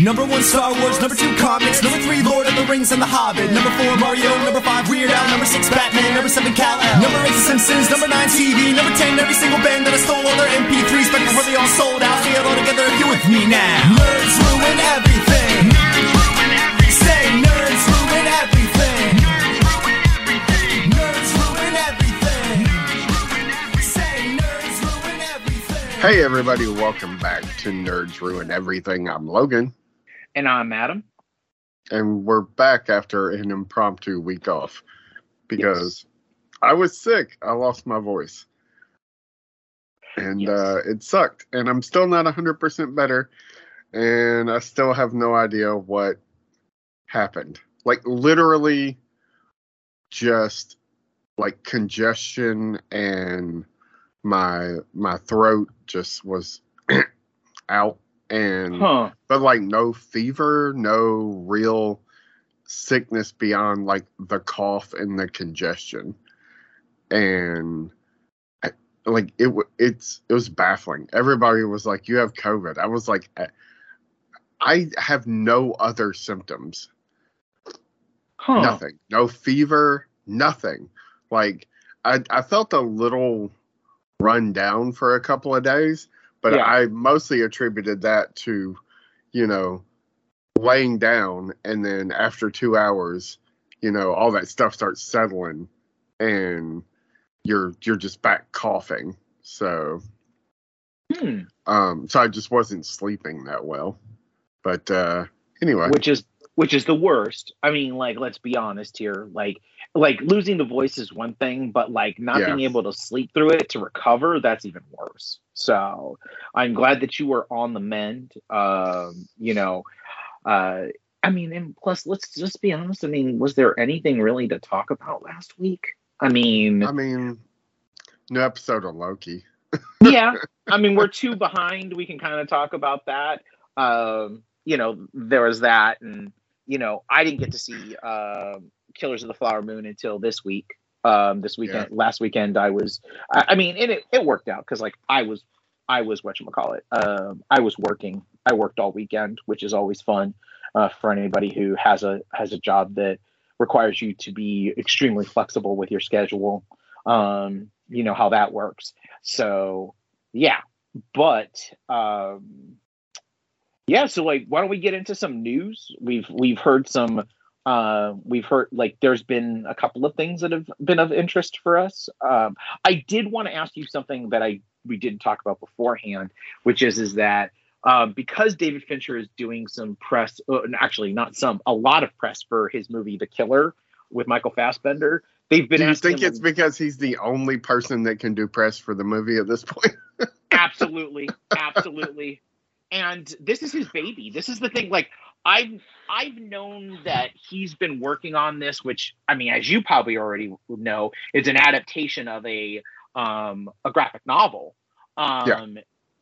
Number one, Star Wars. Number two, comics. Number three, Lord of the Rings and The Hobbit. Number four, Mario. Number five, Weird Al. Number six, Batman. Number seven, Kal-El. Number eight, The Simpsons. Number nine, TV. Number ten, every single band that I stole all their MP3s back before they all sold out. Say hello together if you with me now. Nerds ruin everything. Nerds ruin everything. Say nerds ruin everything. Nerds ruin everything. Say nerds ruin everything. Hey, everybody, welcome back to Nerds Ruin Everything. I'm Logan, And I'm Adam. and we're back after an impromptu week off because I was sick. I lost my voice. And Yes. uh, it sucked. And I'm still not 100% better. And I still have no idea what happened. Like, literally, just like congestion and my my throat just was out and Huh. but like no fever, no real sickness beyond like the cough and the congestion, and I- like it, it's it was baffling. Everybody was like, "You have COVID." I was like, "I- "I have no other symptoms, Huh. nothing, no fever, nothing." Like I, I felt a little run down for a couple of days, but Yeah. I mostly attributed that to, you know, laying down and then after two hours, you know, all that stuff starts settling and you're you're just back coughing. So Hmm. um so I just wasn't sleeping that well. But uh anyway. Which is which is the worst. I mean, like, let's be honest here. Like, like losing the voice is one thing, but like not Yeah. being able to sleep through it to recover, that's even worse. So I'm glad that you were on the mend. Um, you know, uh I mean, and plus let's just be honest. I mean, was there anything really to talk about last week? I mean, I mean new episode of Loki. yeah i mean we're two behind we can kind of talk about that um you know there was that and you know i didn't get to see um killers of the flower moon until this week um this weekend last weekend i was i, I mean and it, it worked out because like i was i was what you call it um i was working i worked all weekend which is always fun uh, for anybody who has a has a job that requires you to be extremely flexible with your schedule um you know how that works so yeah, but um, yeah. So like, why don't we get into some news? We've we've heard some. Uh, we've heard like there's been a couple of things that have been of interest for us. Um, I did want to ask you something that I we didn't talk about beforehand, which is is that um, because David Fincher is doing some press, uh, actually not some, a lot of press for his movie The Killer with Michael Fassbender. They've been Do you think it's because he's the only person that can do press for the movie at this point? absolutely absolutely and this is his baby this is the thing like i've i've known that he's been working on this which i mean as you probably already know is an adaptation of a um a graphic novel um Yeah.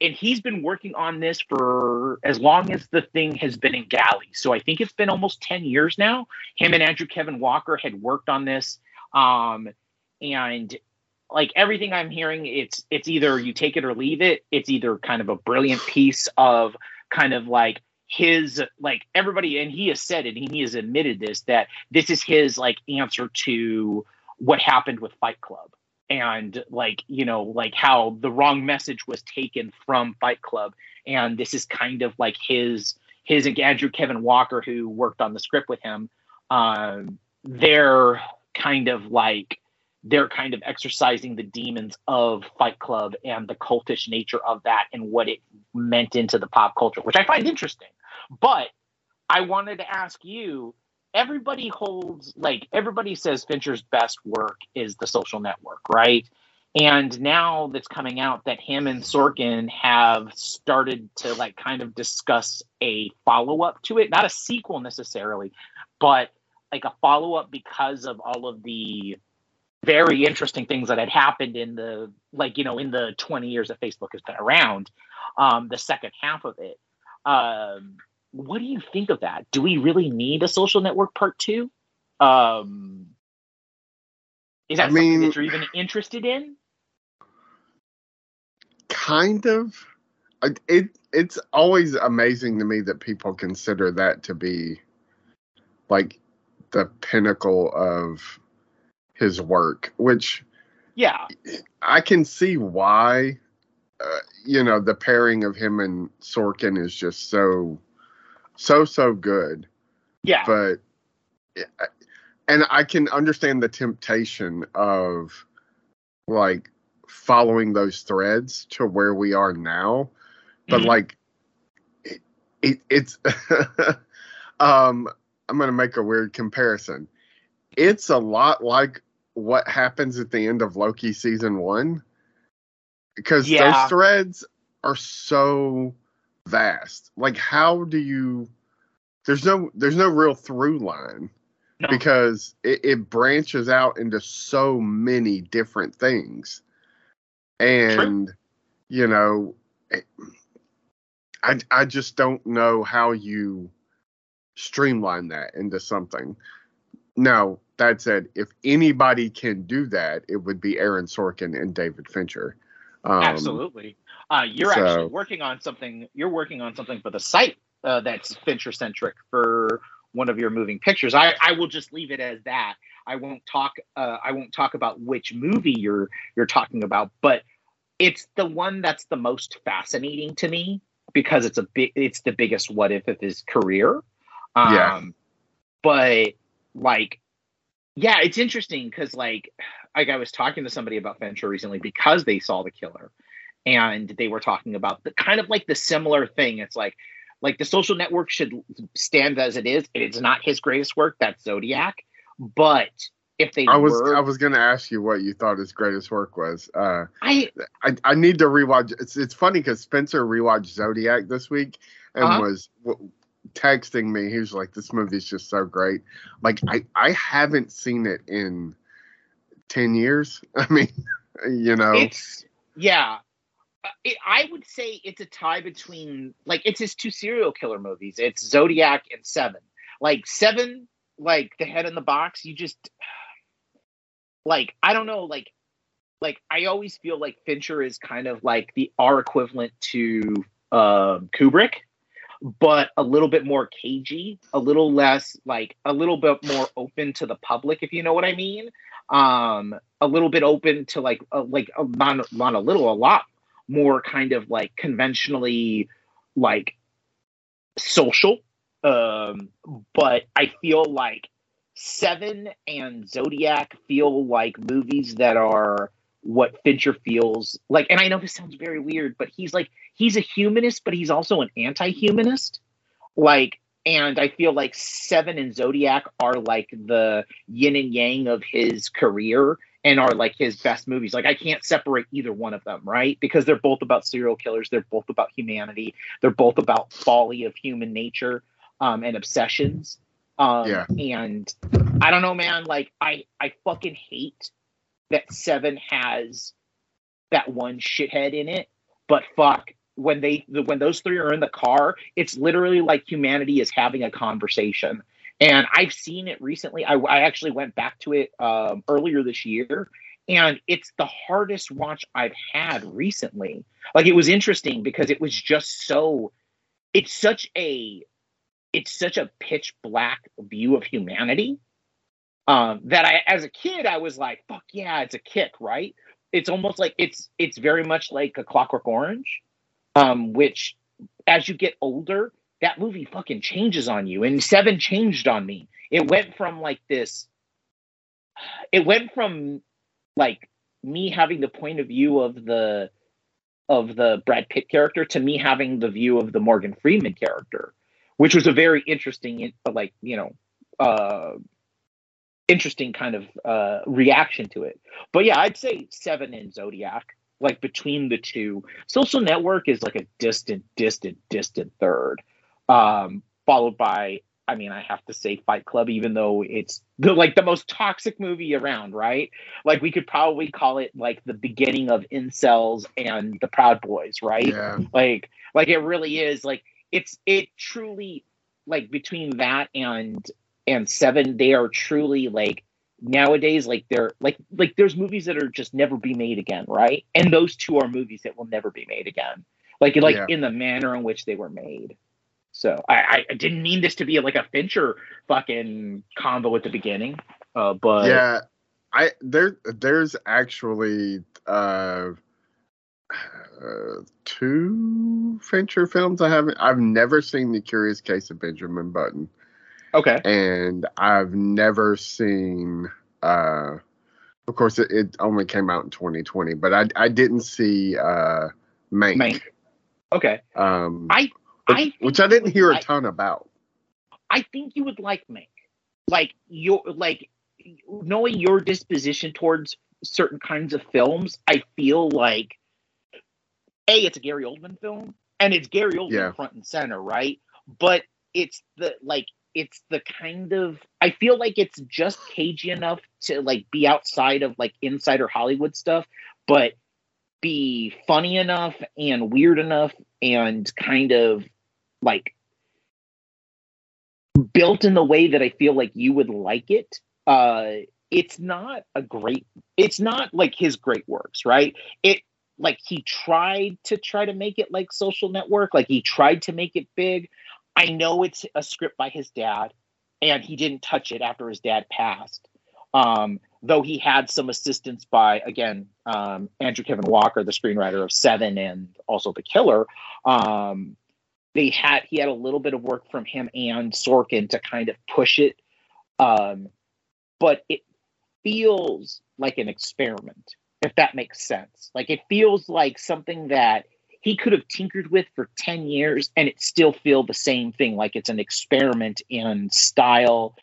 and he's been working on this for as long as the thing has been in galley so i think it's been almost 10 years now him and andrew kevin walker had worked on this um and like everything I'm hearing, it's it's either you take it or leave it. It's either kind of a brilliant piece of kind of like his like everybody, and he has said it, and he has admitted this that this is his like answer to what happened with Fight Club, and like you know like how the wrong message was taken from Fight Club, and this is kind of like his his Andrew Kevin Walker who worked on the script with him. Um, they're kind of like they're kind of exercising the demons of Fight Club and the cultish nature of that and what it meant into the pop culture, which I find interesting. But I wanted to ask you everybody holds, like, everybody says Fincher's best work is the social network, right? And now that's coming out that him and Sorkin have started to, like, kind of discuss a follow up to it, not a sequel necessarily, but like a follow up because of all of the very interesting things that had happened in the like you know in the 20 years that facebook has been around um the second half of it. Um what do you think of that? Do we really need a social network part two? Um is that I something mean- that you're even interested in? Kind of. It it's always amazing to me that people consider that to be like the pinnacle of his work, which Yeah, I can see why. Uh, you know, the pairing of him and Sorkin is just so, so, so good. yeah, But, and I can understand the temptation of like following those threads to where we are now. But Mhm. like, it, it, it's, um, I'm going to make a weird comparison. It's a lot like what happens at the end of Loki season one because Yeah. those threads are so vast. Like, how do you? There's no there's no real through line No. because it, it branches out into so many different things, and you know, it- I I just don't know how you streamline that into something. Now, that said, if anybody can do that, it would be Aaron Sorkin and David Fincher. Um, absolutely. Uh, you're so- actually working on something. You're working on something for the site uh, that's Fincher centric for one of your moving pictures. I, I will just leave it as that. I won't talk. Uh, I won't talk about which movie you're you're talking about, but it's the one that's the most fascinating to me because it's a big. It's the biggest what if of his career. Um, Yeah. But like, yeah, it's interesting because like, like I was talking to somebody about Fincher recently because they saw the killer and they were talking about the kind of like the similar thing. It's like like the social network should stand as it is. It's not his greatest work. That's Zodiac. But if they I was were, I was going to ask you what you thought his greatest work was. Uh, I I, I need to rewatch. It's it's funny because Spencer rewatched Zodiac this week and Uh-huh. was texting me. He was like, "This movie's just so great." Like I I haven't seen it in ten years. I mean, you know, it's yeah. It, I would say it's a tie between like it's his two serial killer movies. It's Zodiac and Seven. Like Seven, like the head in the box. You just like I don't know. Like like I always feel like Fincher is kind of like the R equivalent to um, Kubrick, but a little bit more cagey, a little less like a little bit more open to the public, if you know what I mean. Um, a little bit open to like uh, like uh, not not a little, a lot more kind of like conventionally like social. Um, but I feel like Seven and Zodiac feel like movies that are what Fincher feels like. And I know this sounds very weird, but he's like he's a humanist, but he's also an anti-humanist. Like, and I feel like Seven and Zodiac are like the yin and yang of his career and are like his best movies. Like, I can't separate either one of them, right? Because they're both about serial killers. They're both about humanity. They're both about folly of human nature um, and obsessions. Um, Yeah. And I don't know, man. Like, I I fucking hate that Seven has that one shithead in it. But fuck, when they when those three are in the car, it's literally like humanity is having a conversation. And I've seen it recently. I, I actually went back to it um, earlier this year, and it's the hardest watch I've had recently. Like it was interesting because it was just so. It's such a, it's such a pitch black view of humanity. Um, that I, as a kid, I was like, "Fuck yeah, it's a kick!" Right? It's almost like it's it's very much like a Clockwork Orange, um, which as you get older, that movie fucking changes on you. And Seven changed on me. It went from like this. It went from like me having the point of view of the of the Brad Pitt character to me having the view of the Morgan Freeman character, which was a very interesting, like you know, uh, interesting kind of uh, reaction to it. But yeah, I'd say Seven in Zodiac, like between the two. Social Network is like a distant, distant, distant third, um, followed by. I mean, I have to say Fight Club, even though it's the like the most toxic movie around, right? Like we could probably call it like the beginning of incels and the Proud Boys, right? yeah, like like it really is like it's it truly like between that and and seven they are truly like nowadays like they're like like there's movies that are just never be made again right and those two are movies that will never be made again like like Yeah. in the manner in which they were made. So I, I didn't mean this to be like a Fincher fucking combo at the beginning, uh, but yeah, I there there's actually uh, uh two Fincher films I haven't. I've never seen The Curious Case of Benjamin Button, okay, and I've never seen. uh Of course, it, it only came out in 2020, but I I didn't see uh Mank. Mank. okay. Um, I which, I which I didn't hear a ton about. I think you would like Mank. Like your like knowing your disposition towards certain kinds of films, I feel like A, it's a Gary Oldman film, and it's Gary Oldman Yeah. front and center, right? But it's the like it's the kind of I feel like it's just cagey enough to like be outside of like insider Hollywood stuff, but be funny enough and weird enough and kind of like built in the way that I feel like you would like it. Uh, it's not a great. It's not like his great works, right? It like he tried to try to make it like Social Network, like he tried to make it big. I know it's a script by his dad, and he didn't touch it after his dad passed. Um, though he had some assistance by again um, Andrew Kevin Walker, the screenwriter of Seven and also The Killer. Um, they had he had a little bit of work from him and Sorkin to kind of push it, um, but it feels like an experiment, if that makes sense. Like it feels like something that he could have tinkered with for 10 years and it still feel the same thing like it's an experiment in style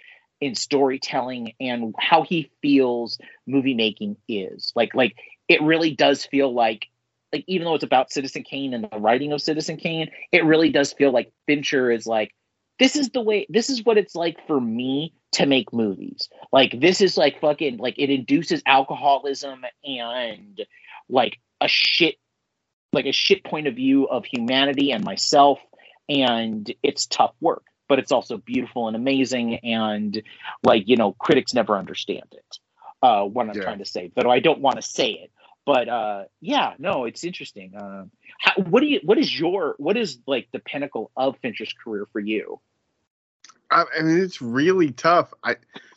in storytelling and how he feels movie making is. Like like it really does feel like like even though it's about citizen kane and the writing of citizen kane it really does feel like fincher is like this is the way this is what it's like for me to make movies. Like this is like fucking like it induces alcoholism and like a shit like a shit point of view of humanity and myself and it's tough work but it's also beautiful and amazing and like you know critics never understand it uh what i'm Yeah. trying to say but i don't want to say it but uh yeah no it's interesting uh how, what do you what is your what is like the pinnacle of fincher's career for you I, I mean, it's really tough. I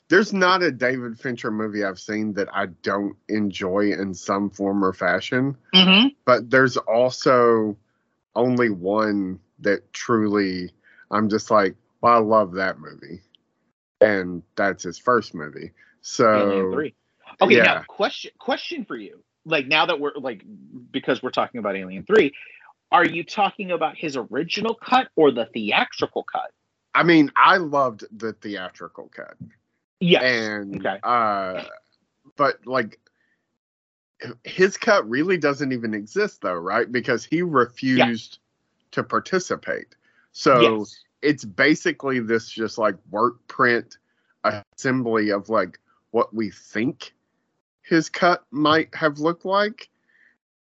there's not a David Fincher movie I've seen that I don't enjoy in some form or fashion. mm-hmm. But there's also only one that truly I'm just like, well, I love that movie, and that's his first movie. So 3 okay yeah. now question question for you like now that we're like because we're talking about alien 3 are you talking about his original cut or the theatrical cut I mean, I loved the theatrical cut. Yes and Okay. uh but like his cut really doesn't even exist though right because he refused to participate so yes it's basically this just like work print assembly of like what we think his cut might have looked like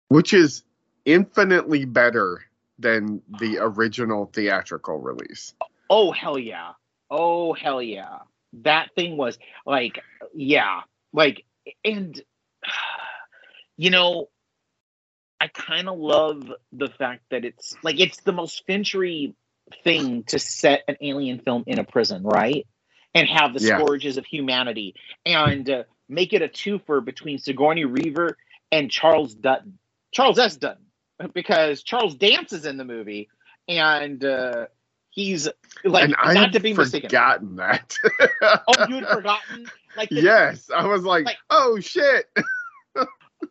which is infinitely better than the original theatrical release Oh hell yeah. Oh hell yeah. That thing was like yeah. Like and you know I kind of love the fact that it's like it's the most Finchery thing to set an alien film in a prison, right? And have the Yeah. scourges of humanity and uh, make it a twofer between Sigourney Weaver and Charles Dutton. Charles S. Dutton because Charles Dance is in the movie and uh he's like and i not to be mistaken. forgotten that. Oh, you had forgotten? Like the, yes. I was like, Like- oh shit.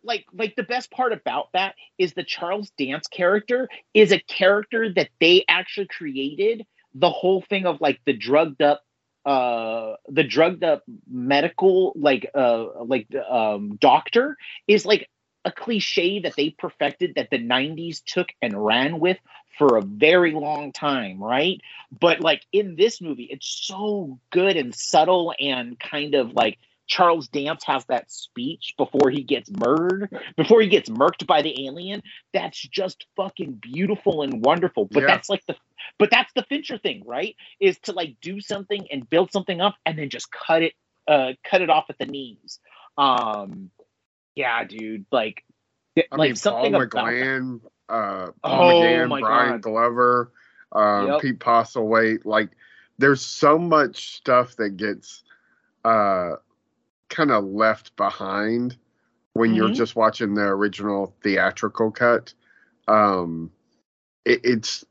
Like like the best part about that is the Charles Dance character is a character that they actually created the whole thing of like the drugged up uh the drugged up medical like uh like um doctor is like a cliche that they perfected that the 90s took and ran with for a very long time right but like in this movie it's so good and subtle and kind of like Charles Dance has that speech before he gets murdered, before he gets murked by the alien. That's just fucking beautiful and wonderful. But Yeah. that's like the but that's the Fincher thing, right? Is to like do something and build something up and then just cut it uh cut it off at the knees. Um yeah, dude, like I like mean, something Paul about that. Uh, Paul Oh, McGann, Brian God. Glover, um, Yep. Pete Postlethwaite. Like, there's so much stuff that gets uh, kind of left behind when you're Mhm. just watching the original theatrical cut. Um, it, it's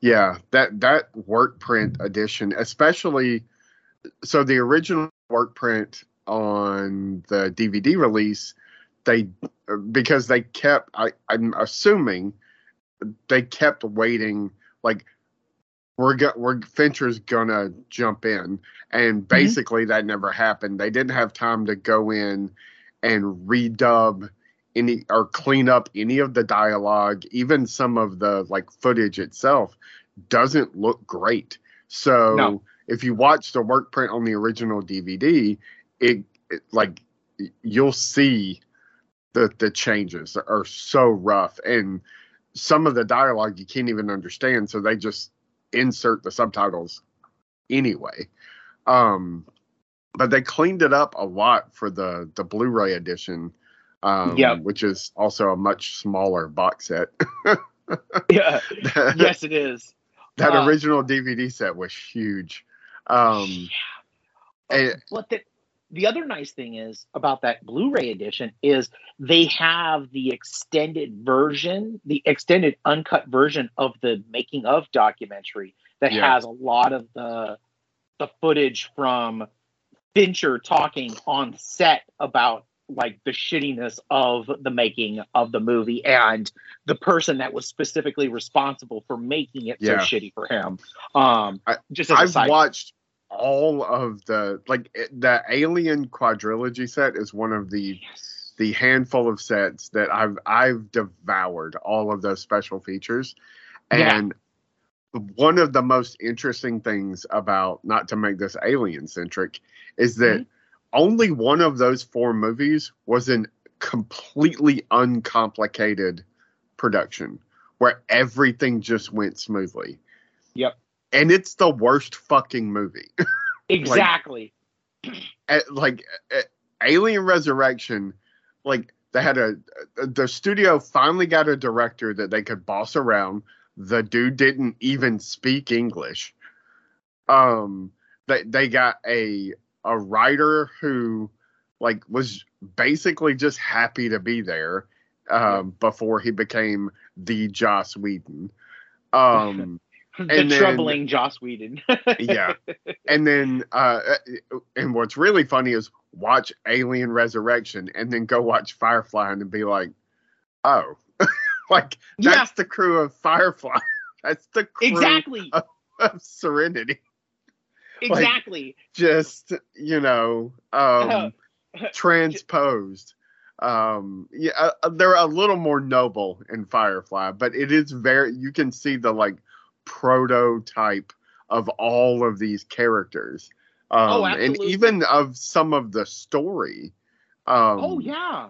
yeah that that work print edition, especially so the original work print on the DVD release, they because they kept I, I'm assuming they kept waiting like we're go, we're Fincher's gonna jump in and mm-hmm. basically that never happened. They didn't have time to go in and redub any or clean up any of the dialogue, even some of the like footage itself doesn't look great. So No. if you watch the work print on the original DVD, it, it like you'll see the the changes are so rough and some of the dialogue you can't even understand so they just insert the subtitles anyway um but they cleaned it up a lot for the the blu-ray edition um Yep. which is also a much smaller box set Yeah. yes, it is. that Uh, original dvd set was huge um and- But the, the other nice thing is about that Blu-ray edition is they have the extended version, the extended uncut version of the making of documentary that Yeah. has a lot of the the footage from Fincher talking on set about like the shittiness of the making of the movie and the person that was specifically responsible for making it Yeah. so shitty for him. Um, I- just I've watched all of the like it- the Alien quadrilogy set is one of the Yes. the handful of sets that I've I've devoured all of those special features, Yeah. and one of the most interesting things about not to make this alien centric is that Mhm. only one of those four movies was an completely uncomplicated production where everything just went smoothly. Yep. And it's the worst fucking movie. Exactly. at, like at Alien Resurrection, like they had a the studio finally got a director that they could boss around. The dude didn't even speak English. Um, they they got a a writer who like was basically just happy to be there um before he became the Joss Whedon. Um the and then- troubling Joss Whedon. yeah and then uh and what's really funny is watch alien resurrection and then go watch firefly and be like oh like Yeah. that's the crew of firefly that's the crew exactly. of serenity Exactly. just you know um Uh, transposed um yeah uh, they're a little more noble in firefly but it is very you can see the like prototype of all of these characters um Oh, and even of some of the story um oh yeah.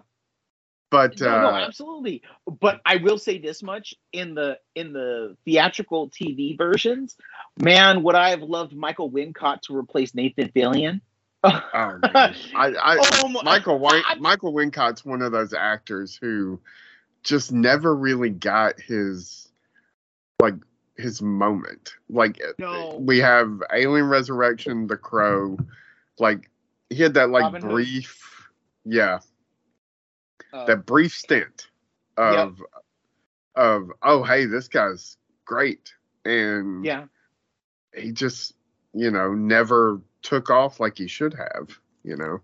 but No, no, uh absolutely. But I will say this much in the in the theatrical TV versions, man, would I have loved Michael Wincott to replace Nathan Fillion? oh. I, I Oh, my- Michael Win- I- Michael Wincott's one of those actors who just never really got his like his moment. Like No. we have Alien Resurrection, The Crow, like he had that like Robin Hood. brief yeah, Uh, that brief stint of of oh hey, this guy's great. And yeah. he just, you know, never took off like he should have, you know.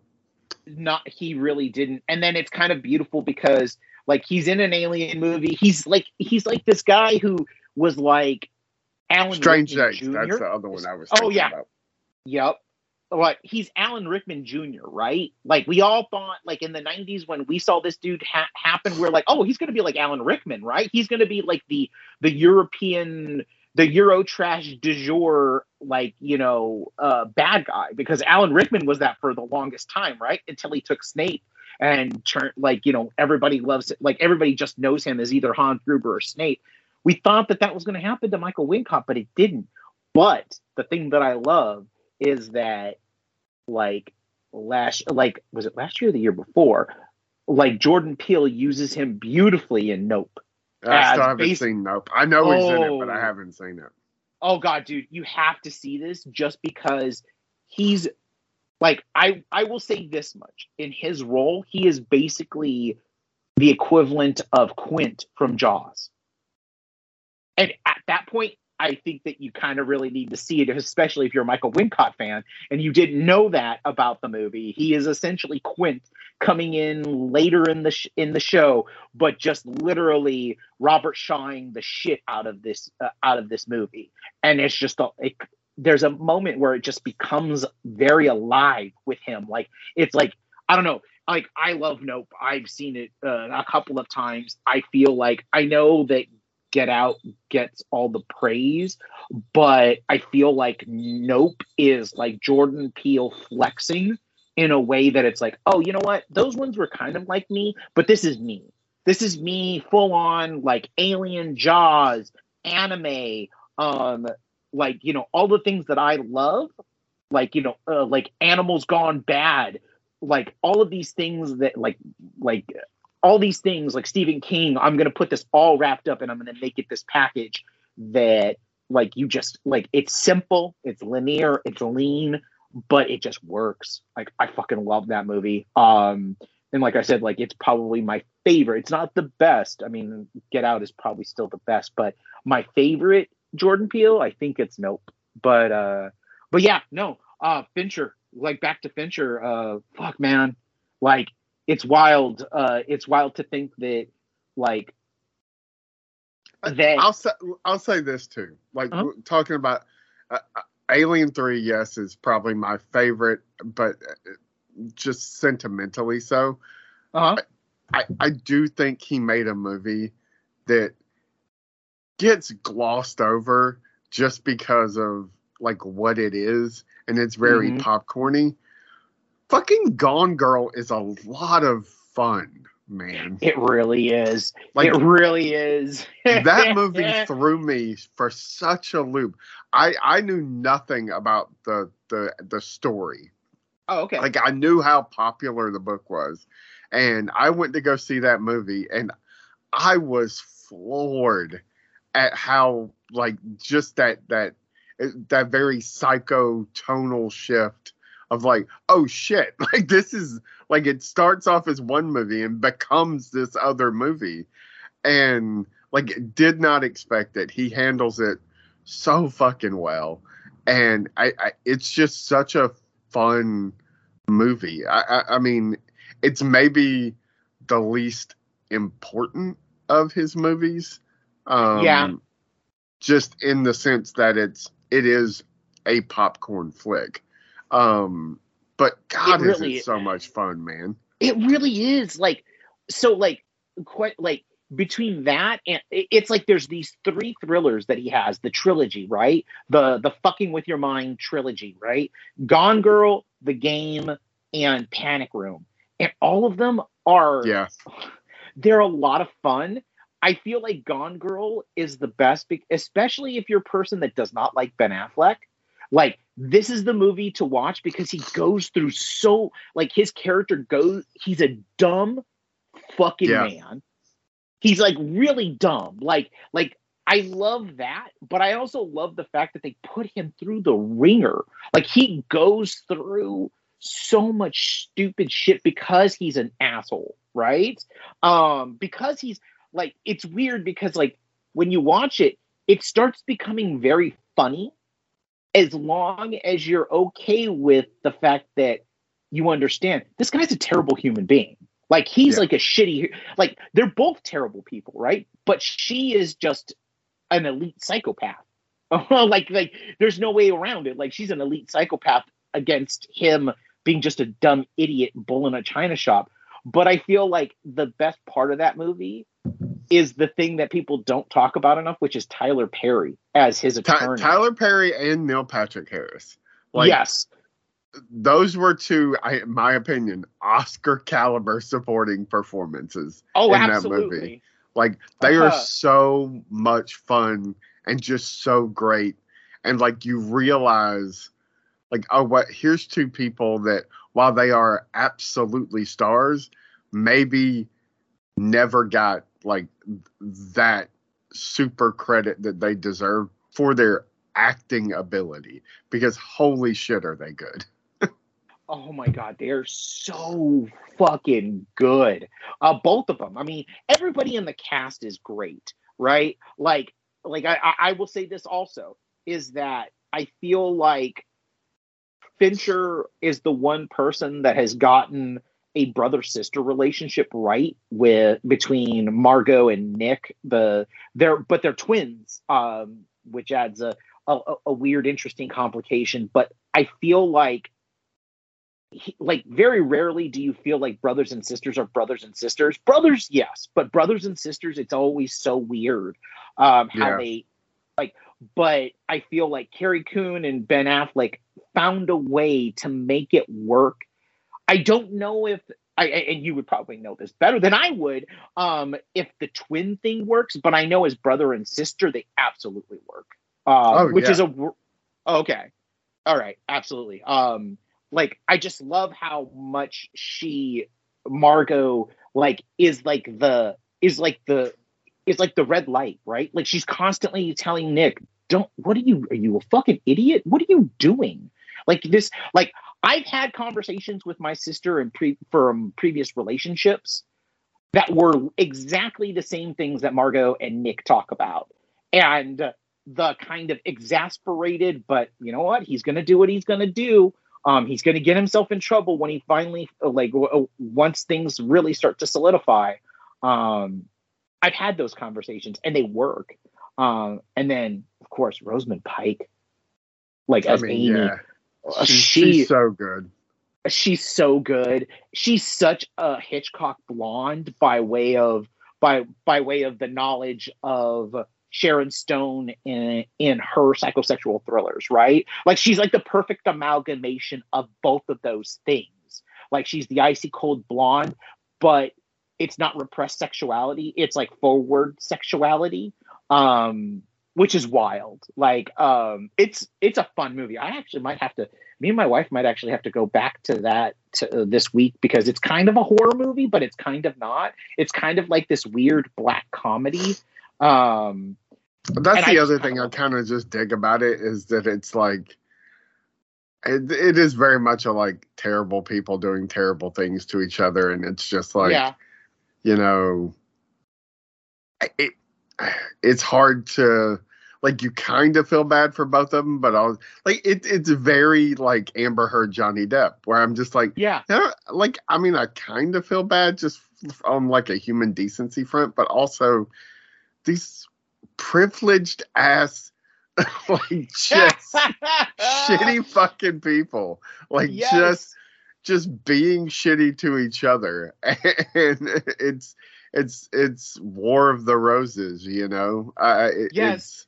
not he really didn't and then it's kind of beautiful because like he's in an alien movie he's like he's like this guy who was like alan Strange Rickman Days. Jr. That's the other one I was. Oh, yeah. About. Yep. What he's Alan Rickman Jr., right? Like we all thought, like in the '90s when we saw this dude ha- happen, we're like, oh, he's going to be like Alan Rickman, right? He's going to be like the the European, the Euro trash du jour, like you know, uh, bad guy because Alan Rickman was that for the longest time, right? Until he took Snape and turned like you know everybody loves it, like everybody just knows him as either Hans Gruber or Snape. We thought that that was going to happen to Michael Wincott, but it didn't. But the thing that I love is that like last like was it last year or the year before like jordan peele uses him beautifully in nope I still haven't seen Nope. I know he's in it, but I Oh. haven't seen it. oh god dude you have to see this just because he's like i i will say this much in his role he is basically the equivalent of quint from jaws and at that point i think that you kind of really need to see it especially if you're a michael wincott fan and you didn't know that about the movie. He is essentially quint coming in later in the sh- in the show but just literally robert shawing the shit out of this uh, out of this movie. And it's just a, it, there's a moment where it just becomes very alive with him. Like it's like i don't know like i love nope. I've seen it uh, a couple of times. I feel like i know that get out gets all the praise but i feel like nope is like jordan peele flexing in a way that it's like oh you know what? Those ones were kind of like me but this is me. This is me full on like alien jaws anime um like you know all the things that i love like you know uh, like animals gone bad like all of these things that like like all these things like stephen king i'm gonna put this all wrapped up and i'm gonna make it this package that like you just like it's simple it's linear it's lean but it just works. Like i fucking love that movie. Um and like i said like it's probably my favorite. It's not the best. I mean get out is probably still the best but my favorite jordan peele i think it's nope. But uh but yeah no uh fincher like back to fincher uh fuck man. Like it's wild uh it's wild to think that like that I'll say I'll say this too. Like Uh-huh. talking about uh, uh, Alien Three, yes, is probably my favorite, but uh, just sentimentally so. uh-huh I I do think he made a movie that gets glossed over just because of like what it is, and it's very Mhm. popcorny. Fucking Gone Girl is a lot of fun, man. it really is Like it really is that movie threw me for such a loop. I I knew nothing about the the the story. oh okay Like I knew how popular the book was, and I went to go see that movie, and I was floored at how like just that that that very psycho tonal shift of like oh shit like this is like it starts off as one movie and becomes this other movie. And like did not expect it. He handles it so fucking well. And I, I it's just such a fun movie. I, I i mean it's maybe the least important of his movies um Yeah. just in the sense that it's it is a popcorn flick um but god It is really- it so much fun man. It really is like so like quite like between that and it's like there's these three thrillers that he has the trilogy right? The the fucking with your mind trilogy right? Gone Girl the game and Panic Room. And all of them are yeah. They're a lot of fun. I feel like Gone Girl is the best, especially if you're a person that does not like Ben Affleck. Like this is the movie to watch because he goes through so like his character goes. He's a dumb fucking Yeah. man. He's like really dumb. Like like I love that, but I also love the fact that they put him through the ringer. Like he goes through so much stupid shit because he's an asshole, right? Um because he's like it's weird because like when you watch it, it starts becoming very funny as long as you're okay with the fact that you understand this guy's a terrible human being. Like he's Yeah. like a shitty like they're both terrible people, right? But she is just an elite psychopath. like like there's no way around it. Like she's an elite psychopath against him being just a dumb idiot bull in a china shop. But I feel like the best part of that movie is the thing that people don't talk about enough, which is Tyler Perry as his Ty- attorney. tyler perry and neil patrick harris like yes. those were two I, in my opinion oscar caliber supporting performances Oh, in that absolutely. movie. Like they are Uh-huh. so much fun and just so great. And like you realize like oh what here's two people that while they are absolutely stars, maybe never got like that super credit that they deserve for their acting ability because holy shit are they good. Oh my god they're so fucking good. Uh both of them i mean everybody in the cast is great right? Like like i i will say this also is that i feel like fincher is the one person that has gotten a brother sister relationship right with between margot and nick the they're but they're twins um which adds a a, a weird interesting complication but i feel like he, like very rarely do you feel like brothers and sisters are brothers and sisters. Brothers, yes, but brothers and sisters, it's always so weird um, how Yeah. they like. But I feel like Carrie Coon and Ben Affleck found a way to make it work. I don't know if I and you would probably know this better than I would um, if the twin thing works, but I know as brother and sister they absolutely work. Uh, Oh, which yeah. is a okay, all right, absolutely. Um, like I just love how much she Margot like is like the is like the is like the red light, right? Like she's constantly telling Nick, "Don't what are you are you a fucking idiot? What are you doing?" Like this like I've had conversations with my sister and pre from previous relationships that were exactly the same things that Margot and Nick talk about. And the kind of exasperated, but you know what? He's going to do what he's going to do. Um, he's going to get himself in trouble when he finally, like, w- once things really start to solidify. Um, I've had those conversations and they work. Um, and then, of course, Rosamund Pike, like i as mean Amy, yeah she's, she she's so good she's so good. She's such a Hitchcock blonde by way of by by way of the knowledge of Sharon Stone in in her psychosexual thrillers, right? Like she's like the perfect amalgamation of both of those things. Like she's the icy cold blonde, but it's not repressed sexuality, it's like forward sexuality. Um which is wild. Like um it's it's a fun movie. I actually might have to me and my wife might actually have to go back to that to, uh, this week because it's kind of a horror movie, but it's kind of not. It's kind of like this weird black comedy. Um, that's the I- other thing I kind of just dig about it is that it's like it, it is very much a like terrible people doing terrible things to each other, and it's just like yeah, you know, it it's hard to like you kind of feel bad for both of them, but I was like it it's very like Amber Heard Johnny Depp, where I'm just like yeah, yeah, like I mean, I kind of feel bad just on like a human decency front, but also these privileged ass, like just shitty fucking people, like Yes. just just being shitty to each other, and it's it's it's War of the Roses, you know. I it, Yes. it's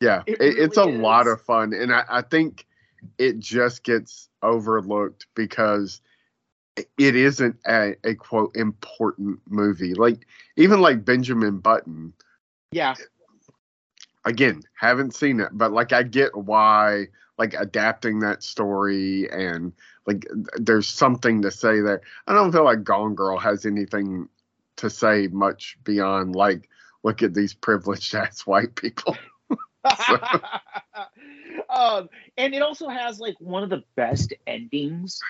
yeah, It it, it's a really lot of fun, and I, I think it just gets overlooked because it isn't a, a quote important movie. Like even like Benjamin Button, yeah, again, haven't seen it, but like I get why like adapting that story and like there's something to say there. I don't feel like Gone Girl has anything to say much beyond like look at these privileged ass white people. um, and it also has like one of the best endings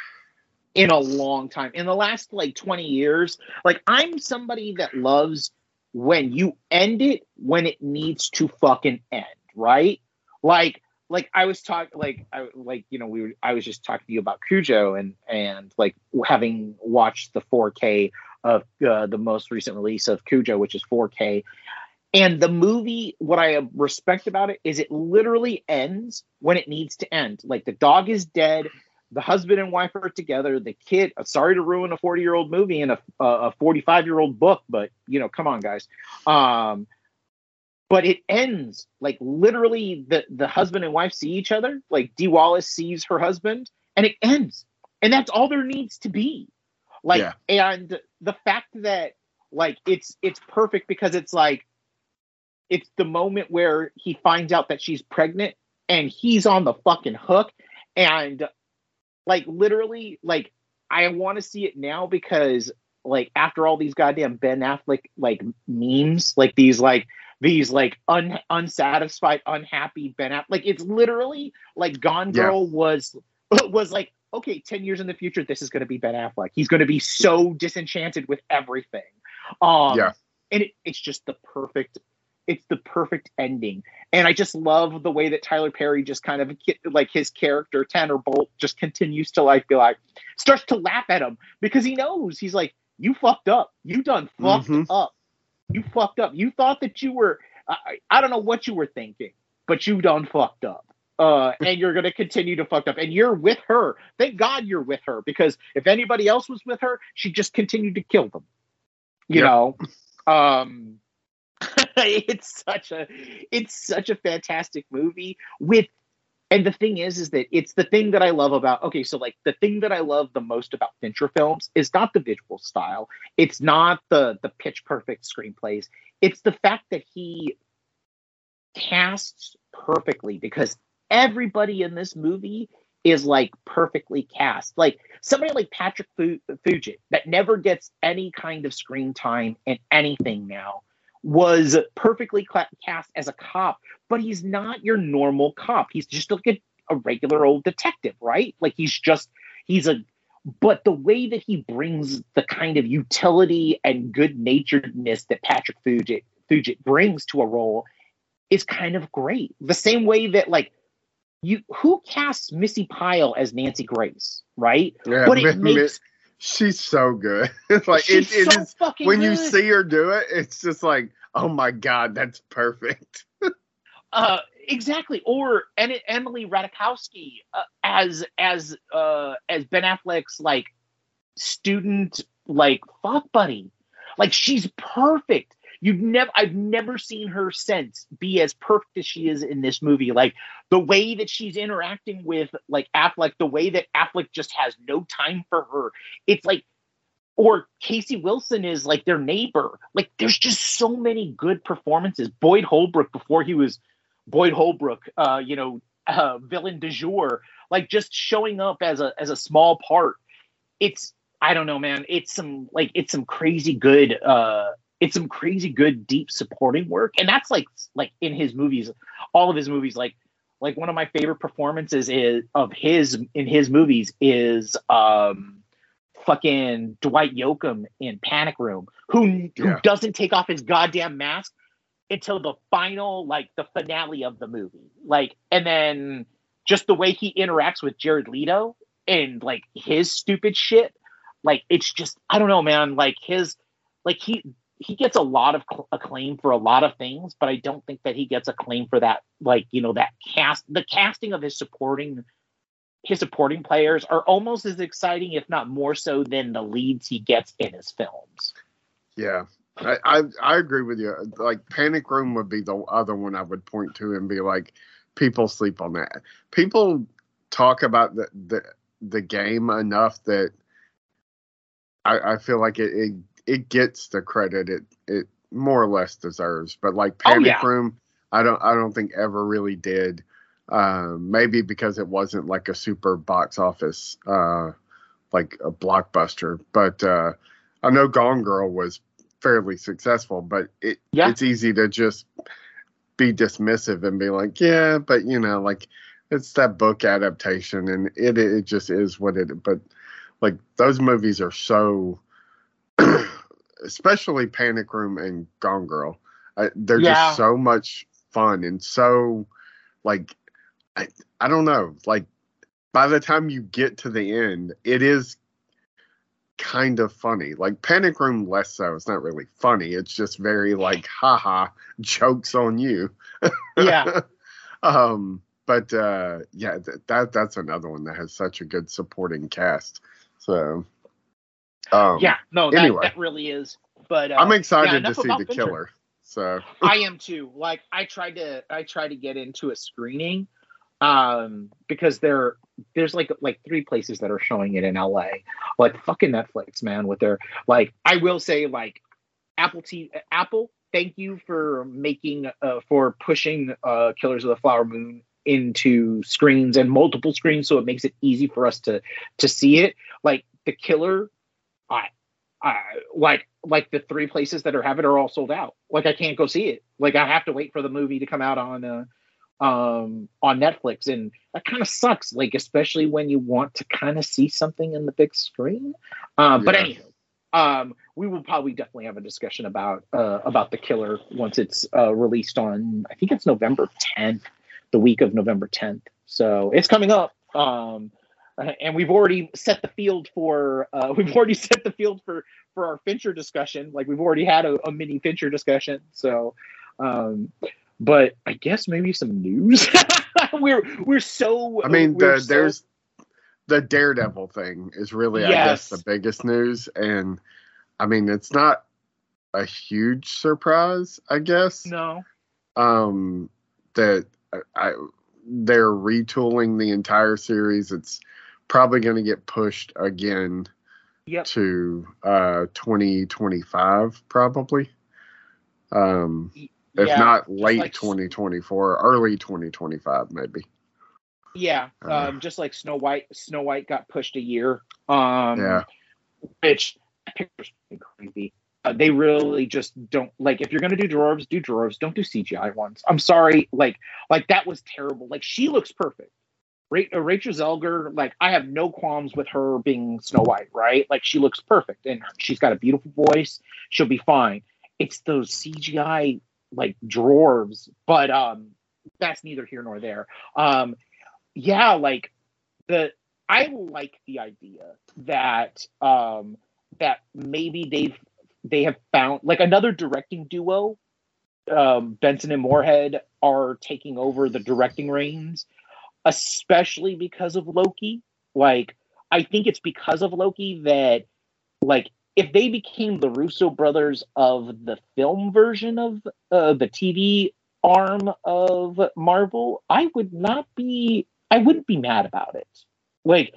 in a long time. In the last like 20 years, like I'm somebody that loves when you end it when it needs to fucking end, right? Like like I was talking like I like you know we were I was just talking to you about Cujo and and like having watched the 4K of uh, the most recent release of Cujo which is 4K and the movie, what I respect about it is it literally ends when it needs to end. Like the dog is dead, the husband and wife are together, the kid. Sorry to ruin a forty-year-old movie and a a forty-five-year-old book, but you know, come on, guys. Um, but it ends like literally the the husband and wife see each other. Like Dee Wallace sees her husband, and it ends, and that's all there needs to be. Like, Yeah. and the fact that like it's it's perfect because it's like it's the moment where he finds out that she's pregnant and he's on the fucking hook and like literally like i want to see it now because like after all these goddamn Ben Affleck like memes, like these like these like un, unsatisfied, unhappy Ben Affleck. Like it's literally like Gone Yeah. Girl was was like okay, ten years in the future, this is going to be Ben Affleck. He's going to be so disenchanted with everything. Um, Yeah. and it, it's just the perfect. It's the perfect ending, and I just love the way that Tyler Perry just kind of like his character Tanner Bolt just continues to like be like starts to laugh at him because he knows he's like you fucked up, you done fucked Mhm. up, you fucked up. You thought that you were I, I don't know what you were thinking, but you done fucked up. Uh, and you're gonna continue to fuck up, and you're with her. Thank God you're with her because if anybody else was with her, she'd just continue to kill them. You Yep. know, um, it's such a it's such a fantastic movie with and the thing is is that it's the thing that i love about okay so like the thing that i love the most about fincher films is not the visual style it's not the the pitch perfect screenplays it's the fact that he casts perfectly because everybody in this movie is like perfectly cast. Like somebody like patrick Fu- fugit that never gets any kind of screen time in anything now was perfectly cast as a cop but he's not your normal cop. He's just like a, a regular old detective right? Like he's just he's a but the way that he brings the kind of utility and good naturedness that patrick fugit fugit brings to a role is kind of great. The same way that like you who casts missy pyle as nancy grace right Yeah, but it makes she's so good. It's like she's it, it so is fucking when you see her do it, it's just like, oh my god, that's perfect. Uh, exactly. Or en- Emily Ratajkowski uh, as as uh, as Ben Affleck's like student like fuck buddy. Like she's perfect. You've never I've never seen her since be as perfect as she is in this movie. Like the way that she's interacting with like Affleck, the way that Affleck just has no time for her. It's like or Casey Wilson is like their neighbor. Like there's just so many good performances. Boyd Holbrook before he was Boyd Holbrook, uh, you know, uh, villain du jour, like just showing up as a as a small part. It's I don't know, man. It's some like it's some crazy good. uh It's some crazy good deep supporting work, and that's like like in his movies, all of his movies. Like like one of my favorite performances is of his in his movies is um fucking Dwight Yoakam in Panic Room, who who Yeah. doesn't take off his goddamn mask until the final, like the finale of the movie. Like, and then just the way he interacts with Jared Leto and like his stupid shit. Like, it's just I don't know, man. Like his, like he he gets a lot of cl- acclaim for a lot of things, but I don't think that he gets acclaim for that. Like, you know, that cast, the casting of his supporting his supporting players are almost as exciting, if not more so, than the leads he gets in his films. Yeah. I, I I agree with you. Like Panic Room would be the other one I would point to and be like, people sleep on that. People talk about the the, the game enough that I, I feel like it, it it gets the credit it it more or less deserves. But like Oh, Panic yeah. Room, I don't I don't think ever really did. Um, maybe because it wasn't like a super box office uh, like a blockbuster, but uh, I know Gone Girl was fairly successful, but it Yeah. it's easy to just be dismissive and be like, yeah, but you know, like it's that book adaptation and it it just is what it but like those movies are so especially Panic Room and Gone Girl. I, they're Yeah. just so much fun and so like I I don't know, like by the time you get to the end, it is kind of funny. Like Panic Room less so. It's not really funny. It's just very like haha jokes on you. Yeah. um but uh yeah, th- that that's another one that has such a good supporting cast. So um yeah, no, that, anyway. that really is. But uh, I'm yeah, excited to see the Fincher. killer. So I am too. Like I tried to I tried to get into a screening um because there there's like like three places that are showing it in LA. Like fucking Netflix, man, with their like I will say like Apple T Apple, thank you for making uh for pushing uh Killers of the Flower Moon into screens and multiple screens so it makes it easy for us to to see it. Like the killer I uh, like like the three places that are having it are all sold out. Like I can't go see it. Like I have to wait for the movie to come out on uh, um on Netflix, and that kind of sucks. Like especially when you want to kind of see something in the big screen. Um, But Yeah. anyway, um, we will probably definitely have a discussion about uh, about the killer once it's uh, released on. I think it's November 10th, the week of November 10th. So it's coming up. Um, uh, and we've already set the field for uh, we've already set the field for for our Fincher discussion. Like we've already had a, a mini Fincher discussion. So, um, but I guess maybe some news. we're we're so. I mean, the, so- there's the Daredevil thing is really, I guess, the biggest news, and I mean, it's not a huge surprise, I guess. no. Um, that I, I they're retooling the entire series. It's probably going to get pushed again Yep. to uh 2025, probably. Um, if not late like- 2024, early 2025, maybe. Yeah. Uh. Um, just like Snow White. Snow White got pushed a year. Um, Yeah. Which picture's creepy. Uh, they really just don't like if you're gonna do dwarves, do dwarves. Don't do CGI ones. I'm sorry, like like that was terrible. Like she looks perfect. Ra- uh, Rachel Zegler, like I have no qualms with her being Snow White, right? Like she looks perfect and she's got a beautiful voice. She'll be fine. It's those CGI like dwarves, but um, that's neither here nor there. Um, yeah, like the I like the idea that um that maybe they've they have found like another directing duo. Um, Benson and Moorhead are taking over the directing reins, especially because of Loki. Like, I think it's because of Loki that, like, if they became the Russo brothers of the film version of uh, the TV arm of Marvel, I would not be, I wouldn't be mad about it. Like,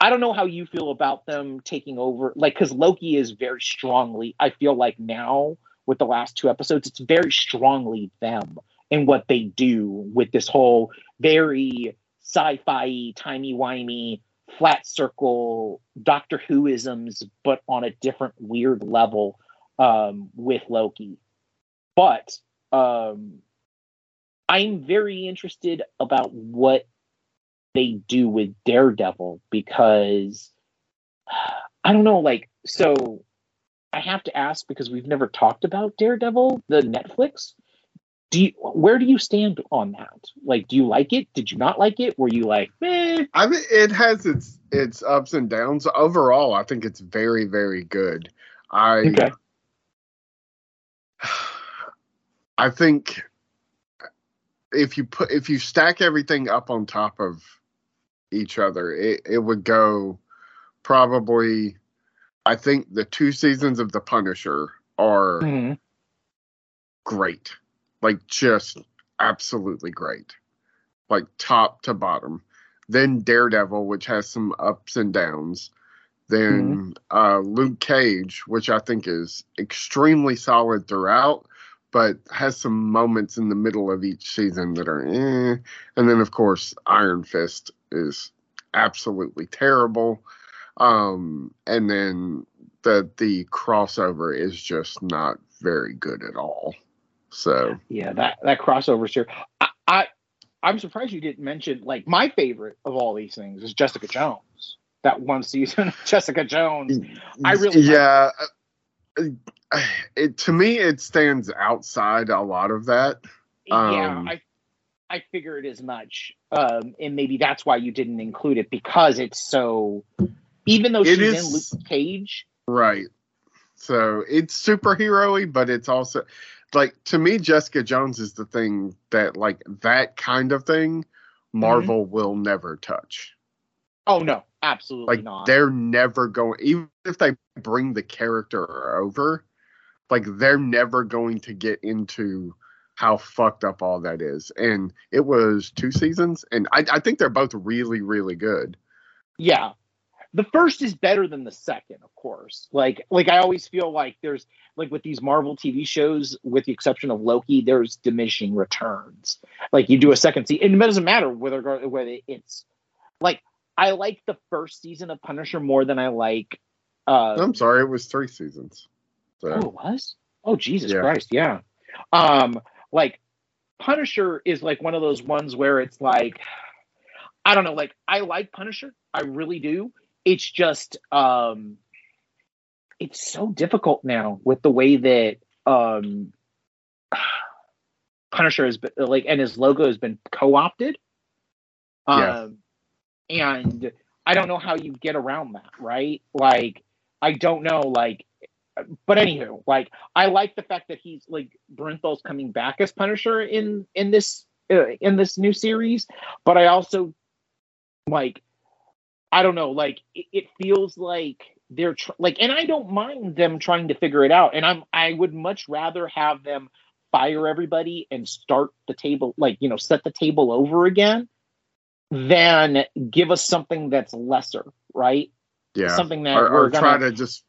I don't know how you feel about them taking over, like, because Loki is very strongly, I feel like now with the last two episodes, it's very strongly them and what they do with this whole very sci-fi, timey-wimey, flat circle Doctor Who isms, but on a different weird level um, with Loki. But um, I'm very interested about what they do with Daredevil because I don't know, like, so I have to ask because we've never talked about Daredevil, the Netflix. Do you, where do you stand on that? Like, do you like it? Did you not like it? Were you like, eh? I mean, it has its its ups and downs. Overall, I think it's very, very good. I Okay. I think if you put if you stack everything up on top of each other, it, it would go probably. I think the two seasons of The Punisher are Mhm. great, like just absolutely great, like top to bottom. Then Daredevil, which has some ups and downs. Then uh, Luke Cage, which I think is extremely solid throughout, but has some moments in the middle of each season that are eh. And then, of course, Iron Fist is absolutely terrible. Um, and then the the crossover is just not very good at all. So Yeah, that that crossover here. I, I I'm surprised you didn't mention like my favorite of all these things is Jessica Jones. That one season of Jessica Jones. I really yeah. uh, It to me it stands outside a lot of that. yeah, Um, I I figured as much. Um, and maybe that's why you didn't include it because it's so. Even though It she's is- in Luke Cage, Right. So it's superhero-y, but it's also like to me, Jessica Jones is the thing that like that kind of thing Marvel mm-hmm. will never touch. oh no, absolutely Like not. they're never going even if they bring the character over, like they're never going to get into how fucked up all that is. And it was two seasons, and I, I think they're both really, really good. yeah the first is better than the second of course like like i always feel like there's like with these marvel tv shows with the exception of loki there's diminishing returns like you do a second season and it doesn't matter whether whether it's like i like the first season of punisher more than i like Uh, I'm sorry, it was three seasons. So Oh, it was? Oh, Jesus Yeah. Christ, yeah. Um, like Punisher is like one of those ones where it's like, I don't know, like I like Punisher, I really do. It's just, um, it's so difficult now with the way that um, Punisher has been like, and his logo has been co-opted. Yeah. Um, and I don't know how you get around that, right? Like, I don't know, like, but anywho, like, I like the fact that he's like Bernthal's coming back as Punisher in in this uh, in this new series, but I also like, I don't know, like, it, it feels like they're tr- like, and I don't mind them trying to figure it out, and I'm I would much rather have them fire everybody and start the table, like you know, set the table over again than give us something that's lesser, right? yeah, Something that or, we're or try gonna to just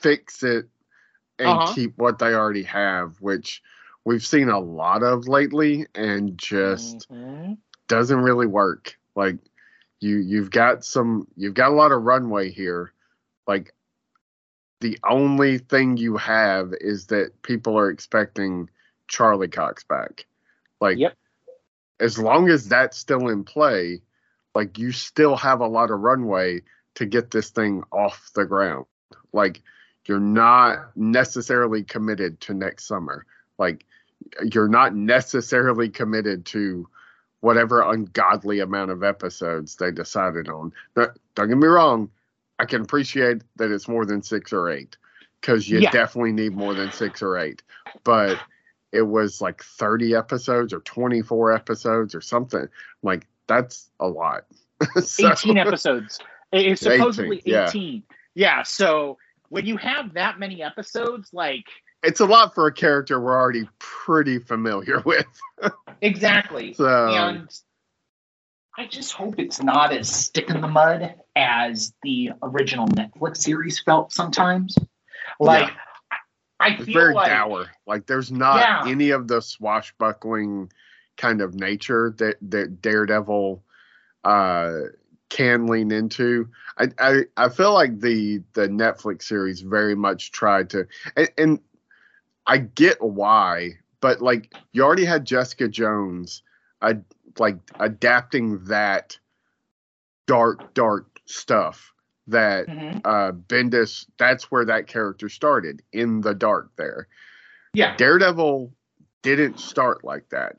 fix it and Uh-huh. keep what they already have, which we've seen a lot of lately, and just Mhm. doesn't really work. Like you you've got some you've got a lot of runway here. Like the only thing you have is that people are expecting Charlie Cox back. Like Yep. as long as that's still in play, like you still have a lot of runway to get this thing off the ground. Like you're not necessarily committed to next summer. Like you're not necessarily committed to whatever ungodly amount of episodes they decided on. Don't don't get me wrong, I can appreciate that it's more than six or eight because you Yeah. definitely need more than six or eight. But it was like 30 episodes or 24 episodes or something. Like that's a lot. So- 18 episodes. It's 18, supposedly yeah. 18. Yeah. So when you have that many episodes, like It's a lot for a character we're already pretty familiar with. exactly. So and I just hope it's not as stick in the mud as the original Netflix series felt sometimes. Like I it's feel very like dour. Like there's not Yeah. any of the swashbuckling kind of nature that that Daredevil uh can lean into. I I, I feel like the the Netflix series very much tried to and, and I get why, but like you already had Jessica Jones uh, like adapting that dark dark stuff that Mhm. uh Bendis that's where that character started in the dark there. yeah. Daredevil didn't start like that.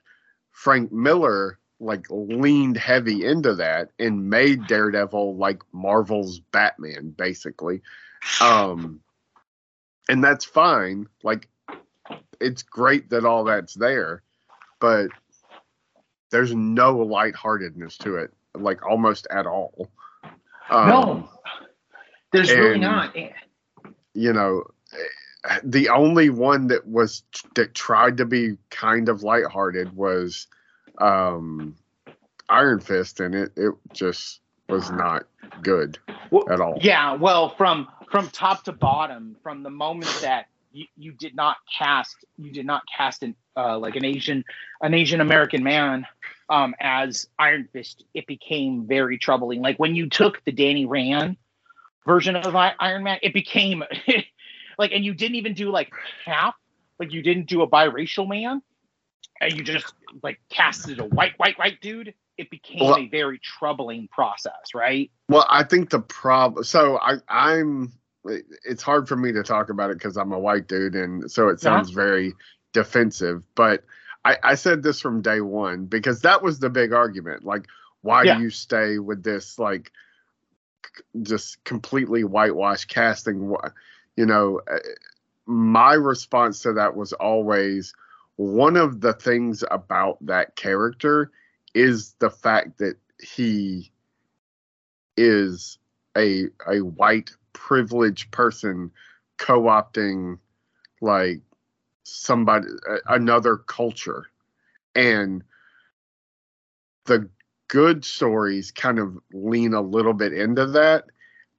Frank Miller like leaned heavy into that and made Daredevil like Marvel's Batman basically. Um and that's fine. Like it's great that all that's there, but there's no lightheartedness to it like almost at all. Um, no. There's really not. you know the only one that was that tried to be kind of lighthearted was um iron fist and it it just was not good Well, at all Yeah, well, from from top to bottom, from the moment that you, you did not cast, you did not cast an uh, like an Asian an Asian American man um, as Iron Fist, it became very troubling. Like when you took the Danny Rand version of I- Iron Man, it became like, and you didn't even do like half, like you didn't do a biracial man, and you just like casted a white, white, white dude. It became Well- a very troubling process, right? well i think the problem so i i'm it's hard for me to talk about it because i'm a white dude and so it sounds very defensive but I, I said this from day one because that was the big argument like why Yeah. do you stay with this like c- just completely whitewashed casting you know uh, my response to that was always one of the things about that character is the fact that he is a a white privileged person co-opting like somebody another culture. And the good stories kind of lean a little bit into that.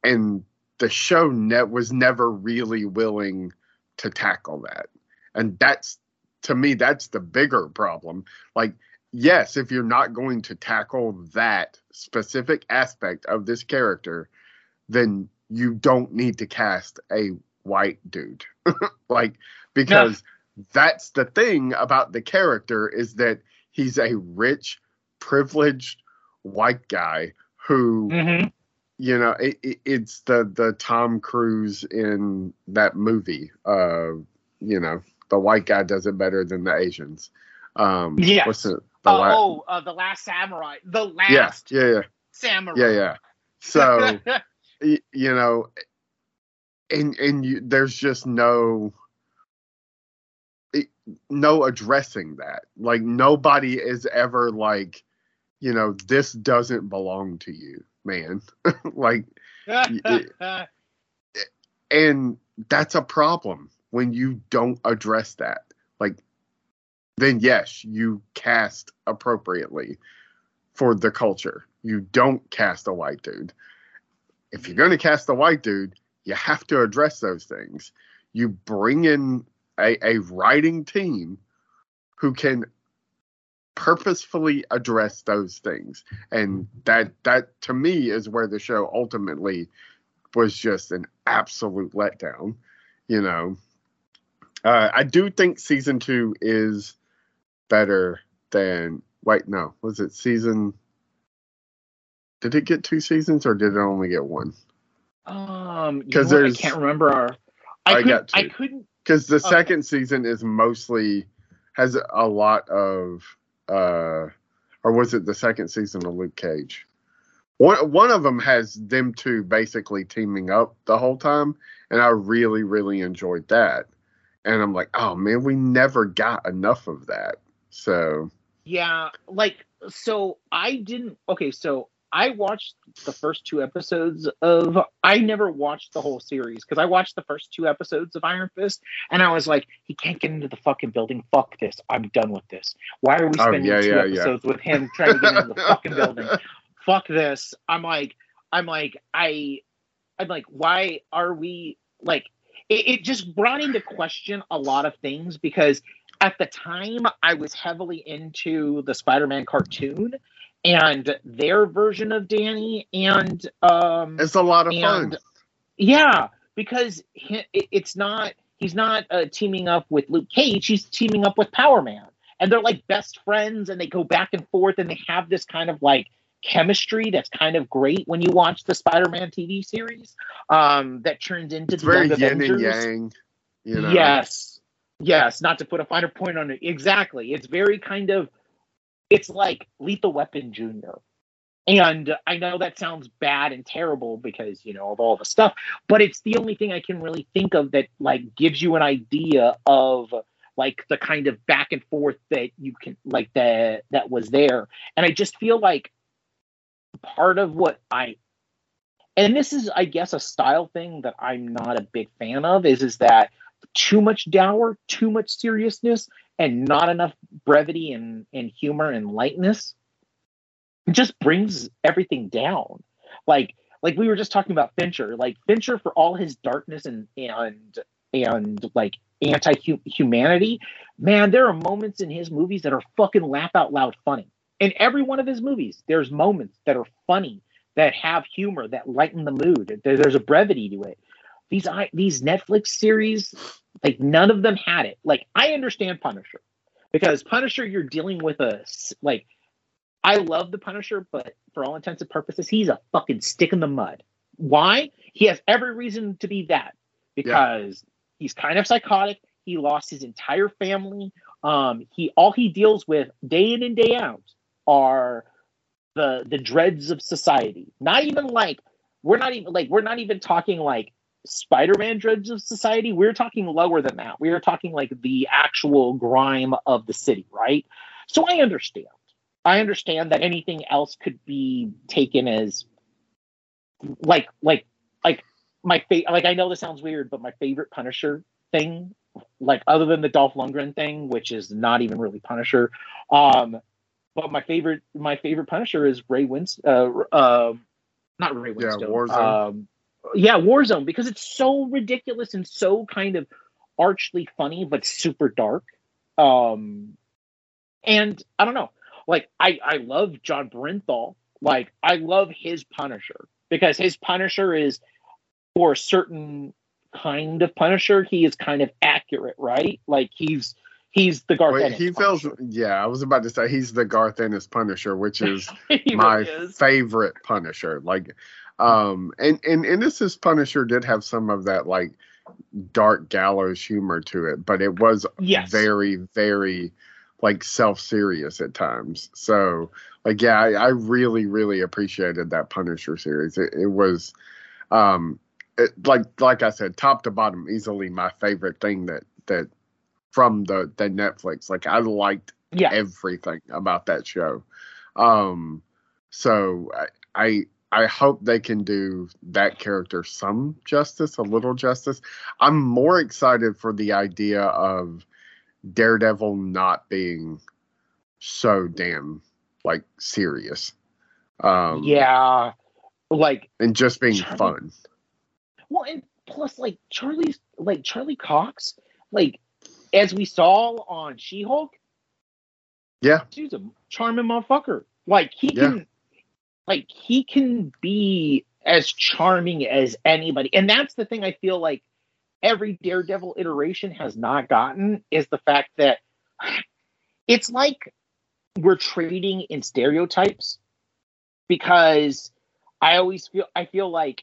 And the show net was never really willing to tackle that. And that's to me that's the bigger problem. Like yes if you're not going to tackle that specific aspect of this character then you don't need to cast a white dude. like because that's the thing about the character is that he's a rich, privileged white guy who hmm you know it, it, it's the the Tom Cruise in that movie. Uh, you know the white guy does it better than the Asians. Um, Yes. What's it? The la- oh, uh, the last samurai. The last yeah, yeah, yeah, samurai. yeah, yeah. So you know, and and you, there's just no it- no addressing that. Like nobody is ever like, you know, this doesn't belong to you, man. like, and that's a problem when you don't address that. Like, then yes, you cast appropriately for the culture. You don't cast a white dude. If you're going to cast a white dude, you have to address those things. You bring in a, a writing team who can purposefully address those things. And that that to me is where the show ultimately was just an absolute letdown. You know, uh, I do think season two is better than. Wait, no, was it season? Did it get two seasons or did it only get one? Um, you 'Cause know? I can't remember. Our, I, I couldn't, got I couldn't. Because the Okay. second season is mostly has a lot of, uh, or was it the second season of Luke Cage? One one of them has them two basically teaming up the whole time, and I really really enjoyed that. And I'm like, oh man, we never got enough of that. So Yeah, like so I didn't okay, so I watched the first two episodes of I never watched the whole series because I watched the first two episodes of Iron Fist and I was like, he can't get into the fucking building. Fuck this. I'm done with this. Why are we Oh, spending yeah, two yeah, yeah. episodes with him trying to get into the fucking building? Fuck this. I'm like, I'm like, I I'm like, why are we like it, it just brought into question a lot of things because at the time I was heavily into the Spider-Man cartoon and their version of Danny and um it's a lot of And- fun. yeah because he, it's not he's not uh, teaming up with Luke Cage he's teaming up with Power Man and they're like best friends and they go back and forth and they have this kind of like chemistry that's kind of great when you watch the Spider-Man TV series um that turns into It's the very Young yin Avengers. and yang. You know. Yes. Yes, not to put a finer point on it. Exactly. It's very kind of it's like Lethal Weapon Jr. And I know that sounds bad and terrible because, you know, of all the stuff, but it's the only thing I can really think of that like gives you an idea of like the kind of back and forth that you can like that that was there. And I just feel like part of what I and this is I guess a style thing that I'm not a big fan of is is that too much dour, too much seriousness, and not enough brevity and, and humor and lightness just brings everything down. Like like we were just talking about Fincher. Like Fincher for all his darkness and and and like anti humanity, man, there are moments in his movies that are fucking laugh out loud funny. In every one of his movies, there's moments that are funny, that have humor, that lighten the mood. There's a brevity to it. These I these Netflix series, like none of them had it. Like I understand Punisher because Punisher, you're dealing with a like. I love the Punisher, but for all intents and purposes, he's a fucking stick in the mud. Why? He has every reason to be that because he's kind of psychotic. He lost his entire family. Um, he all he deals with day in and day out are the the dreads of society. Not even like we're not even like we're not even talking like Spider-Man dreads of society. We're talking lower than that. We are talking like the actual grime of the city, right? So I understand. I understand that anything else could be taken as like like like my fa- like I know this sounds weird, but my favorite Punisher thing, like other than the Dolph Lundgren thing, which is not even really Punisher, um, but my favorite my favorite Punisher is Ray Winst, uh, uh, not Ray Yeah, Warzone. Um, yeah, Warzone, because it's so ridiculous and so kind of archly funny, but super dark. Um, and I don't know, like I I love Jon Bernthal, like I love his Punisher because his Punisher is for a certain kind of Punisher, he is kind of accurate, right? Like he's he's the Garth Wait, he feels Punisher. yeah. I was about to say he's the Garth Ennis Punisher, which is my really is. favorite Punisher. Like, um, and and and this is Punisher did have some of that like dark gallows humor to it, but it was Yes. very very like self serious at times. So like yeah, I, I really really appreciated that Punisher series. It, it was um it, like like I said, top to bottom, easily my favorite thing that that from the the Netflix. Like I liked yeah. everything about that show. Um, so I, I I hope they can do that character some justice, a little justice. I'm more excited for the idea of Daredevil not being so damn like serious. Um, yeah. Like and just being Charlie- fun. Well, and plus, like Charlie's, like Charlie Cox, like as we saw on She-Hulk, Yeah, he's a charming motherfucker. Like he Yeah. can, like he can be as charming as anybody, and that's the thing I feel like every Daredevil iteration has not gotten is the fact that it's like we're trading in stereotypes because I always feel I feel like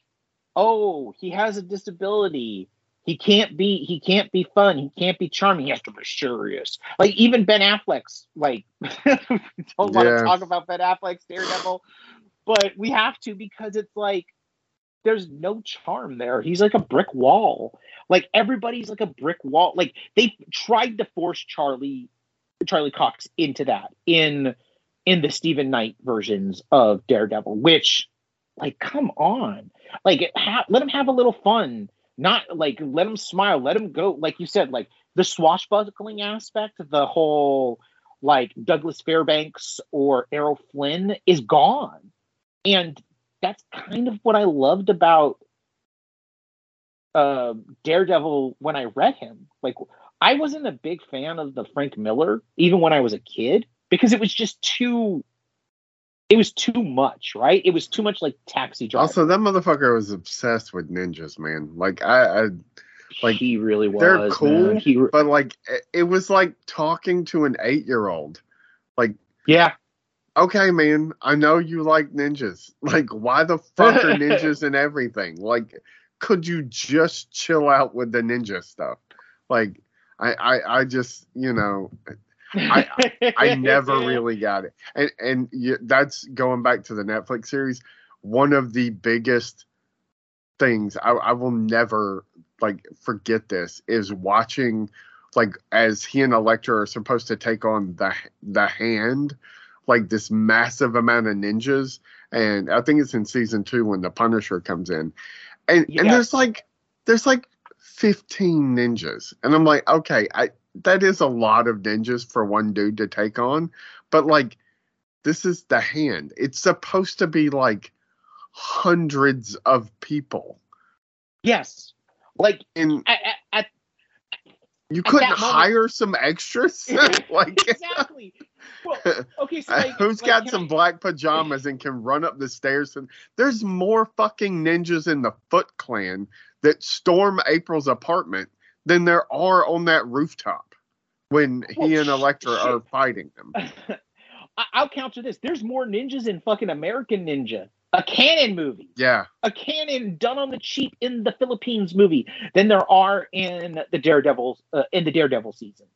oh he has a disability. He can't be he can't be fun. He can't be charming. He has to be serious. Like even Ben Affleck's like don't want to talk about Ben Affleck's Daredevil but we have to because it's like there's no charm there. He's like a brick wall. Like everybody's like a brick wall. Like they tried to force Charlie Charlie Cox into that in in the Stephen Knight versions of Daredevil, which like come on, like ha- let him have a little fun, not like let him smile, let him go, like you said, like the swashbuckling aspect, the whole like Douglas Fairbanks or Errol Flynn is gone, and that's kind of what I loved about uh, Daredevil when I read him. Like I wasn't a big fan of the Frank Miller, even when I was a kid, because it was just too. It was too much, right? It was too much like Taxi Driver. Also, that motherfucker was obsessed with ninjas, man. Like I, I like, he really was. they're cool. He, but like it- it was like talking to an eight year old. Like, yeah, okay, man, I know you like ninjas. Like, why the fuck are ninjas and everything? Like, could you just chill out with the ninja stuff? Like, I, I, I just, you know, I- I never really got it. And and you, that's going back to the Netflix series. One of the biggest things I, I will never like forget this is watching like as he and Elektra are supposed to take on the the hand, like this massive amount of ninjas. And I think it's in season two when the Punisher comes in. And and there's like there's like 15 ninjas. And I'm like, okay, I that is a lot of ninjas for one dude to take on. But like this is the hand. It's supposed to be like hundreds of people. yes, like And at, you couldn't hire some extras? like exactly. Well, okay, so like, who's like, got some I- black pajamas and can run up the stairs and there's more fucking ninjas in the Foot Clan that storm April's apartment than there are on that rooftop when he and Elektra shit. are fighting them. I'll counter this. There's more ninjas in fucking American Ninja, a Cannon movie. Yeah. a Cannon done on the cheap in the Philippines movie than there are in the Daredevil uh, in the Daredevil seasons.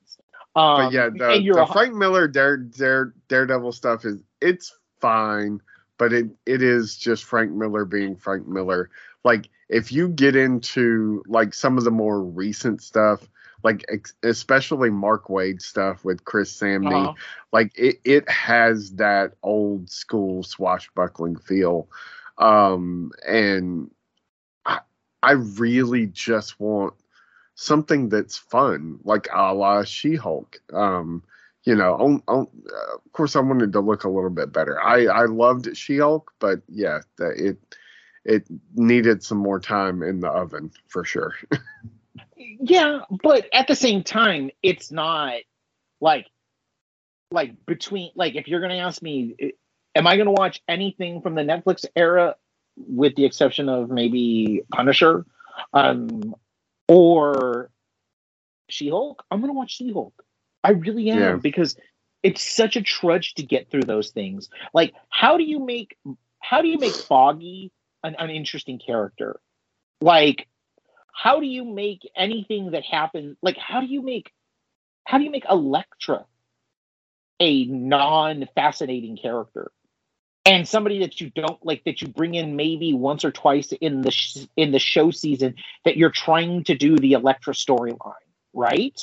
Um, But yeah, the, the Frank Miller Dare, Dare, Daredevil stuff is it's fine, but it it is just Frank Miller being Frank Miller. Like if you get into like some of the more recent stuff, like ex- especially Mark Waid stuff with Chris Samnee, uh, like it it has that old school swashbuckling feel, um, and I I really just want something that's fun, like a la She Hulk. Um, you know, on, on, uh, of course, I wanted to look a little bit better. I I loved She Hulk, but yeah, that it it needed some more time in the oven for sure. yeah, but at the same time, it's not like like between like if you're gonna ask me, am I gonna watch anything from the Netflix era with the exception of maybe Punisher, um, or She Hulk. I'm gonna watch She Hulk. I really am Yeah. because it's such a trudge to get through those things. Like, how do you make how do you make Foggy an, an interesting character? Like, how do you make anything that happens? Like, how do you make how do you make Elektra a non-fascinating character? and somebody that you don't like that you bring in maybe once or twice in the sh- in the show season that you're trying to do the Elektra storyline, right?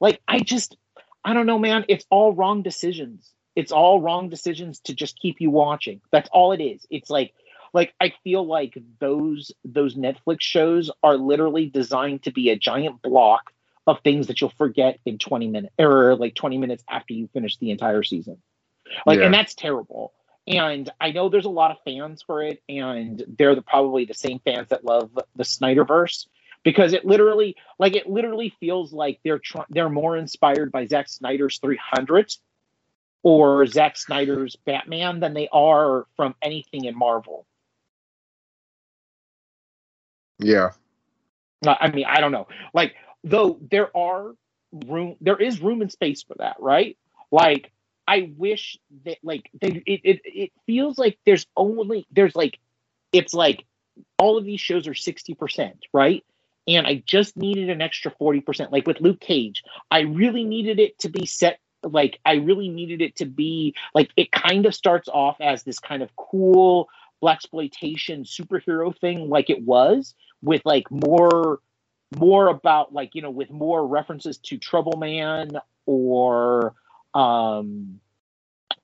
Like I just I don't know, man. It's all wrong decisions. It's all wrong decisions to just keep you watching. That's all it is. It's like like I feel like those those Netflix shows are literally designed to be a giant block of things that you'll forget in 20 minutes or like 20 minutes after you finish the entire season. Like Yeah. and that's terrible. And I know there's a lot of fans for it, and they're the, probably the same fans that love the Snyderverse because it literally, like, it literally feels like they're tr- they're more inspired by Zack Snyder's 300 or Zack Snyder's Batman than they are from anything in Marvel. Yeah. I mean, I don't know. Like, though there are room, there is room and space for that, right? Like, I wish that, like, they, it, it, it feels like there's only, there's like, it's like all of these shows are 60%, right? And I just needed an extra 40%. Like with Luke Cage, I really needed it to be set, like, I really needed it to be, like, it kind of starts off as this kind of cool, black exploitation superhero thing like it was with like more more about like you know with more references to trouble man or um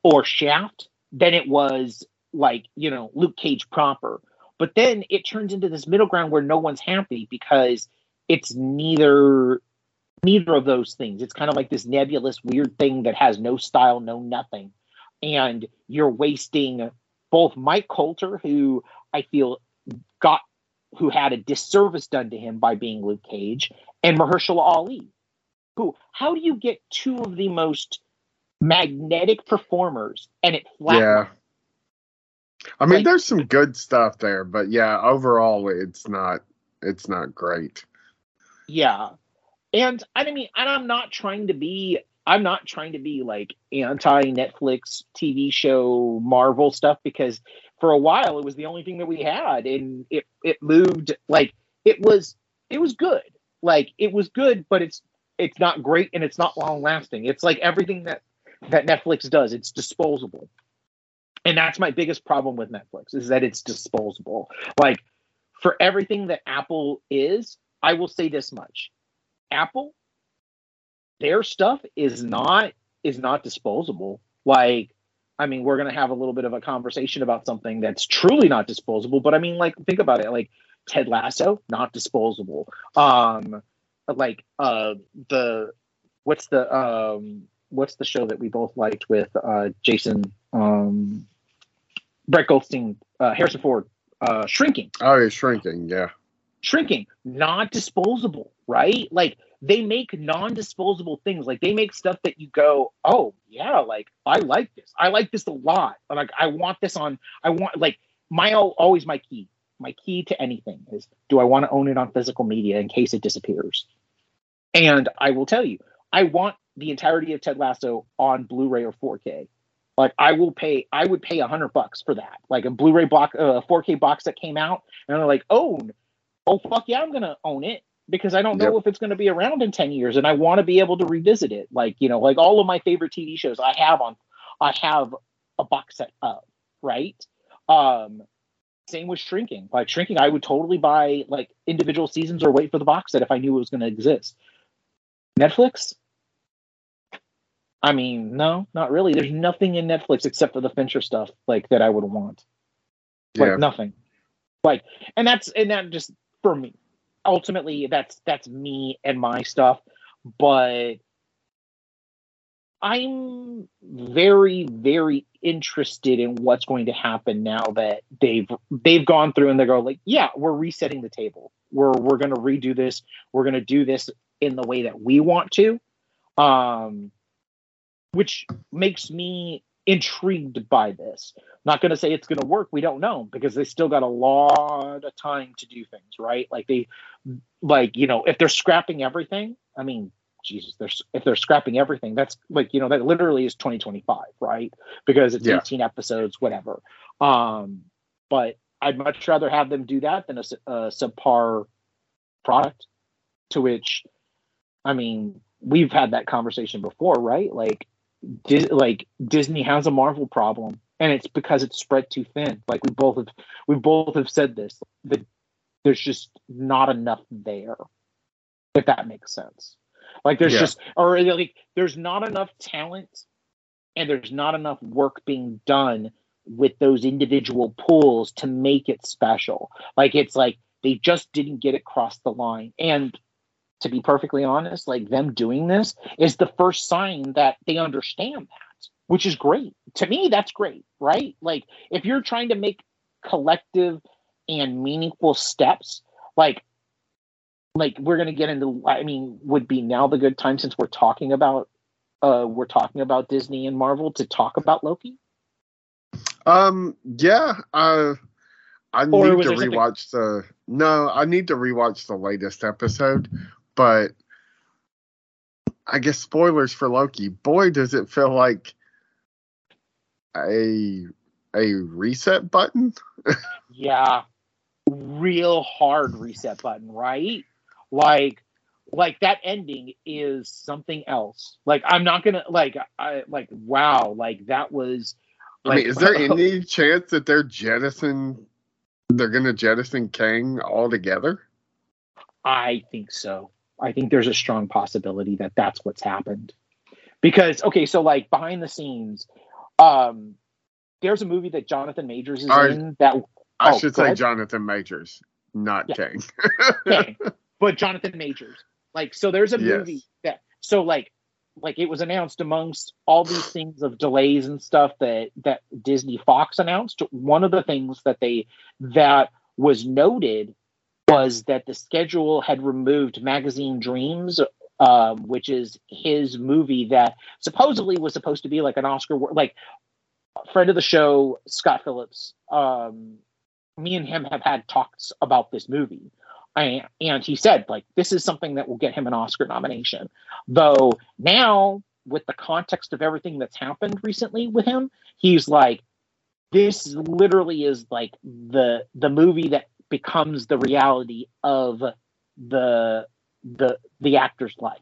or shaft than it was like you know luke cage proper. But then it turns into this middle ground where no one's happy because it's neither neither of those things. It's kind of like this nebulous weird thing that has no style no nothing. And you're wasting both mike colter who i feel got who had a disservice done to him by being Luke Cage, and Mahershala Ali, who how do you get two of the most magnetic performers and it flat? Yeah. I mean, Like- there's some good stuff there, but yeah, overall, it's not. It's not great. Yeah. And I mean, and I'm not trying to be I'm not trying to be like anti Netflix TV show Marvel stuff because for a while it was the only thing that we had and it it moved like it was it was good. Like it was good, but it's it's not great and it's not long lasting. It's like everything that that Netflix does, it's disposable. And that's my biggest problem with Netflix is that it's disposable. Like for everything that Apple is, I will say this much. Apple, their stuff is not is not disposable. Like, I mean, we're gonna have a little bit of a conversation about something that's truly not disposable. But I mean, like, think about it. Like Ted Lasso, not disposable. Um, like uh, the what's the um, what's the show that we both liked with uh, Jason um, Brett Goldstein, uh, Harrison Ford, uh, Shrinking Oh, it's shrinking. Yeah. shrinking, not disposable, right? Like they make non disposable things. Like they make stuff that you go, oh, yeah, like I like this. I like this a lot. Like I want this on, I want, like, my always my key. My key to anything is do I want to own it on physical media in case it disappears? And I will tell you, I want the entirety of Ted Lasso on Blu ray or 4K. Like I will pay, I would pay a hundred bucks for that. Like a Blu-ray box, uh, 4K box that came out, and they're like, own oh fuck yeah i'm gonna own it because i don't know if it's gonna be around in 10 years and i want to be able to revisit it. Like you know like all of my favorite tv shows i have on i have a box set of right? Um same with shrinking. Like shrinking i would totally buy like individual seasons or wait for the box set if i knew it was going to exist. Netflix? I mean no not really. There's nothing in netflix except for the fincher stuff like that i would want. Like Yeah. nothing. Like and that's and that just for me ultimately that's that's me and my stuff but i'm very very interested in what's going to happen now that they've they've gone through and they go like yeah we're resetting the table. We're we're going to redo this. We're going to do this in the way that we want to um which makes me intrigued by this Not going to say it's going to work. We don't know because they still got a lot of time to do things, right? Like they, like you know, if they're scrapping everything, I mean, Jesus, they're if they're scrapping everything, that's like you know that literally is 2025, right? Because it's Yeah. 18 episodes, whatever. Um, but I'd much rather have them do that than a subpar product. To which, I mean, we've had that conversation before, right? Like, Di- like Disney has a Marvel problem, and it's because it's spread too thin. Like we both have, we both have said this. That there's just not enough there, if that makes sense. Like there's Yeah. just, or like there's not enough talent, and there's not enough work being done with those individual pools to make it special. Like it's like they just didn't get it across the line. And to be perfectly honest, like them doing this is the first sign that they understand that, which is great. To me, that's great, right? Like if you're trying to make collective and meaningful steps, like like we're gonna get into I mean, would be now the good time since we're talking about uh we're talking about Disney and Marvel to talk about Loki? Um, yeah, uh, I need to there something- rewatch the. No, I need to rewatch the latest episode, but I guess spoilers for Loki. Boy, does it feel like a a reset button. Yeah. Real hard reset button, right? Like like that ending is something else. Like I'm not gonna like I like wow, like that was I like mean, is there any chance that they're jettison? They're gonna jettison Kang altogether? I think so. I think there's a strong possibility that that's what's happened. Because okay, so like behind the scenes, um, there's a movie that Jonathan Majors is right. in that I Oh, should say ahead. Jonathan Majors, not Yeah. Kang. okay, but Jonathan Majors. Like, so there's a Yes. movie that so like like it was announced amongst all these things of delays and stuff that that Disney Fox announced. One of the things that they that was noted was that the schedule had removed Magazine Dreams, um, which is his movie that supposedly was supposed to be like an Oscar, like friend of the show Scott Phillips. Um, me and him have had talks about this movie. I, and he said like this is something that will get him an Oscar nomination. Though now with the context of everything that's happened recently with him, he's like this literally is like the the movie that becomes the reality of the the the actor's life.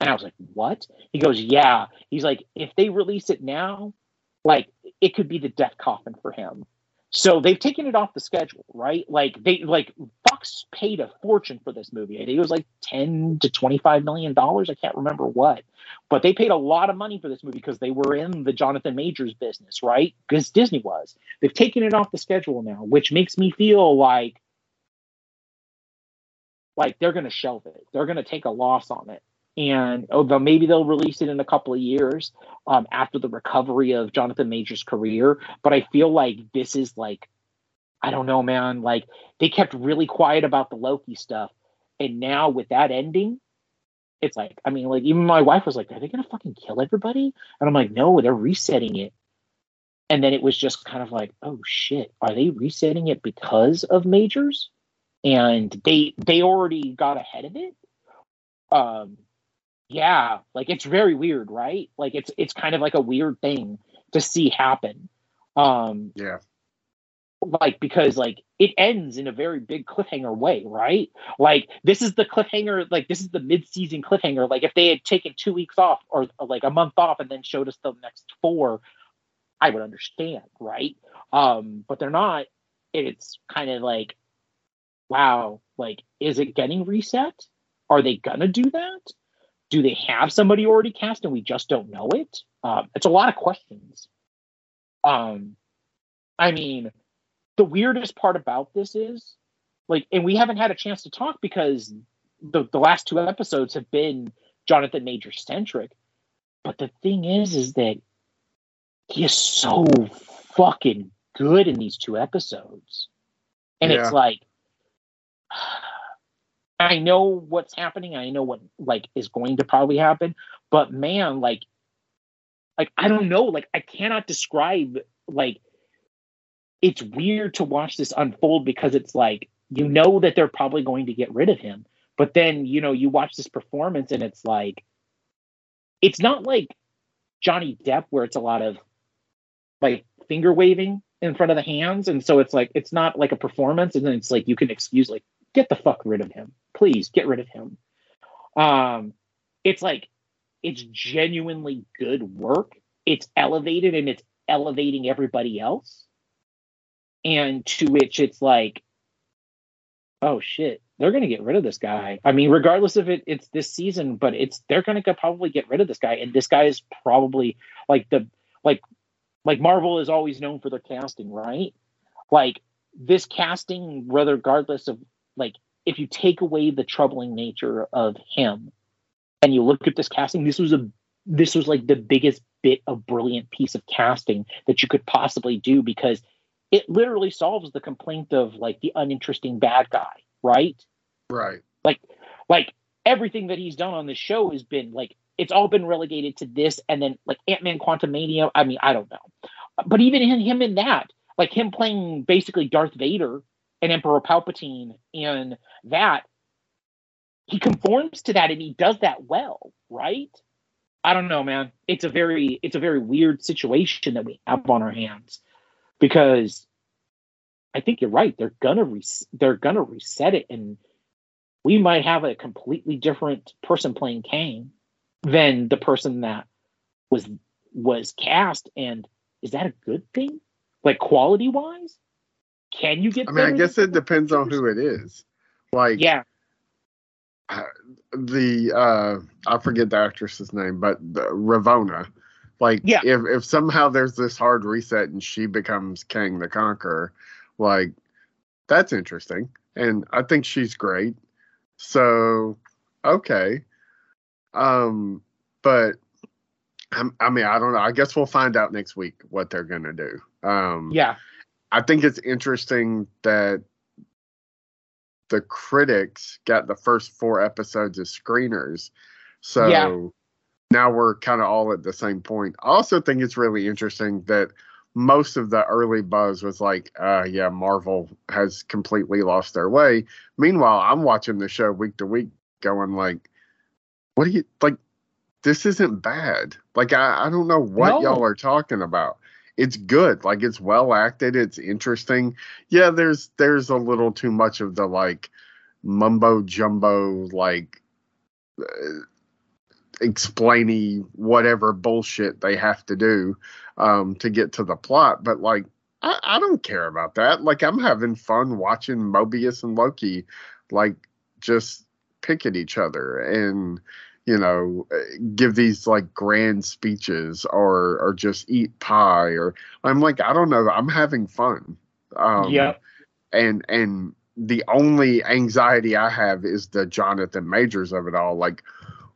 And I was like, "What?" He goes, "Yeah." He's like, "If they release it now, like it could be the death coffin for him." So they've taken it off the schedule, right? Like they like Fox paid a fortune for this movie. I think it was like 10 to 25 million dollars. I can't remember what. But they paid a lot of money for this movie because they were in the Jonathan Majors business, right? Because Disney was. They've taken it off the schedule now, which makes me feel like like they're going to shelve it. They're going to take a loss on it. And although maybe they'll release it in a couple of years um, after the recovery of Jonathan Major's career, but I feel like this is like, I don't know, man. Like they kept really quiet about the Loki stuff, and now with that ending, it's like, I mean, like even my wife was like, "Are they gonna fucking kill everybody?" And I'm like, "No, they're resetting it." And then it was just kind of like, "Oh shit, are they resetting it because of Majors?" And they they already got ahead of it. Um, yeah, like it's very weird, right? Like it's it's kind of like a weird thing to see happen. Um, Yeah. like because like it ends in a very big cliffhanger way, right? Like this is the cliffhanger, like this is the mid-season cliffhanger. Like if they had taken two weeks off or, or like a month off and then showed us the next four, I would understand, right? Um, but they're not. It's kind of like, wow, like is it getting reset? Are they gonna do that? Do they have somebody already cast and we just don't know it? Um, it's a lot of questions. Um, I mean, the weirdest part about this is like and we haven't had a chance to talk because the, the last two episodes have been jonathan major centric but the thing is is that he is so fucking good in these two episodes and Yeah. it's like i know what's happening. I know what like is going to probably happen. But man like like i don't know. Like i cannot describe like it's weird to watch this unfold because it's like you know that they're probably going to get rid of him. But then you know you watch this performance and it's like it's not like johnny depp where it's a lot of like finger waving in front of the hands. And so it's like it's not like a performance. And then it's like you can excuse like get the fuck rid of him. Please get rid of him. Um it's like it's genuinely good work. It's elevated and it's elevating everybody else. And to which it's like oh shit. They're to get rid of this guy. I mean regardless of it it's this season but it's they're to probably get rid of this guy. And this guy is probably like the like like marvel is always known for their casting right? Like this casting regardless of like if you take away the troubling nature of him and you look at this casting this was a this was like the biggest bit of brilliant piece of casting that you could possibly do because it literally solves the complaint of like the uninteresting bad guy, right? Right. Like like everything that he's done on this show has been like it's all been relegated to this and then like Ant-Man Quantumania, I mean, I don't know. But even in him in that, like him playing basically Darth Vader and Emperor Palpatine in that he conforms to that and he does that well, right? I don't know, man. It's a very it's a very weird situation that we have on our hands because I think you're right. They're gonna re- they're gonna reset it, and we might have a completely different person playing Kang than the person that was was cast. And is that a good thing? Like quality wise, can you get? I mean, I guess it depends on who it is. Like, yeah, the uh I forget the actress's name, but the, Ravonna like, yeah. if if somehow there's this hard reset and she becomes Kang the Conqueror, like that's interesting, and I think she's great. So, okay, um, but I, I mean, I don't know. I guess we'll find out next week what they're gonna do. Um, yeah, I think it's interesting that the critics got the first four episodes as screeners. So yeah now we're kind of all at the same point. I also think it's really interesting that most of the early buzz was like, uh, yeah, Marvel has completely lost their way. Meanwhile, I'm watching the show week to week going like, what do you like? This isn't bad. Like, I, I don't know what no. y'all are talking about. It's good. Like, it's well acted. It's interesting. Yeah, there's there's a little too much of the like mumbo jumbo like uh, explainy whatever bullshit they have to do um, to get to the plot. But like, I, I don't care about that. Like, I'm having fun watching Mobius and Loki, like, just pick at each other and you know give these like grand speeches or or just eat pie or i'm like i don't know i'm having fun um yeah and and the only anxiety i have is the jonathan majors of it all like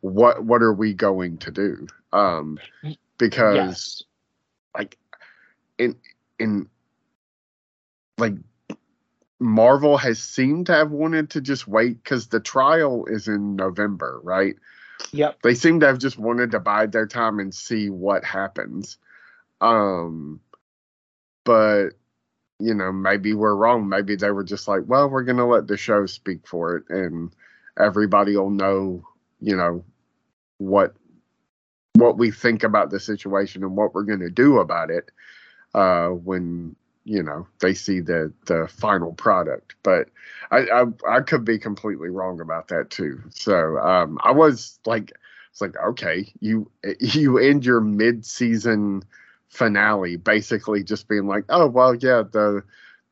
what what are we going to do? Um, because yes. like in in like Marvel has seemed to have wanted to just wait because the trial is in November, right? Yep. They seem to have just wanted to bide their time and see what happens. Um, but you know, maybe we're wrong. Maybe they were just like, well, we're gonna let the show speak for it, and everybody will know, you know, what what we think about the situation and what we're to do about it uh, when you know they see the the final product. But I, I, I could be completely wrong about that too. So um, I was like, it's like okay, you you end your mid season finale basically just being like, oh well, yeah, the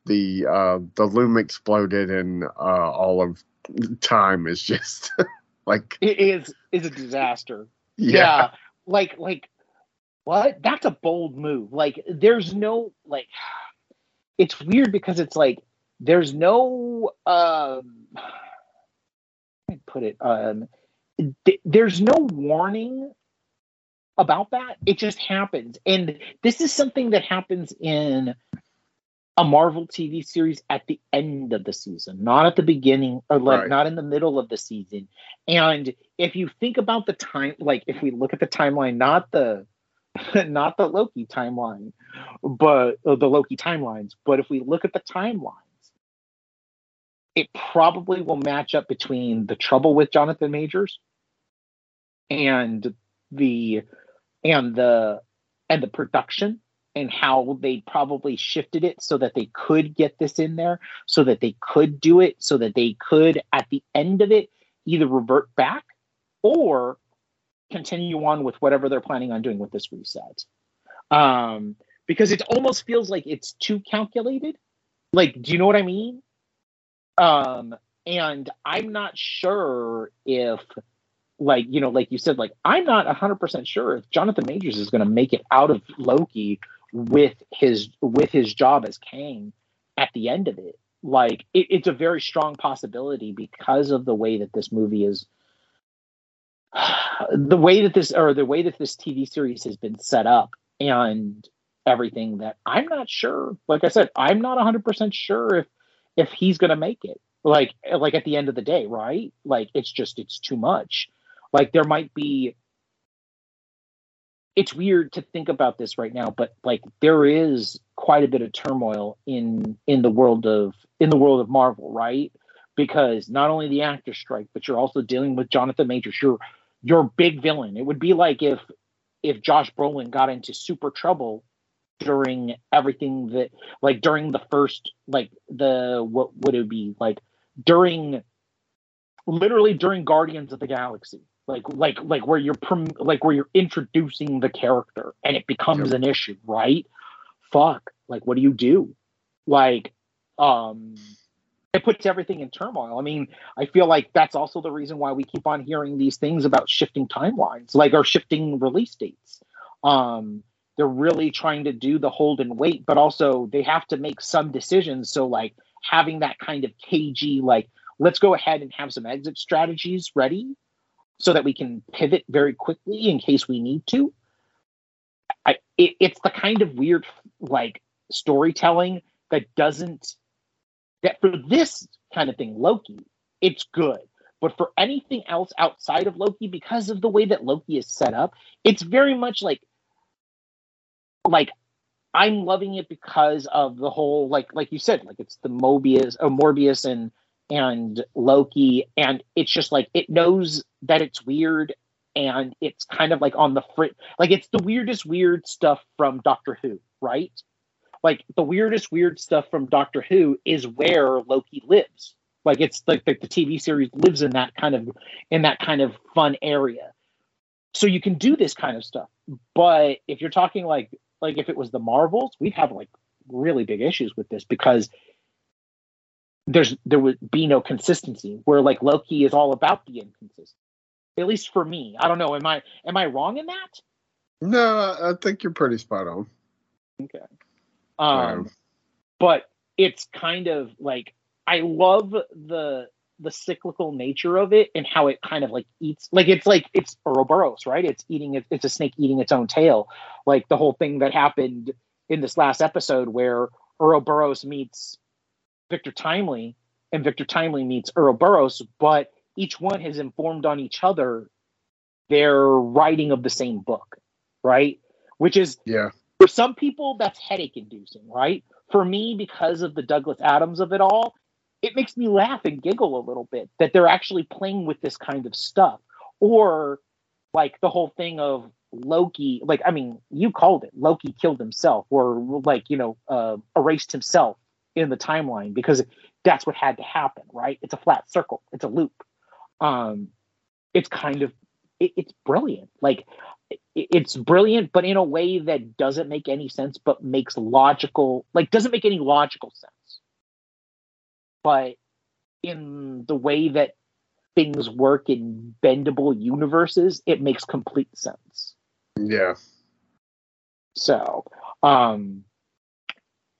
the uh, the loom exploded and uh, all of time is just like it is is a disaster. Yeah. yeah. Like like what? That's a bold move. Like there's no like it's weird because it's like there's no um put it um th- there's no warning about that it just happens and this is something that happens in a Marvel TV series at the end of the season, not at the beginning or like right. not in the middle of the season. And if you think about the time, like if we look at the timeline, not the not the Loki timeline, but uh, the Loki timelines. But if we look at the timelines, it probably will match up between the trouble with Jonathan Majors and the and the and the production and how they probably shifted it so that they could get this in there so that they could do it so that they could at the end of it either revert back or continue on with whatever they're planning on doing with this reset. Um because it almost feels like it's too calculated. Like do you know what i mean? Um and i'm not sure if like you know like you said like i'm not 100% sure if jonathan majors is going to make it out of loki with his with his job as kang at the end of it. Like it, it's a very strong possibility because of the way that this movie is the way that this or the way that this tv series has been set up and everything that i'm not sure like i said i'm not 100% sure if if he's going to make it. Like like at the end of the day right? Like it's just it's too much. Like there might be it's weird to think about this right now, but like there is quite a bit of turmoil in in the world of in the world of Marvel, right? Because not only the actor strike, but you're also dealing with Jonathan Majors, your your big villain. It would be like if if Josh Brolin got into super trouble during everything that like during the first like the what would it be like during literally during Guardians of the Galaxy. Like like like where you're prom- like where you're introducing the character and it becomes an issue right? Fuck. Like what do you do? Like um it puts everything in turmoil. I mean i feel like that's also the reason why we keep on hearing these things about shifting timelines like or shifting release dates. Um they're really trying to do the hold and wait but also they have to make some decisions. So like having that kind of cagey like let's go ahead and have some exit strategies ready so that we can pivot very quickly in case we need to. I, it, it's the kind of weird like storytelling that doesn't that for this kind of thing, Loki, it's good. But for anything else outside of Loki, because of the way that Loki is set up, it's very much like like I'm loving it because of the whole like like you said, like it's the Mobius or Morbius and and Loki, and it's just like it knows that it's weird, and it's kind of like on the frit, like it's the weirdest weird stuff from Doctor Who, right? Like the weirdest weird stuff from Doctor Who is where Loki lives. Like it's like the, the TV series lives in that kind of in that kind of fun area. So you can do this kind of stuff. But if you're talking like like if it was the Marvels, we'd have like really big issues with this because there's there would be no consistency where like Loki is all about the inconsistency. At least for me. I don't know. Am I am I wrong in that? No, I think you're pretty spot on. Okay. Um but it's kind of like I love the the cyclical nature of it and how it kind of like eats like it's like it's Ouroboros, right? It's eating it's a snake eating its own tail. Like the whole thing that happened in this last episode where Ouroboros meets Victor Timely and Victor Timely meets Ouroboros, but each one has informed on each other their writing of the same book, right? Which is yeah. For some people, that's headache inducing, right? For me, because of the Douglas Adams of it all, it makes me laugh and giggle a little bit that they're actually playing with this kind of stuff. Or like the whole thing of Loki, like, I mean, you called it Loki killed himself or like, you know, uh, erased himself in the timeline because that's what had to happen, right? It's a flat circle, it's a loop. Um, it's kind of it, it's brilliant. Like it's brilliant, but in a way that doesn't make any sense, but makes logical like doesn't make any logical sense. But in the way that things work in bendable universes, it makes complete sense. Yeah. So, um,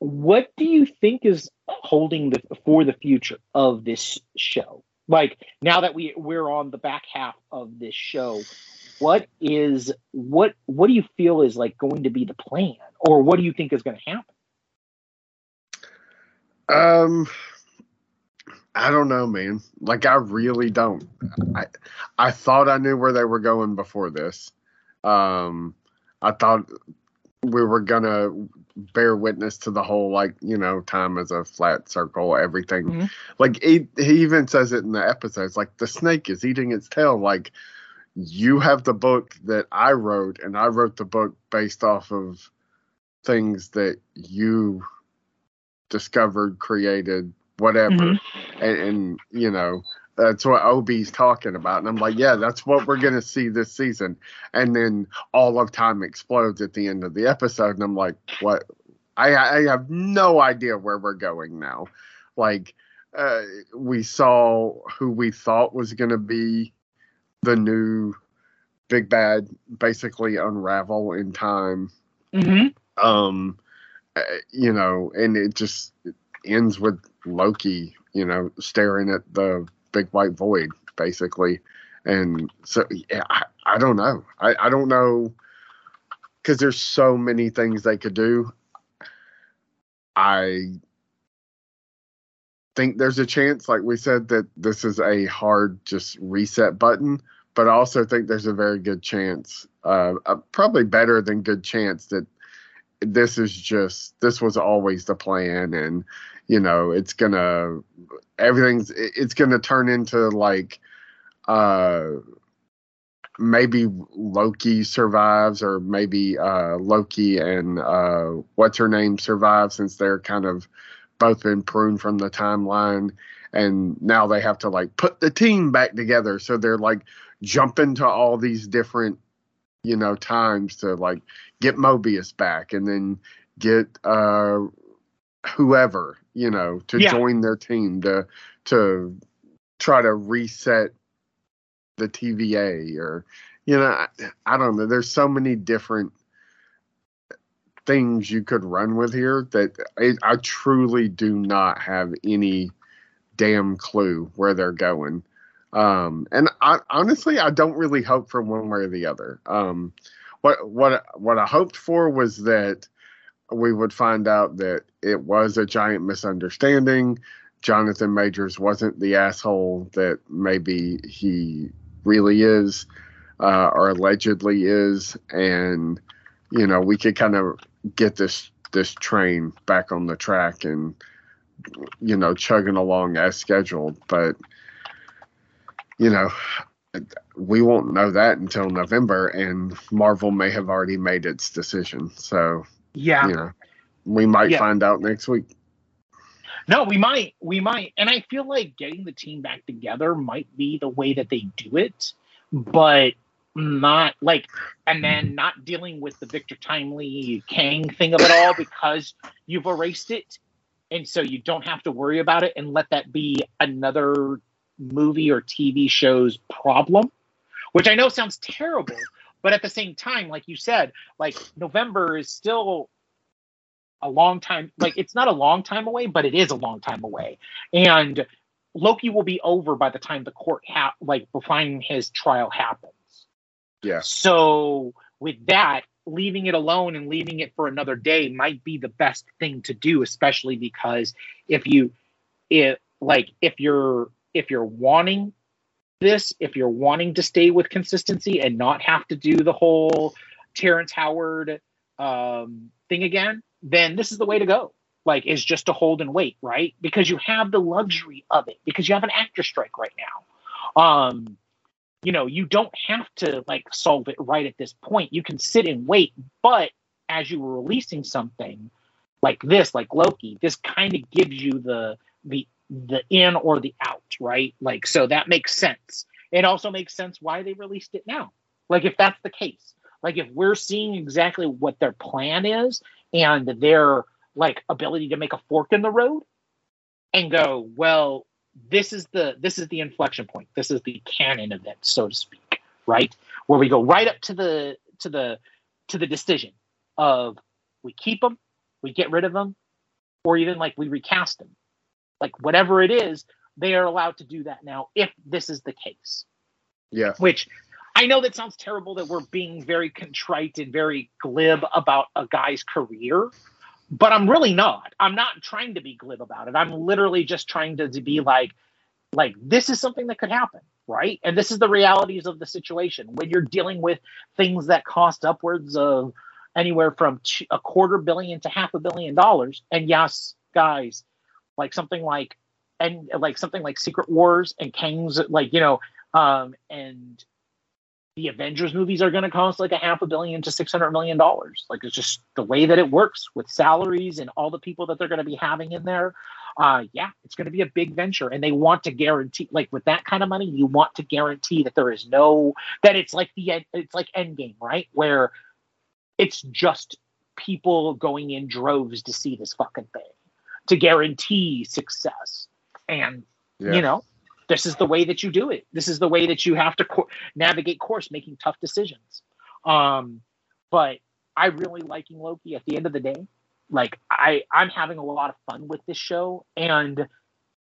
what do you think is holding the for the future of this show? Like now that we we're on the back half of this show, what is what what do you feel is like going to be the plan, or what do you think is going to happen? Um, I don't know, man. Like I really don't. I I thought I knew where they were going before this. Um, I thought we were gonna bear witness to the whole like you know time as a flat circle everything Mhm. like he, he even says it in the episodes like the snake is eating its tail like you have the book that i wrote and i wrote the book based off of things that you discovered created whatever Mhm. and, and you know that's what Obi's talking about, and I'm like, yeah, that's what we're gonna see this season. And then all of time explodes at the end of the episode, and I'm like, what? I I have no idea where we're going now. Like, uh, we saw who we thought was gonna be the new big bad, basically unravel in time. Mhm. Um, uh, you know, and it just ends with Loki, you know, staring at the big white void, basically. And so, yeah, I, I don't know. I, I don't know because there's so many things they could do. I think there's a chance, like we said, that this is a hard just reset button, but I also think there's a very good chance, uh, uh, probably better than good chance that this is just this was always the plan and you know it's gonna everything's it's gonna turn into like uh maybe loki survives or maybe uh loki and uh what's her name survive since they're kind of both been pruned from the timeline and now they have to like put the team back together so they're like jumping to all these different you know times to like get Mobius back and then get uh whoever, you know, to Yeah. join their team to to try to reset the TVA or you know, I, I don't know. There's so many different things you could run with here that I, I truly do not have any damn clue where they're going. Um, and I honestly, I don't really hope for one way or the other. Um, what what what I hoped for was that we would find out that it was a giant misunderstanding. Jonathan Majors wasn't the asshole that maybe he really is, uh, or allegedly is, and you know we could kind of get this this train back on the track and you know chugging along as scheduled. But you know we won't know that until November, and Marvel may have already made its decision. So, Yeah. you know, we might Yeah. find out next week. No, we might, we might, and I feel like getting the team back together might be the way that they do it, but not like, and then mm-hmm. not dealing with the Victor Timely Kang thing of it all because you've erased it, and so you don't have to worry about it, and let that be another movie or TV show's problem, which I know sounds terrible, but at the same time, like you said, like November is still a long time like it's not a long time away but it is a long time away. And loki will be over by the time the court ha- like finding his trial happens Yeah. so with that leaving it alone and leaving it for another day might be the best thing to do especially because if you if like if you're if you're wanting this if you're wanting to stay with consistency and not have to do the whole terrence howard um, thing again then this is the way to go. Like is just to hold and wait right? Because you have the luxury of it because you have an actor strike right now. Um you know you don't have to like solve it right at this point. You can sit and wait but as you were releasing something like this like loki this kind of gives you the the the in or the out right? Like so that makes sense. It also makes sense why they released it now. Like if that's the case like if we're seeing exactly what their plan is and their like ability to make a fork in the road and go well this is the this is the inflection point. This is the canon event so to speak right? Where we go right up to the to the to the decision of we keep them we get rid of them or even like we recast them like whatever it is they are allowed to do that now if this is the case. Yeah. which I know that sounds terrible that we're being very contrite and very glib about a guy's career, but I'm really not. I'm not trying to be glib about it. I'm literally just trying to, to be like, like this is something that could happen. right? And this is the realities of the situation when you're dealing with things that cost upwards of anywhere from a quarter billion to half a billion dollars. And yes, guys, like something like and like something like Secret Wars and Kang's, like you know, um, and the Avengers movies are going to cost like a half a billion to six hundred million dollars. Like it's just the way that it works with salaries and all the people that they're going to be having in there. Uh, yeah, it's going to be a big venture, and they want to guarantee, like with that kind of money, you want to guarantee that there is no that it's like the it's like Endgame, right? Where it's just people going in droves to see this fucking thing to guarantee success. And yeah. you know, this is the way that you do it. This is the way that you have to co- navigate course, making tough decisions. Um, but I really liking Loki. At the end of the day, like I, I'm having a lot of fun with this show, and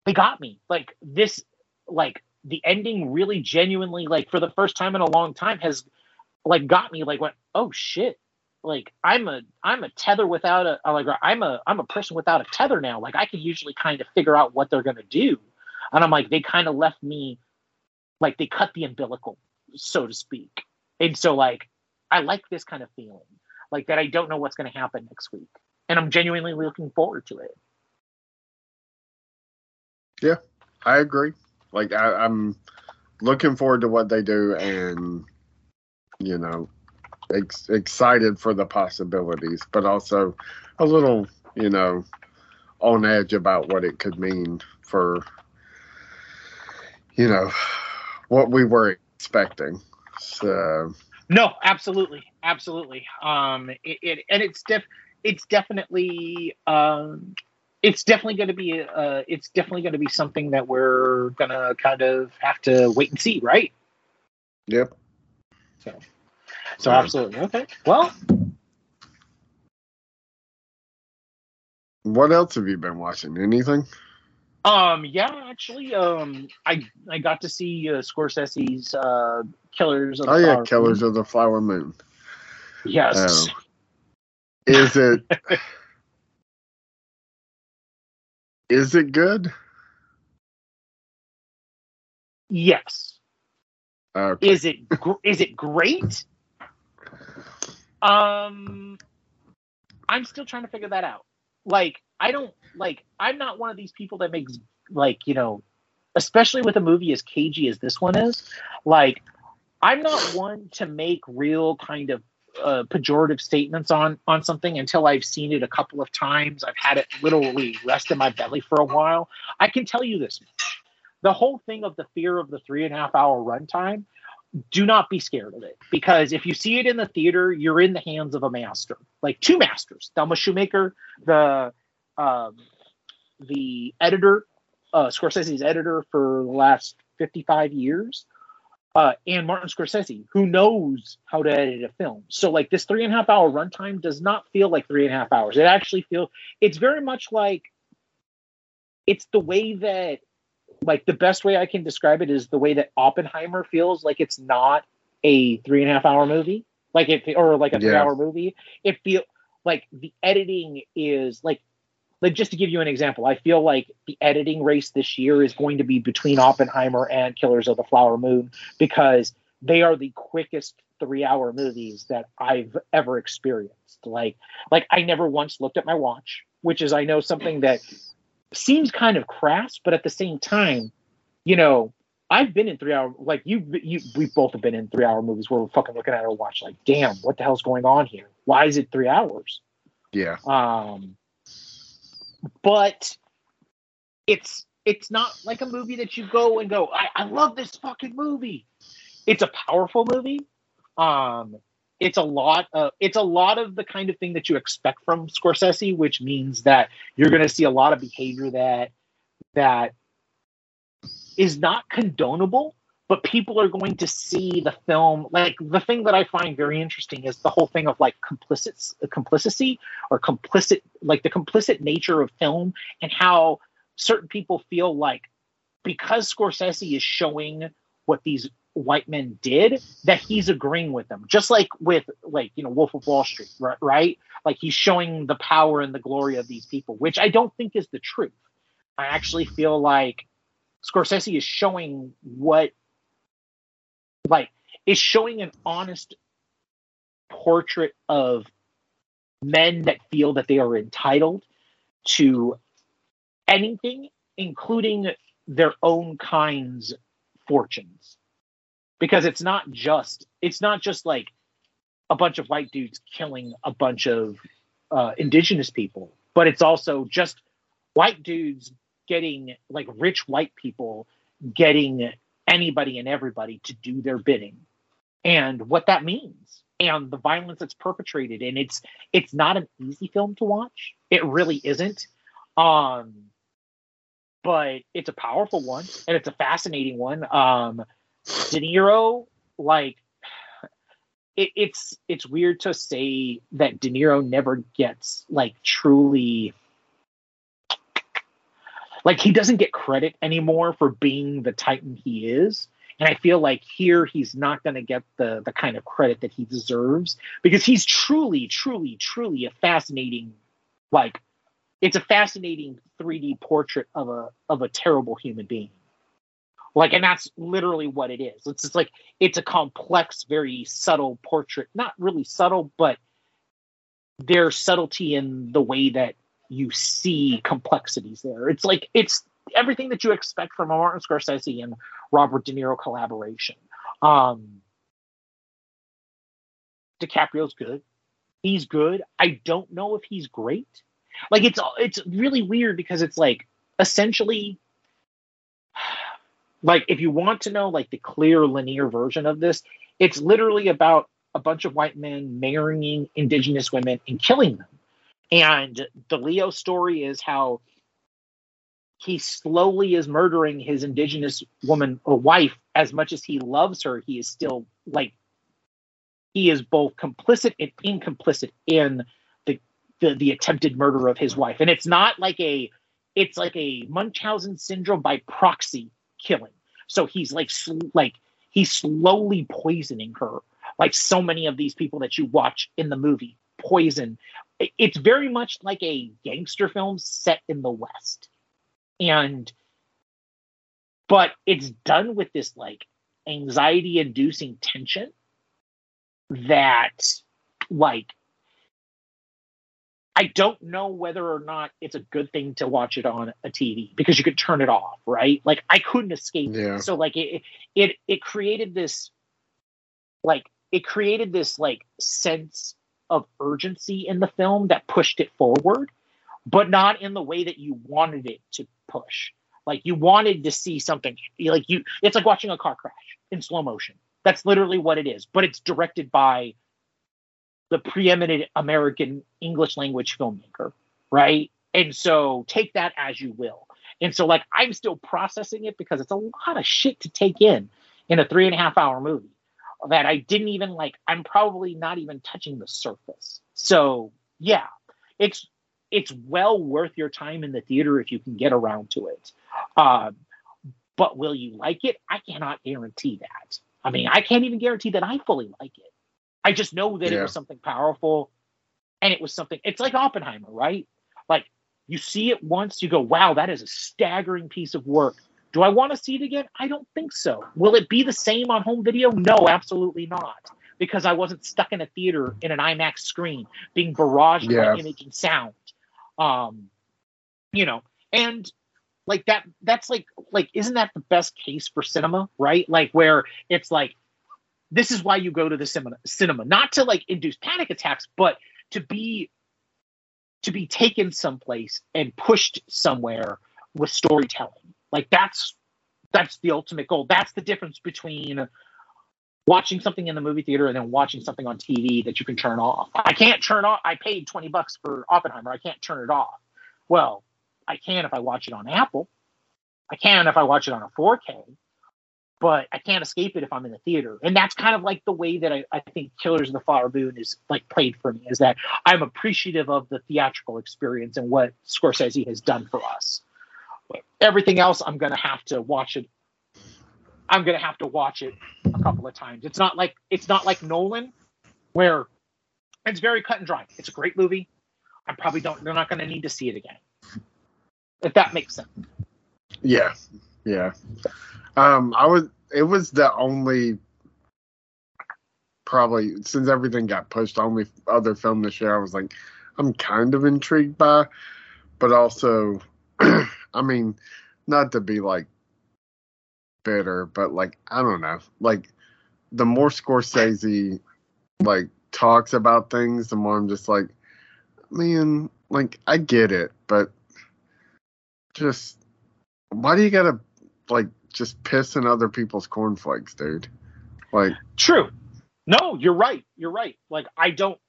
they got me. Like this, like the ending really genuinely, like for the first time in a long time, has like got me. Like went, oh shit, like I'm a I'm a tether without a like I'm a I'm a person without a tether now. Like I can usually kind of figure out what they're gonna do, and I'm like they kind of left me like they cut the umbilical, so to speak. And so like I like this kind of feeling, like that I don't know what's gonna happen next week, and I'm genuinely looking forward to it. Yeah, I agree. Like I, I'm looking forward to what they do, and you know ex- excited for the possibilities, but also a little, you know, on edge about what it could mean for, you know, what we were expecting. So. No, absolutely, absolutely. Um, it, it and it's def, it's definitely, um, it's definitely going to be, uh, it's definitely going to be something that we're gonna kind of have to wait and see, right? Yep. So. So absolutely. Okay. Well. What else have you been watching? Anything? Um. Yeah. Actually. Um. I I got to see uh, Scorsese's uh, Killers of the Oh yeah, Flower Killers Moon. of the Flower Moon. Yes. Um, is it? is it good? Yes. Okay. Is it is it great? Um, I'm still trying to figure that out. Like, I don't like. I'm not one of these people that makes like you know, especially with a movie as cagey as this one is. Like, I'm not one to make real kind of uh, pejorative statements on on something until I've seen it a couple of times. I've had it literally rest in my belly for a while. I can tell you this: the whole thing of the fear of the three and a half hour runtime do not be scared of it because if you see it in the theater, you're in the hands of a master, like two masters, Thelma Schoonmaker, the um, the editor, uh, Scorsese's editor for the last 55 years, uh, and Martin Scorsese, who knows how to edit a film. So like this three and a half hour runtime does not feel like three and a half hours. It actually feels it's very much like it's the way that like the best way I can describe it is the way that Oppenheimer feels like it's not a three and a half hour movie, like it or like a three hour movie. It feel like the editing is like like just to give you an example, I feel like the editing race this year is going to be between Oppenheimer and Killers of the Flower Moon because they are the quickest three hour movies that I've ever experienced. Like like I never once looked at my watch, which is I know something that seems kind of crass, but at the same time, you know, I've been in three hour like you you we both have been in three hour movies where we're fucking looking at our watch like, damn, what the hell's going on here? Why is it three hours? Yeah. Um but it's it's not like a movie that you go and go, I, I love this fucking movie. It's a powerful movie. Um it's a lot of it's a lot of the kind of thing that you expect from Scorsese, which means that you're going to see a lot of behavior that that is not condonable, but people are going to see the film. Like the thing that I find very interesting is the whole thing of like complicit complicity or complicit like the complicit nature of film and how certain people feel like because Scorsese is showing what these white men did that he's agreeing with them. Just like with like you know wolf of wall street right, right? Like he's showing the power and the glory of these people which i don't think is the truth. I actually feel like scorsese is showing what like is showing an honest portrait of men that feel that they are entitled to anything, including their own kind's fortunes. Because it's not just it's not just like a bunch of white dudes killing a bunch of uh, indigenous people, but it's also just white dudes getting like rich white people getting anybody and everybody to do their bidding. And what that means and the violence that's perpetrated. And it's it's not an easy film to watch. It really isn't. Um but it's a powerful one and it's a fascinating one. Um de niro like it, it's it's weird to say that de niro never gets like truly like he doesn't get credit anymore for being the titan he is. And i feel like here he's not going to get the the kind of credit that he deserves because he's truly truly truly a fascinating like it's a fascinating 3d portrait of a of a terrible human being. Like and that's literally what it is. It's just like it's a complex very subtle portrait. Not really subtle but there's subtlety in the way that you see complexities there. It's like it's everything that you expect from a Martin Scorsese and Robert De Niro collaboration. Um, DiCaprio's good. He's good. I don't know if he's great. Like it's it's really weird because it's like essentially like if you want to know like the clear linear version of this, it's literally about a bunch of white men marrying indigenous women and killing them. And the Leo story is how he slowly is murdering his indigenous woman or wife as much as he loves her. He is still like he is both complicit and incomplicit in the, the the attempted murder of his wife. And it's not like a it's like a Munchausen syndrome by proxy killing. So he's like sl- like he's slowly poisoning her, like so many of these people that you watch in the movie poison it's very much like a gangster film set in the West. And but it's done with this like anxiety inducing tension that like I don't know whether or not it's a good thing to watch it on a TV because you could turn it off, right? Like I couldn't escape. Yeah. So like it it it created this like it created this like sense of urgency in the film that pushed it forward, but not in the way that you wanted it to push. Like you wanted to see something like you it's like watching a car crash in slow motion. That's literally what it is, but it's directed by the preeminent American English language filmmaker, right? And so take that as you will. And so like I'm still processing it because it's a lot of shit to take in in a three and a half hour movie that I didn't even like. I'm probably not even touching the surface. So yeah, it's it's well worth your time in the theater if you can get around to it. Um, but will you like it? I cannot guarantee that. I mean, I can't even guarantee that I fully like it. I just know that yeah. it was something powerful, and it was something. It's like Oppenheimer, right? Like you see it once, you go, "Wow, that is a staggering piece of work." Do I want to see it again? I don't think so. Will it be the same on home video? No, absolutely not. Because I wasn't stuck in a theater in an IMAX screen being barraged yeah. by image and sound. Um, you know, and like that that's like like isn't that the best case for cinema, right? Like where it's like this is why you go to the cinema cinema, not to like induce panic attacks, but to be to be taken someplace and pushed somewhere with storytelling like that's that's the ultimate goal. That's the difference between watching something in the movie theater and then watching something on TV that you can turn off. I can't turn off. I paid 20 bucks for Oppenheimer. I can't turn it off. Well, I can if I watch it on Apple. I can if I watch it on a 4K, but I can't escape it if I'm in the theater. And that's kind of like the way that I, I think Killers of the Flower Moon is like played for me is that I'm appreciative of the theatrical experience and what Scorsese has done for us. Everything else, I'm gonna have to watch it. I'm gonna have to watch it a couple of times. It's not like it's not like Nolan, where it's very cut and dry. It's a great movie. I probably don't. They're not gonna need to see it again. If that makes sense. Yeah, yeah. Um, I was. It was the only probably since everything got pushed, only other film this year I was like, I'm kind of intrigued by, but also, I mean, not to be like bitter, but like I don't know, like the more Scorsese like talks about things, the more I'm just like, man, like I get it, but just why do you gotta like just piss in other people's cornflakes, dude? Like True. No, you're right. You're right. Like I don't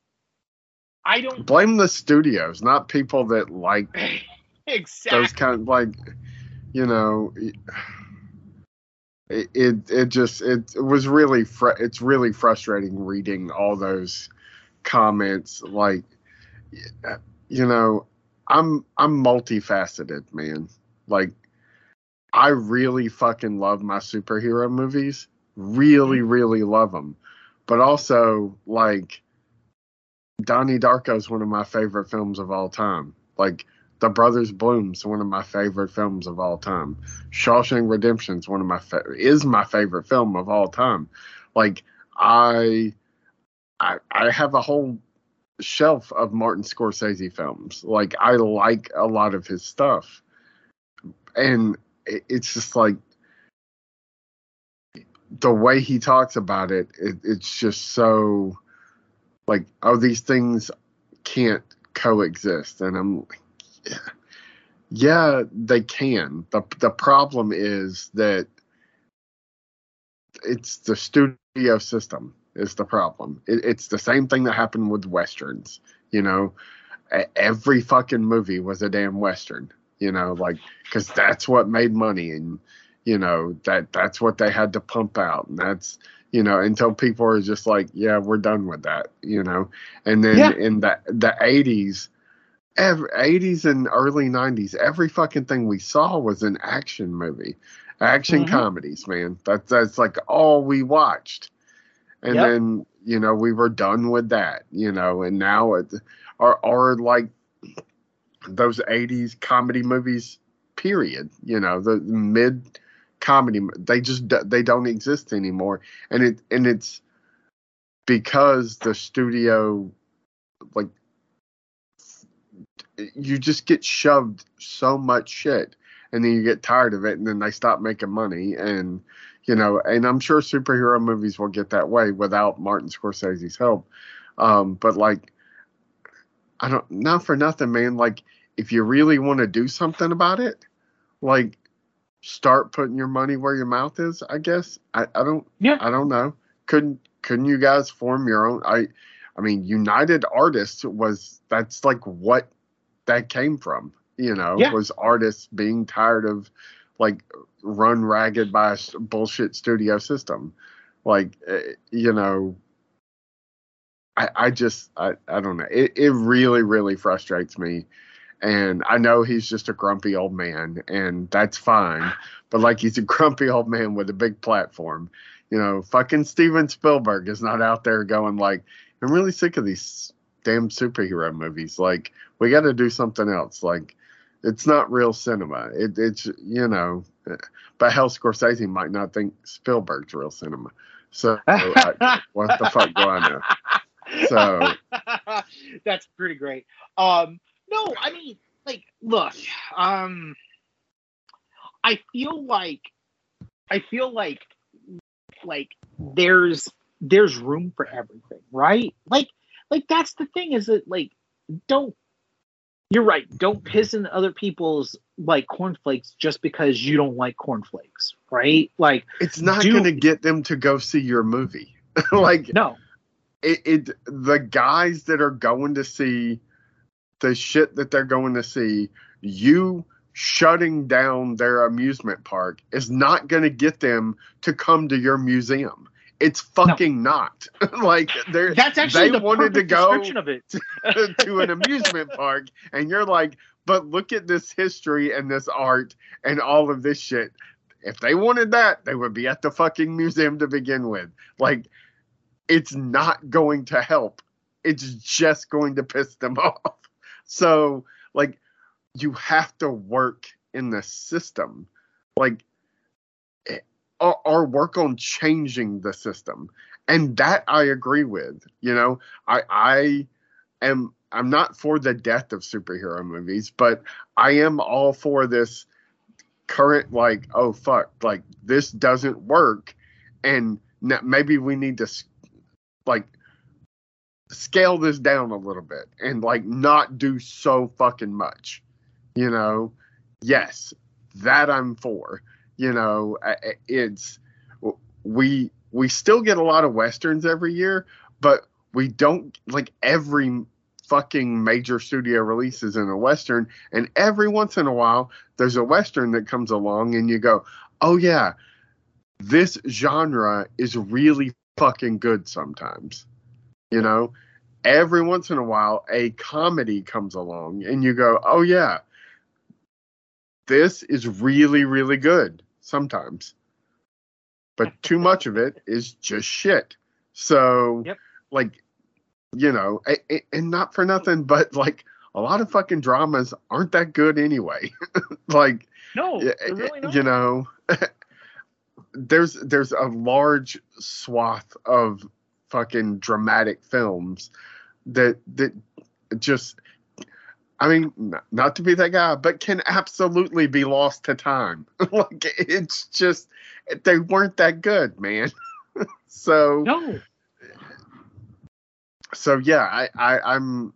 I don't blame the studios, not people that like exactly. Those kind of like you know it it, it just it, it was really fr- it's really frustrating reading all those comments like you know i'm i'm multifaceted man. Like i really fucking love my superhero movies. Really mm-hmm. really love them but also like donnie darko is one of my favorite films of all time. Like the Brothers Bloom's one of my favorite films of all time. Shawshank Redemption's one of my fa- is my favorite film of all time. Like I, I, I have a whole shelf of Martin Scorsese films. Like I like a lot of his stuff, and it, it's just like the way he talks about it, it. It's just so like oh these things can't coexist, and I'm like yeah, they can. the The problem is that it's the studio system is the problem. It, it's the same thing that happened with westerns. You know, every fucking movie was a damn western. You know, like because that's what made money, and you know that that's what they had to pump out, and that's you know until people are just like, yeah, we're done with that. You know, and then yeah. in the the eighties every 80s and early 90s every fucking thing we saw was an action movie action mm-hmm. comedies man that's that's like all we watched and yep. then you know we were done with that you know and now it are are like those 80s comedy movies period you know the mid comedy they just they don't exist anymore and it and it's because the studio like you just get shoved so much shit and then you get tired of it and then they stop making money and you know and i'm sure superhero movies will get that way without martin scorsese's help. Um, but like i don't not for nothing man like if you really want to do something about it like start putting your money where your mouth is i guess. I, I don't yeah. I don't know. Couldn't couldn't you guys form your own i i mean united artists was that's like what that came from. You know, yeah. was artists being tired of like run ragged by a bullshit studio system. Like, eh, you know, I, I just, I, I don't know. It, it really, really frustrates me. And I know he's just a grumpy old man, and that's fine. But like, he's a grumpy old man with a big platform. You know, fucking Steven Spielberg is not out there going like, I'm really sick of these damn superhero movies. Like we got to do something else. Like it's not real cinema. It, it's you know, but hell, Scorsese might not think Spielberg's real cinema. So I, what the fuck do I know? So that's pretty great. Um, no, I mean, like, look, um, I feel like, I feel like, like there's there's room for everything, right? Like like that's the thing is that like don't you're right. Don't piss in other people's like cornflakes just because you don't like cornflakes, right? Like it's not do, going to get them to go see your movie. like no, it, it the guys that are going to see the shit that they're going to see, you shutting down their amusement park is not going to get them to come to your museum. It's fucking no. not. like they're that's actually they the wanted to go of it. to, to an amusement park, and you're like, but look at this history and this art and all of this shit. If they wanted that, they would be at the fucking museum to begin with. Like, it's not going to help. It's just going to piss them off. So, like, you have to work in the system. Like, or, or work on changing the system. And that I agree with. You know, I I am I'm not for the death of superhero movies, but I am all for this current like oh fuck like this doesn't work and maybe we need to like scale this down a little bit and like not do so fucking much you know? Yes that i'm for you know it's we we still get a lot of westerns every year but we don't like every fucking major studio releases in a western and every once in a while there's a western that comes along and you go oh yeah this genre is really fucking good sometimes you know? Every once in a while a comedy comes along and you go oh yeah this is really really good sometimes but too much of it is just shit so yep. like you know, and not for nothing, but like a lot of fucking dramas aren't that good anyway. like, no, really you know, there's there's a large swath of fucking dramatic films that that just I mean, not to be that guy, but can absolutely be lost to time. like it's just they weren't that good, man. so no, so yeah, I, I I'm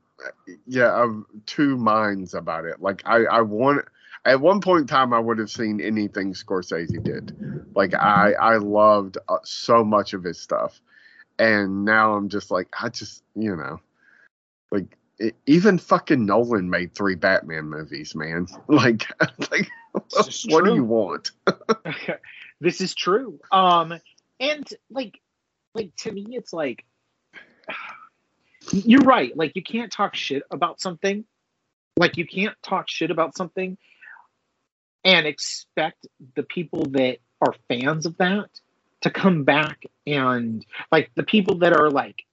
yeah of two minds about it. Like I I want at one point in time I would have seen anything Scorsese did. Like I I loved uh, so much of his stuff, and now I'm just like I just you know like it, even fucking Nolan made three Batman movies, man. Like like what true. do you want? this is true. Um and like like to me it's like you're right. Like you can't talk shit about something. Like you can't talk shit about something and expect the people that are fans of that to come back and like the people that are like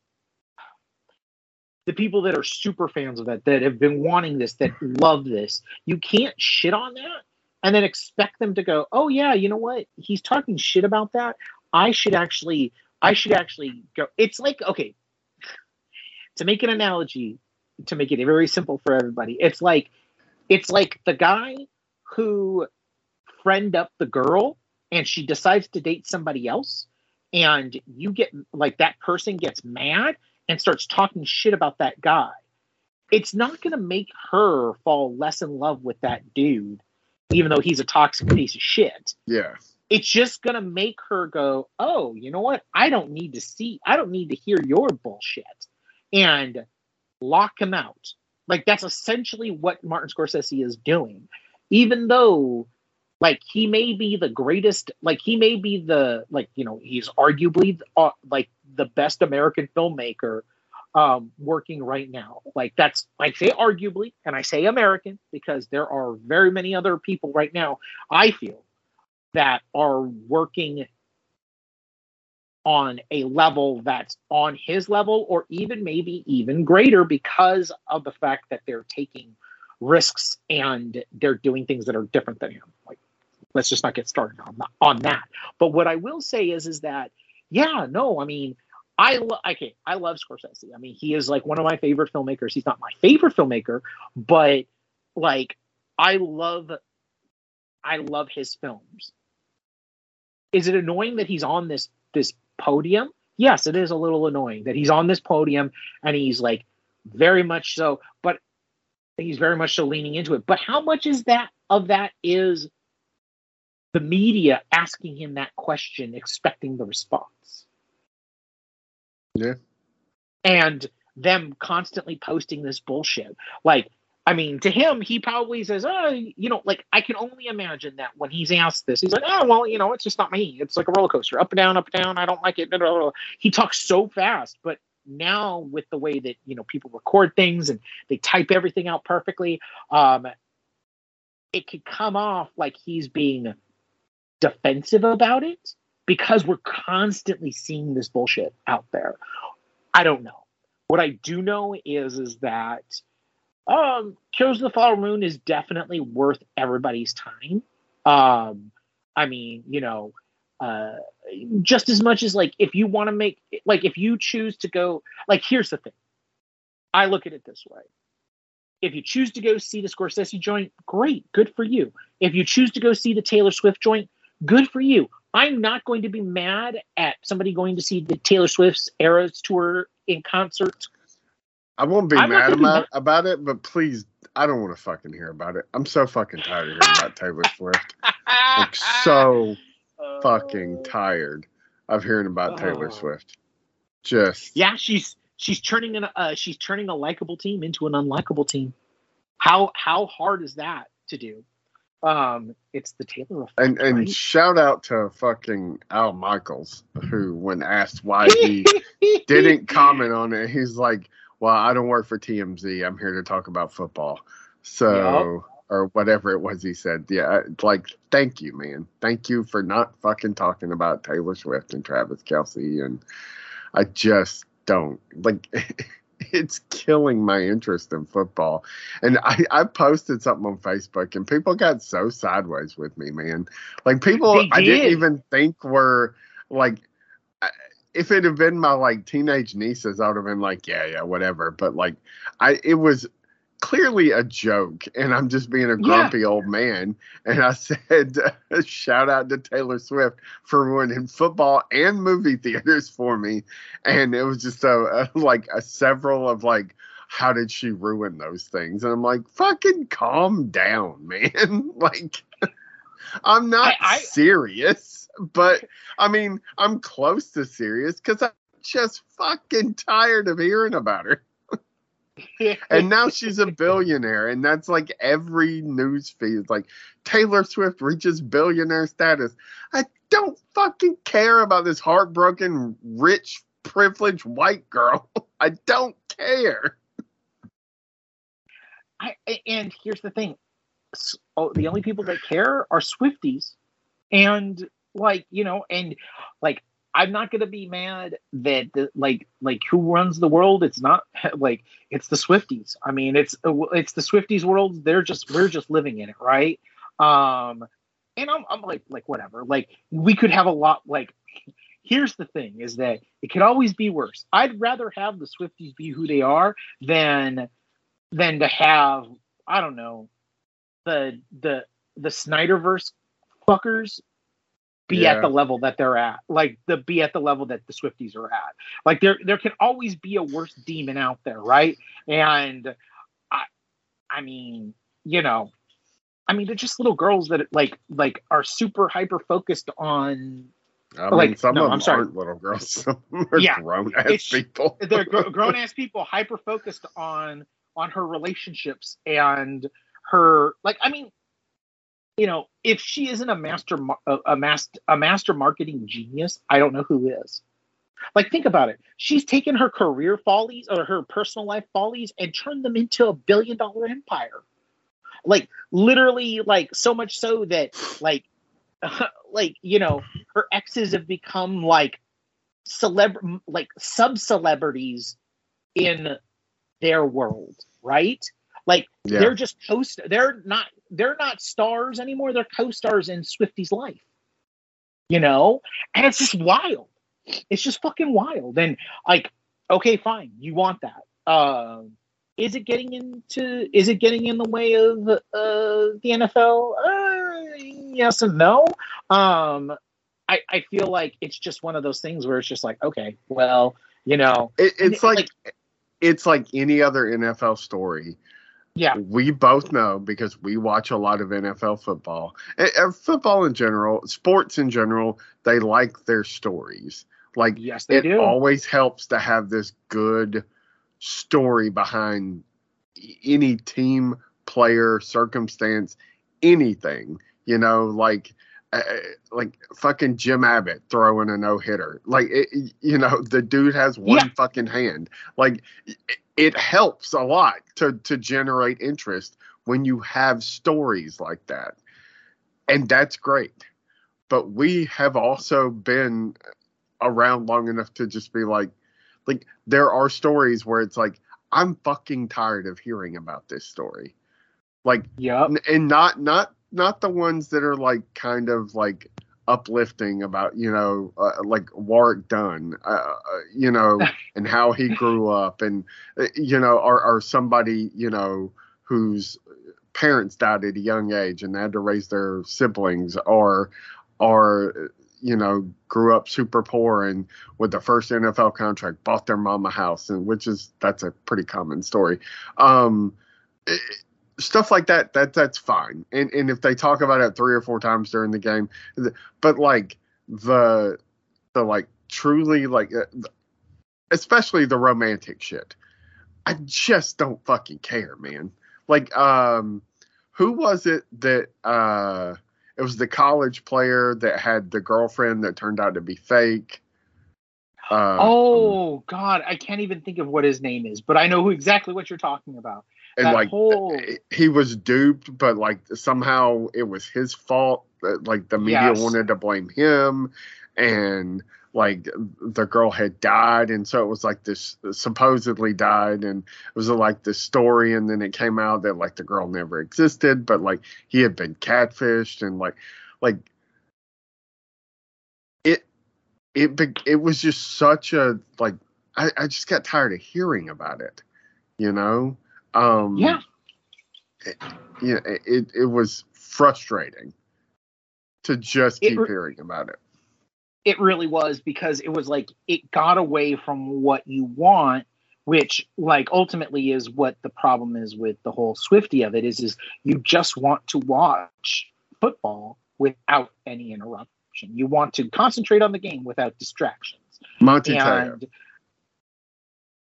the people that are super fans of that that have been wanting this that love this you can't shit on that and then expect them to go oh yeah you know what? He's talking shit about that. I should actually i should actually go. It's like okay to make an analogy, to make it very simple for everybody, it's like it's like the guy who friend up the girl and she decides to date somebody else and you get like that person gets mad and starts talking shit about that guy it's not going to make her fall less in love with that dude even though he's a toxic piece of shit yeah it's just going to make her go oh you know what i don't need to see i don't need to hear your bullshit and lock him out. Like that's essentially what Martin Scorsese is doing. Even though like he may be the greatest like he may be the like you know he's arguably uh, like the best American filmmaker um, working right now. Like that's I say arguably, and I say American because there are very many other people right now. I feel that are working on a level that's on his level or even maybe even greater because of the fact that they're taking risks and they're doing things that are different than him like let's just not get started on on that but what i will say is is that yeah no i mean i lo- okay i love scorsese. I mean he is like one of my favorite filmmakers. He's not my favorite filmmaker but like i love i love his films. Is it annoying that he's on this this podium, yes, it is a little annoying that he's on this podium and he's like very much so, but he's very much so leaning into it. But how much is that of that is the media asking him that question, expecting the response? Yeah. And them constantly posting this bullshit. Like, I mean, to him, he probably says, "Oh, you know, like I can only imagine that when he's asked this, he's like, oh, well, you know, it's just not me. It's like a roller coaster, up and down, up and down. I don't like it." He talks so fast, but now with the way that you know people record things and they type everything out perfectly, um, it could come off like he's being defensive about it because we're constantly seeing this bullshit out there. I don't know. What I do know is is that um, of the Flower Moon is definitely worth everybody's time. Um, I mean, you know, uh, just as much as like if you want to make like if you choose to go like here's the thing. I look at it this way. If you choose to go see the Scorsese joint, great, good for you. If you choose to go see the Taylor Swift joint, good for you. I'm not going to be mad at somebody going to see the Taylor Swift's Eras tour in concert. I won't be I'm mad gonna be about, mad- about it, but please, I don't want to fucking hear about it. I'm so fucking tired of hearing about Taylor Swift. Like so fucking tired of hearing about Taylor Oh. Swift. Just Yeah, she's she's turning an uh, she's turning a likable team into an unlikable team. How how hard is that to do? Um, it's the Taylor effect, and and right? shout out to fucking Al Michaels, who when asked why he didn't comment on it, he's like, "Well, I don't work for TMZ. I'm here to talk about football." So, or whatever it was he said. Yeah, like, thank you, man. Thank you for not fucking talking about Taylor Swift and Travis Kelce. And I just don't like. It's killing my interest in football. And I, I posted something on Facebook and people got so sideways with me, man. Like people They I didn't even think were like if it had been my like teenage nieces, I would have been like, yeah, yeah, whatever. But like, I it was clearly a joke, and I'm just being a Yeah. grumpy old man. And I said, shout out to Taylor Swift for ruining football and movie theaters for me. And it was just a, a like a several of like. How did she ruin those things? And I'm like, fucking calm down, man. like, I'm not I- I- serious, but I mean, I'm close to serious because I'm just fucking tired of hearing about her. And now she's a billionaire, and that's like every news feed is like Taylor Swift reaches billionaire status. I don't fucking care about this heartbroken, rich, privileged white girl. I don't care. I, and here's the thing. Oh, the only people that care are Swifties. And like, you know, and like I'm not gonna be mad that the, like like who runs the world. It's not like it's the Swifties. I mean, it's it's the Swifties world. They're just we're just living in it, right? Um, and I'm I'm like like whatever. Like we could have a lot. Like here's the thing: is that it could always be worse. I'd rather have the Swifties be who they are than than to have I don't know the the the Snyderverse fuckers be Yeah. at the level that they're at, like the be at the level that the Swifties are at. Like there there can always be a worse demon out there, right? And I I mean, you know, I mean they're just little girls that like like are super hyper focused on I mean, Like, some no, of them I'm sorry. aren't little girls. Some are Yeah, grown ass people. they're gr- grown ass people hyper focused on on her relationships and her like i mean you know if she isn't a master a, master a master marketing genius i don't know who is. Like think about it. She's taken her career follies or her personal life follies and turned them into a billion dollar empire. Like literally like so much so that like like you know her exes have become like celeb like sub celebrities in their world right like Yeah. they're just host they're not they're not stars anymore. They're co-stars in swifty's life. You know? And it's just wild. It's just fucking wild. And like okay fine. You want that. Um is it getting into is it getting in the way of uh the nfl uh, yes and no. Um I, I feel like it's just one of those things where it's just like okay well you know. It, it's and, like, it's like any other NFL story. Yeah We both know because we watch a lot of NFL football, and, football in general, sports in general. They like their stories. Like yes they it do always helps to have this good story behind any team, player, circumstance, anything. You know, like Uh, like fucking Jim Abbott throwing a no hitter. Like it, you know, the dude has one Yeah. fucking hand. Like it, helps a lot to to generate interest when you have stories like that, and that's great. But we have also been around long enough to just be like, like there are stories where it's like I'm fucking tired of hearing about this story. Like yep N- and not not not the ones that are like kind of like uplifting about you know uh, like Warrick Dunn, uh, uh you know, and how he grew up, and uh, you know, or, or somebody you know whose parents died at a young age and they had to raise their siblings, or or you know grew up super poor and with the first NFL contract bought their mama house, and which is that's a pretty common story. Um, it, stuff like that that that's fine. And and if they talk about it three or four times during the game but like the the like truly like uh, especially the romantic shit i just don't fucking care man. Like um who was it that uh it was the college player that had the girlfriend that turned out to be fake? Uh, oh god i can't even think of what his name is but i know who exactly what you're talking about and like whole... Eh, he was duped, but like somehow it was his fault. Like the media yes. wanted to blame him, and like the girl had died, and so it was like this supposedly died, and it was like this story, and then it came out that like the girl never existed, but like he had been catfished, and like like it it it was just such a like I, I just got tired of hearing about it, you know um, yeah. It, yeah, it, it was frustrating to just keep re- hearing about it. It really was because it was like it got away from what you want, which like ultimately is what the problem is with the whole Swifty of it is is you just want to watch football without any interruption. You want to concentrate on the game without distractions. Manti Te'o,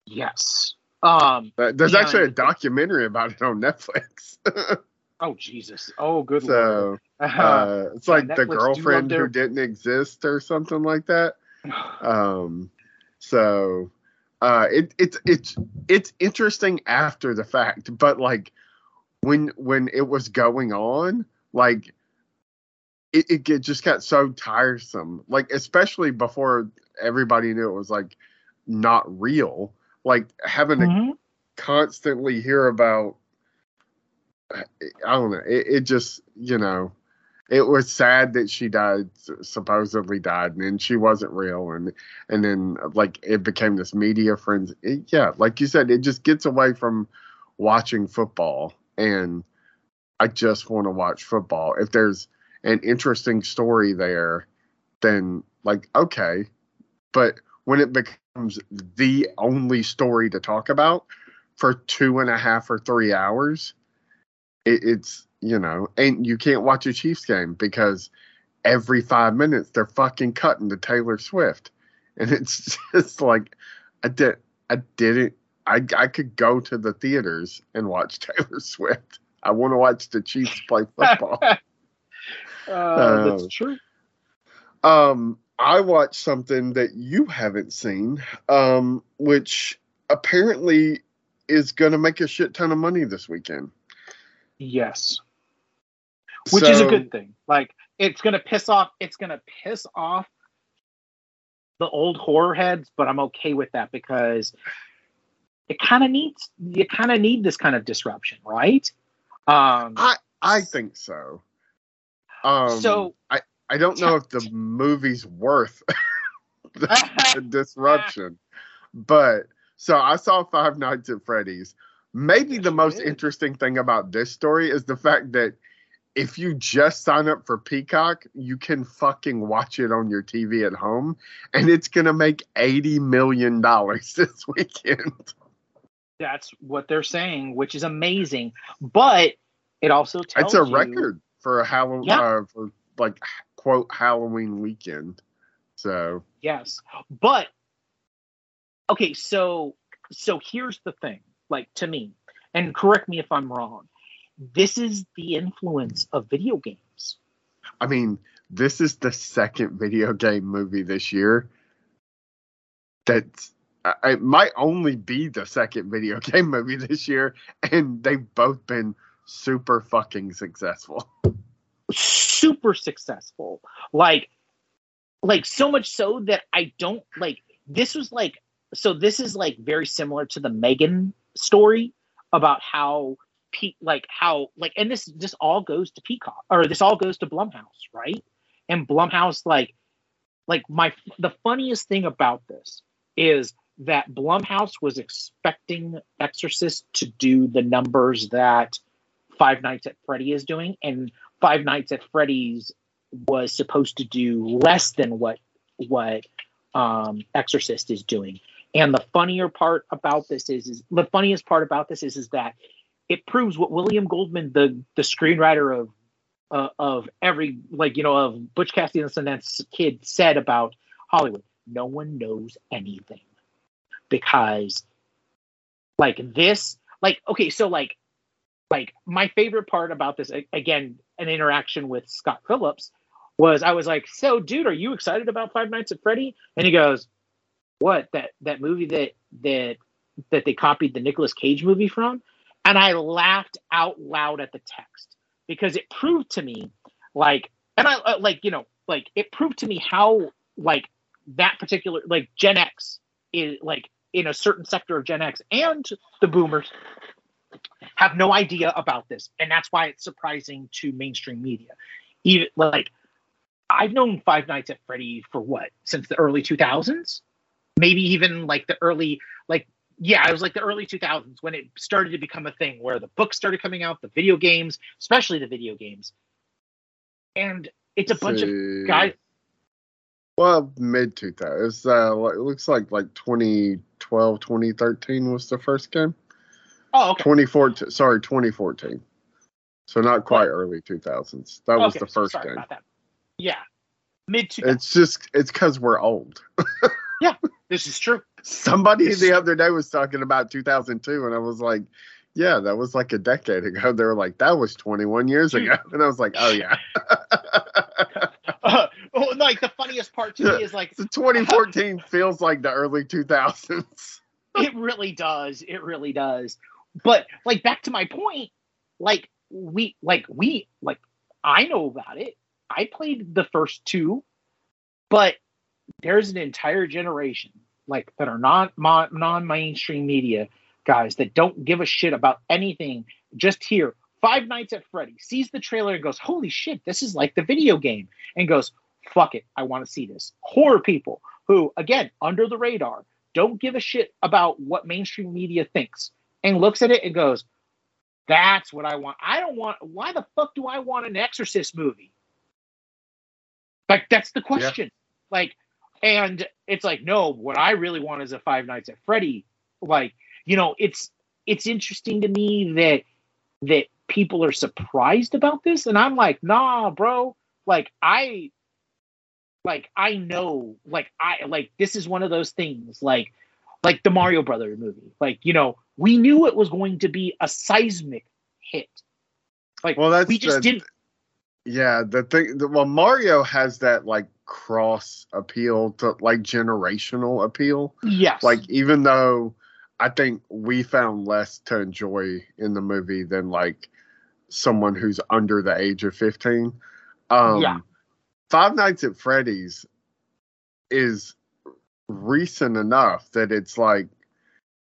Yes. Um, uh, there's actually a documentary about it on Netflix. oh Jesus! Oh, good so, uh, it's like the girlfriend who didn't exist or something like that. um, so uh, it, it's it's it's interesting after the fact, but like when when it was going on, like it, it, it just got so tiresome. Like especially before everybody knew it was like not real like having mm-hmm. to constantly hear about I don't know. It, it, just, you know, it was sad that she died, supposedly died, and then she wasn't real, and and then like it became this media frenzy. It, yeah, like you said, it just gets away from watching football, and I just want to watch football. If there's an interesting story there, then like okay, but when it becomes the only story to talk about for two and a half or three hours, it, it's you know, and you can't watch a Chiefs game because every five minutes they're fucking cutting to Taylor Swift, and it's just like I did I didn't I I could go to the theaters and watch Taylor Swift. I want to watch the Chiefs play football. uh, uh, that's true. Um, I watched something that you haven't seen, um, which apparently is going to make a shit ton of money this weekend. Yes. Which so, is a good thing. Like it's going to piss off it's going to piss off the old horror heads, but I'm okay with that because it kind of needs you kind of need this kind of disruption, right? Um I I think so. Um so I I don't know if the movie's worth the, the disruption, but so I saw Five Nights at Freddy's. Maybe the most interesting thing about this story is the fact that if you just sign up for Peacock, you can fucking watch it on your TV at home, and it's gonna make eighty million dollars this weekend. That's what they're saying, which is amazing. But it also tells it's a you, record for a Halloween yeah. uh, for like quote Halloween weekend. So yes, but okay. So so here's the thing. Like to me, and correct me if I'm wrong. This is the influence of video games. I mean, this is the second video game movie this year that's it might only be the second video game movie this year, and they've both been super fucking successful super successful. Like, like so much so that I don't like this was like so this is like very similar to the Megan story about how Pete like how like and this this all goes to Peacock or this all goes to Blumhouse, right? and Blumhouse like like my the funniest thing about this is that Blumhouse was expecting Exorcist to do the numbers that Five Nights at Freddy is doing, and Five Nights at Freddy's was supposed to do less than what what um, Exorcist is doing. And the funnier part about this is, is the funniest part about this is, is that it proves what William Goldman, the the screenwriter of uh, of every like you know of Butch Cassidy and the Sundance Kid said about Hollywood. No one knows anything because like this, like okay, so like like my favorite part about this again, an interaction with Scott Phillips was I was like, so dude, are you excited about Five Nights at Freddy? And he goes, what that that movie that that that they copied the Nicolas Cage movie from? And I laughed out loud at the text because it proved to me like and I uh, like you know like it proved to me how like that particular like Gen X is like in a certain sector of Gen X and the boomers have no idea about this and that's why it's surprising to mainstream media even like I've known Five Nights at Freddy for what since the early 2000s maybe even like the early like yeah, it was like the early 2000s when it started to become a thing where the books started coming out, the video games, especially the video games. And it's a bunch of guys. Well, mid 2000s. Uh, it looks like like 2012, 2013 was the first game. Oh, okay. 2014. Sorry, 2014. So not quite what? early 2000s. That okay, was the first so game. Yeah, mid. It's just it's because we're old. yeah, this is true. Somebody the other day was talking about 2002, and I was like, yeah, that was like a decade ago. They were like, that was 21 years ago. And I was like, oh, yeah. uh, well, like the funniest part to me is like the 2014 feels like the early 2000s. it really does. It really does. But like back to my point, like we, like we, like I know about it. I played the first two, but there's an entire generation like that are not non-mainstream media guys that don't give a shit about anything. Just here five nights at freddy sees the trailer and goes holy shit this is like the video game and goes fuck it i want to see this. Horror people who again under the radar don't give a shit about what mainstream media thinks and looks at it and goes that's what i want i don't want why the fuck do i want an exorcist movie like that's the question yeah. like and it's like, no, what I really want is a Five Nights at Freddy. Like, you know, it's it's interesting to me that that people are surprised about this, and I'm like, nah, bro. Like, I like I know, like I like this is one of those things, like like the Mario Brother movie. Like, you know, we knew it was going to be a seismic hit. Like, well, that's we just the, didn't. Yeah, the thing. The, well, Mario has that like cross appeal to like generational appeal. Yes. Like even though I think we found less to enjoy in the movie than like someone who's under the age of 15. Um yeah. Five Nights at Freddy's is recent enough that it's like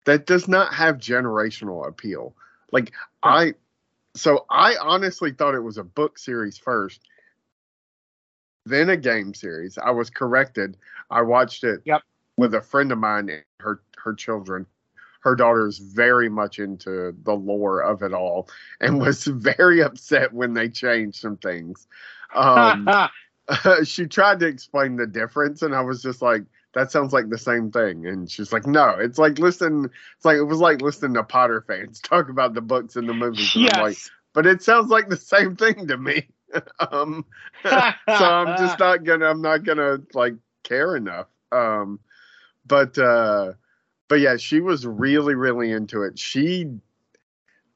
that does not have generational appeal. Like I so I honestly thought it was a book series first then a game series. I was corrected. I watched it yep. with a friend of mine and her her children. Her daughter is very much into the lore of it all and was very upset when they changed some things. Um, she tried to explain the difference, and I was just like, that sounds like the same thing. And she's like, no, it's like listen, it's like it was like listening to Potter fans talk about the books and the movies. And yes. I'm like, but it sounds like the same thing to me. um, so I'm just not gonna. I'm not gonna like care enough. Um, but uh, but yeah, she was really really into it. She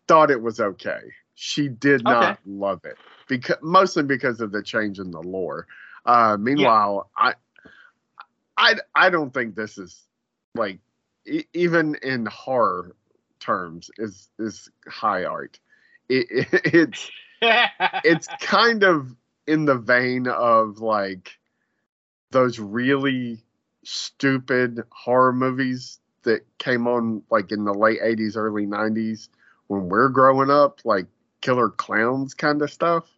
thought it was okay. She did not okay. love it because mostly because of the change in the lore. Uh, meanwhile, yeah. I I I don't think this is like e- even in horror terms is is high art. It, it, it's it's kind of in the vein of like those really stupid horror movies that came on like in the late 80s early 90s when we're growing up like killer clowns kind of stuff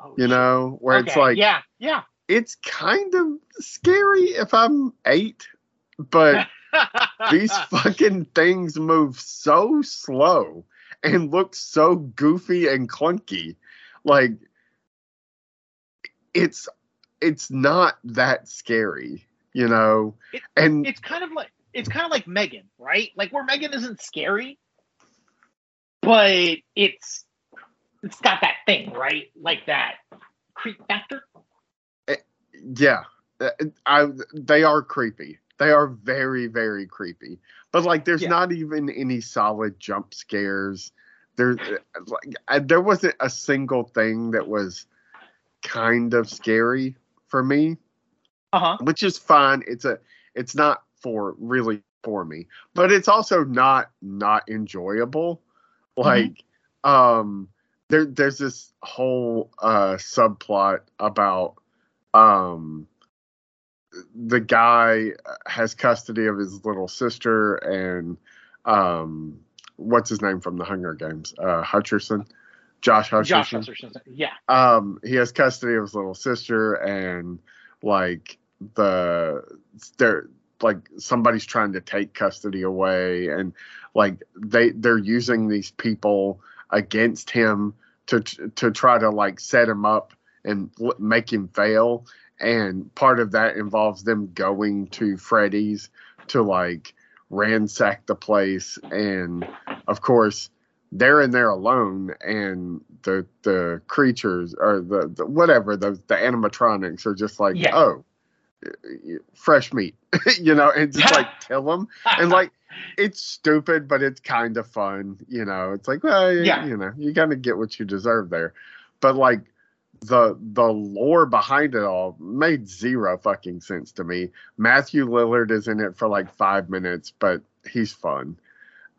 oh, you know where okay. it's like yeah yeah it's kind of scary if I'm eight, but these fucking things move so slow and look so goofy and clunky. Like it's it's not that scary, you know. It- and it's kind of like it's kind of like Megan, right? Like where Megan isn't scary, but it's it's got that thing, right? Like that creep factor. Yeah, uh, I they are creepy. They are very very creepy. But like, there's Yeah. not even any solid jump scares. There, like, I, there wasn't a single thing that was kind of scary for me, Uh huh. which is fine. It's a, it's not for really for me, but it's also not not enjoyable. Like, um, there there's this whole uh subplot about um the guy has custody of his little sister and um what's his name from the Hunger Games? Uh Hutcherson. Josh Hutcherson. Josh Hutcherson. Yeah. Um he has custody of his little sister and like the they're like somebody's trying to take custody away and like they they're using these people against him to to try to like set him up and make him fail. And part of that involves them going to Freddy's to like ransack the place. And of course they're in there alone and the the creatures or the, the whatever the the animatronics are just like Yeah. oh fresh meat you know and just like kill them and like it's stupid but it's kind of fun you know. It's like well Yeah. you know you gotta get what you deserve there. But like the the lore behind it all made zero fucking sense to me. Matthew lillard is in it for like five minutes but he's fun.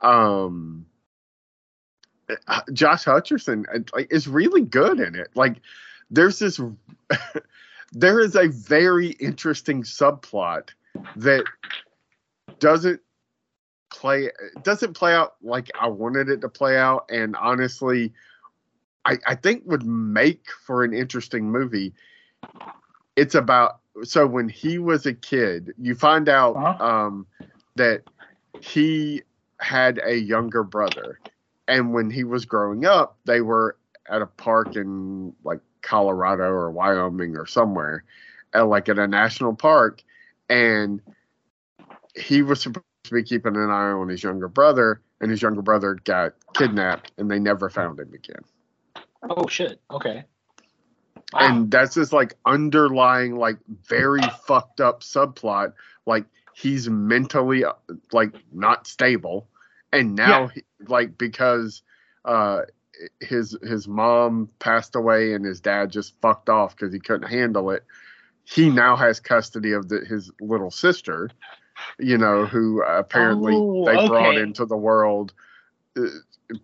Um uh, josh hutcherson uh, is really good in it. Like there's this there is a very interesting subplot that doesn't play doesn't play out like I wanted it to play out. And honestly I, I think would make for an interesting movie. It's about so when he was a kid, you find out Uh-huh. um, that he had a younger brother, and when he was growing up, they were at a park in like Colorado or Wyoming or somewhere, at like at a national park, and he was supposed to be keeping an eye on his younger brother, and his younger brother got kidnapped, and they never found him again. Oh shit. Okay. Wow. And that's this like underlying, like very fucked up subplot. Like he's mentally uh, like not stable, and now he, like because uh his his mom passed away and his dad just fucked off because he couldn't handle it. He now has custody of the, his little sister, you know, who apparently Oh, they brought into the world uh,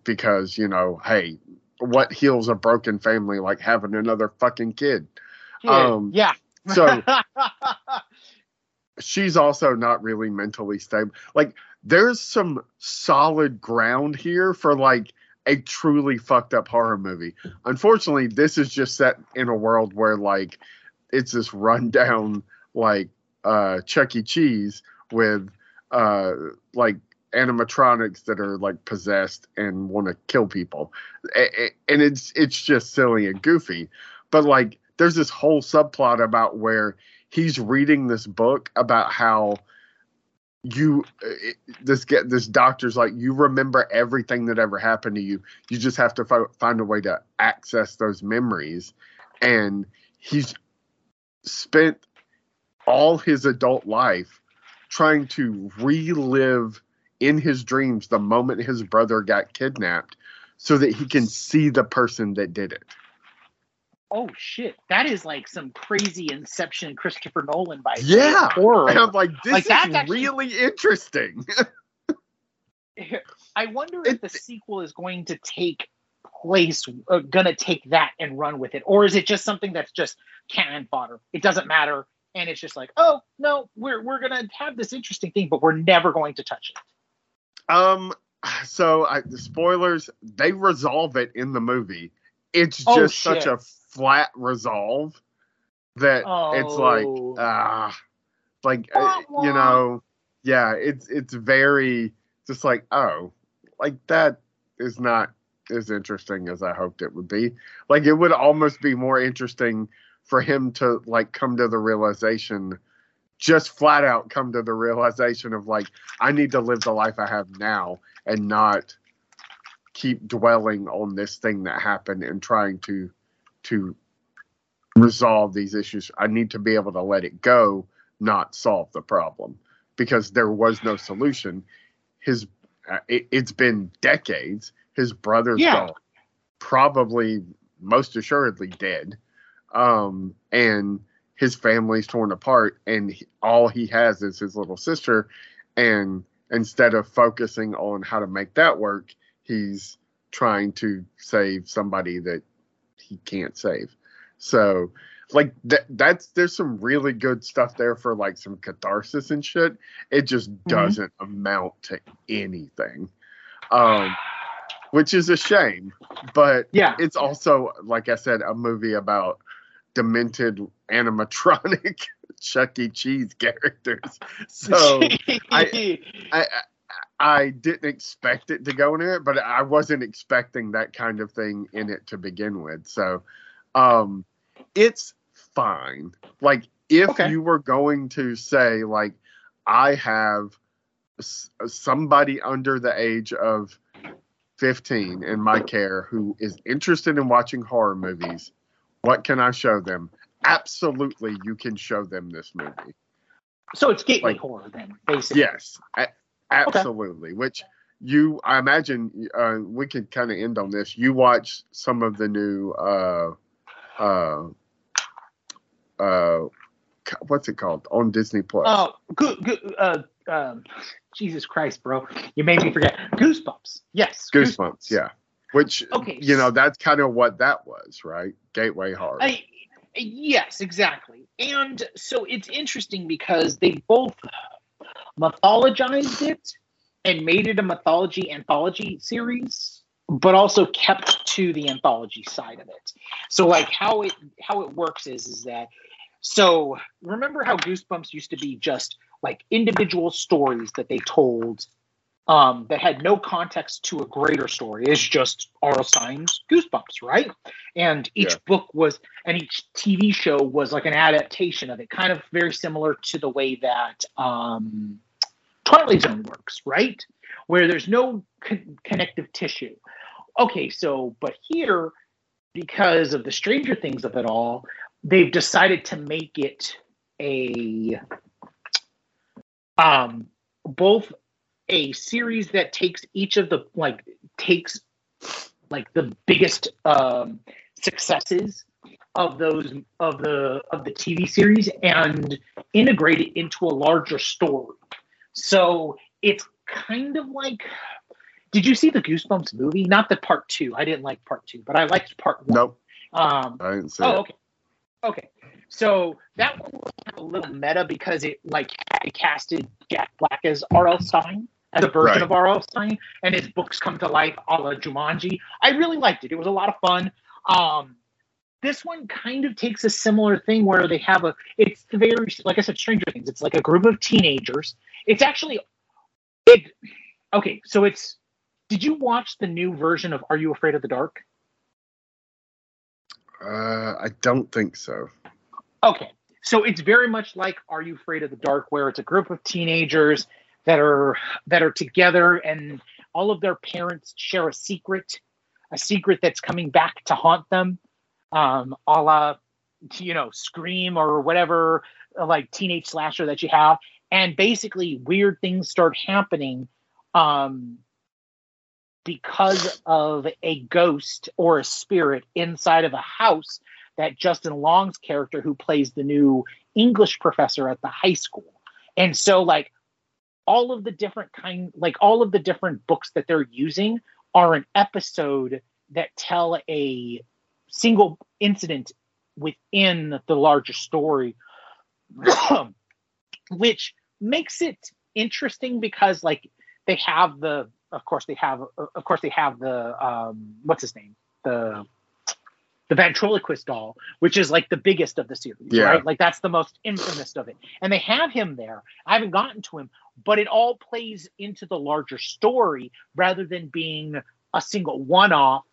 because you know, hey, what heals a broken family like having another fucking kid? Yeah. um, yeah. So she's also not really mentally stable. Like there's some solid ground here for like a truly fucked up horror movie. Unfortunately, this is just set in a world where like it's this rundown like uh Chuck E. Cheese with uh like animatronics that are like possessed and want to kill people. And it's it's just silly and goofy. But like there's this whole subplot about where he's reading this book about how you uh, this get this doctor's like you remember everything that ever happened to you you just have to fi- find a way to access those memories and he's spent all his adult life trying to relive in his dreams the moment his brother got kidnapped so that he can see the person that did it oh shit. That is like some crazy Inception Christopher Nolan by Yeah. horror. and i'm like this Like, is actually- really interesting I wonder if It- the sequel is going to take place, uh, gonna take that and run with it, or is it just something that's just cannon fodder? It doesn't matter, and it's just like, oh no, we're we're gonna have this interesting thing, but we're never going to touch it. Um, so I, the spoilers they resolve it in the movie. It's Oh, just such a flat resolve that it's like Oh. ah like uh, Wah, you know yeah it's it's very just like oh like that is not as interesting as i hoped it would be like it would almost be more interesting for him to like come to the realization just flat out come to the realization of like i need to live the life i have now and not keep dwelling on this thing that happened and trying to to resolve these issues. I need to be able to let it go, not solve the problem because there was no solution. His uh, it, it's been decades. His brother's Yeah. gone, probably most assuredly dead, um, and his family's torn apart, and he, all he has is his little sister. And instead of focusing on how to make that work, he's trying to save somebody that he can't save. So like that that's there's some really good stuff there for like some catharsis and shit. It just doesn't amount to anything. Um which is a shame, but Yeah. it's also like I said a movie about demented animatronic Chuck E. Cheese characters. So I, I I didn't expect it to go in it, but I wasn't expecting that kind of thing in it to begin with. So, um, it's fine. Like if Okay. you were going to say like I have s- somebody under the age of 15 in my care who is interested in watching horror movies, what can I show them? Absolutely, you can show them this movie. so it's gateway like- horror then, basically. Yes, a- absolutely. Which you, I imagine, uh, we could kind of end on this. You watch some of the new, uh, uh, uh, what's it called on Disney Plus? Oh, good, good. Uh, um, Jesus Christ, bro, you made me forget. Goosebumps. Yes. Goosebumps, yeah. Which Okay, you know, that's kind of what that was, right? Gateway horror. I, yes, exactly. And so it's interesting because they both mythologized it and made it a mythology anthology series, but also kept to the anthology side of it. So like how it how it works is is that so remember how Goosebumps used to be just like individual stories that they told um, that had no context to a greater story. It's just R.L. Stine's Goosebumps, right? And each Yeah. book was, and each TV show was like an adaptation of it, kind of very similar to the way that um, Twilight Zone works, right? Where there's no con- connective tissue. Okay, so, but here, because of the Stranger Things of it all, they've decided to make it a um both a series that takes each of the like takes like the biggest um successes of those of the of the TV series and integrate it into a larger story. So it's kind of like did you see the Goosebumps movie? Not the part two. I didn't like part two, but I liked part one. nope, Um, I didn't see Oh, it. okay. Okay. So that one was a little meta because it like it casted Jack Black as R.L. Stine as a version Right. of R.L. Stine, and his books come to life a la Jumanji. I really liked it. It was a lot of fun. Um, this one kind of takes a similar thing where they have a. It's the very like I said, Stranger Things. It's like a group of teenagers. It's actually it. Okay, so it's. Did you watch the new version of Are You Afraid of the Dark? Uh, I don't think so. Okay. So it's very much like Are You Afraid of the Dark, where it's a group of teenagers that are that are together and all of their parents share a secret, a secret that's coming back to haunt them. Um, a la you know, Scream or whatever like teenage slasher that you have. And basically weird things start happening um because of a ghost or a spirit inside of a house that Justin Long's character, who plays the new English professor at the high school. And so, like, all of the different kind, like all of the different books that they're using are an episode that tell a single incident within the larger story, which makes it interesting because, like, they have the, of course, they have, of course, they have the, um, what's his name, the the ventriloquist doll, which is like the biggest of the series, Yeah. right? Like that's the most infamous of it. And they have him there. I haven't gotten to him, but it all plays into the larger story rather than being a single one-off,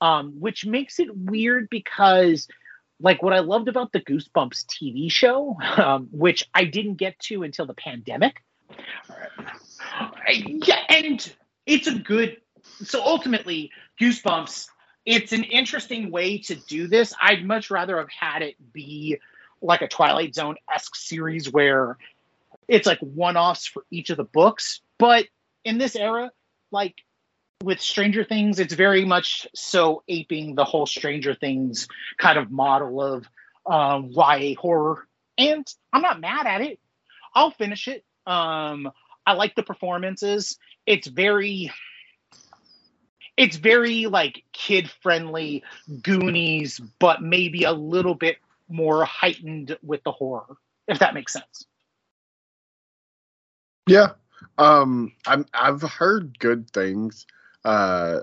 um, which makes it weird because like what I loved about the Goosebumps TV show, um, which I didn't get to until the pandemic. Yeah, and it's a good. So ultimately, Goosebumps. It's an interesting way to do this. I'd much rather have had it be like a Twilight Zone esque series where it's like one offs for each of the books. But in this era, like with Stranger Things, it's very much so aping the whole Stranger Things kind of model of um, YA horror. And I'm not mad at it. I'll finish it. Um, I like the performances. It's very, it's very like kid friendly Goonies, but maybe a little bit more heightened with the horror, if that makes sense. Yeah. Um, I'm, I've heard good things. Uh,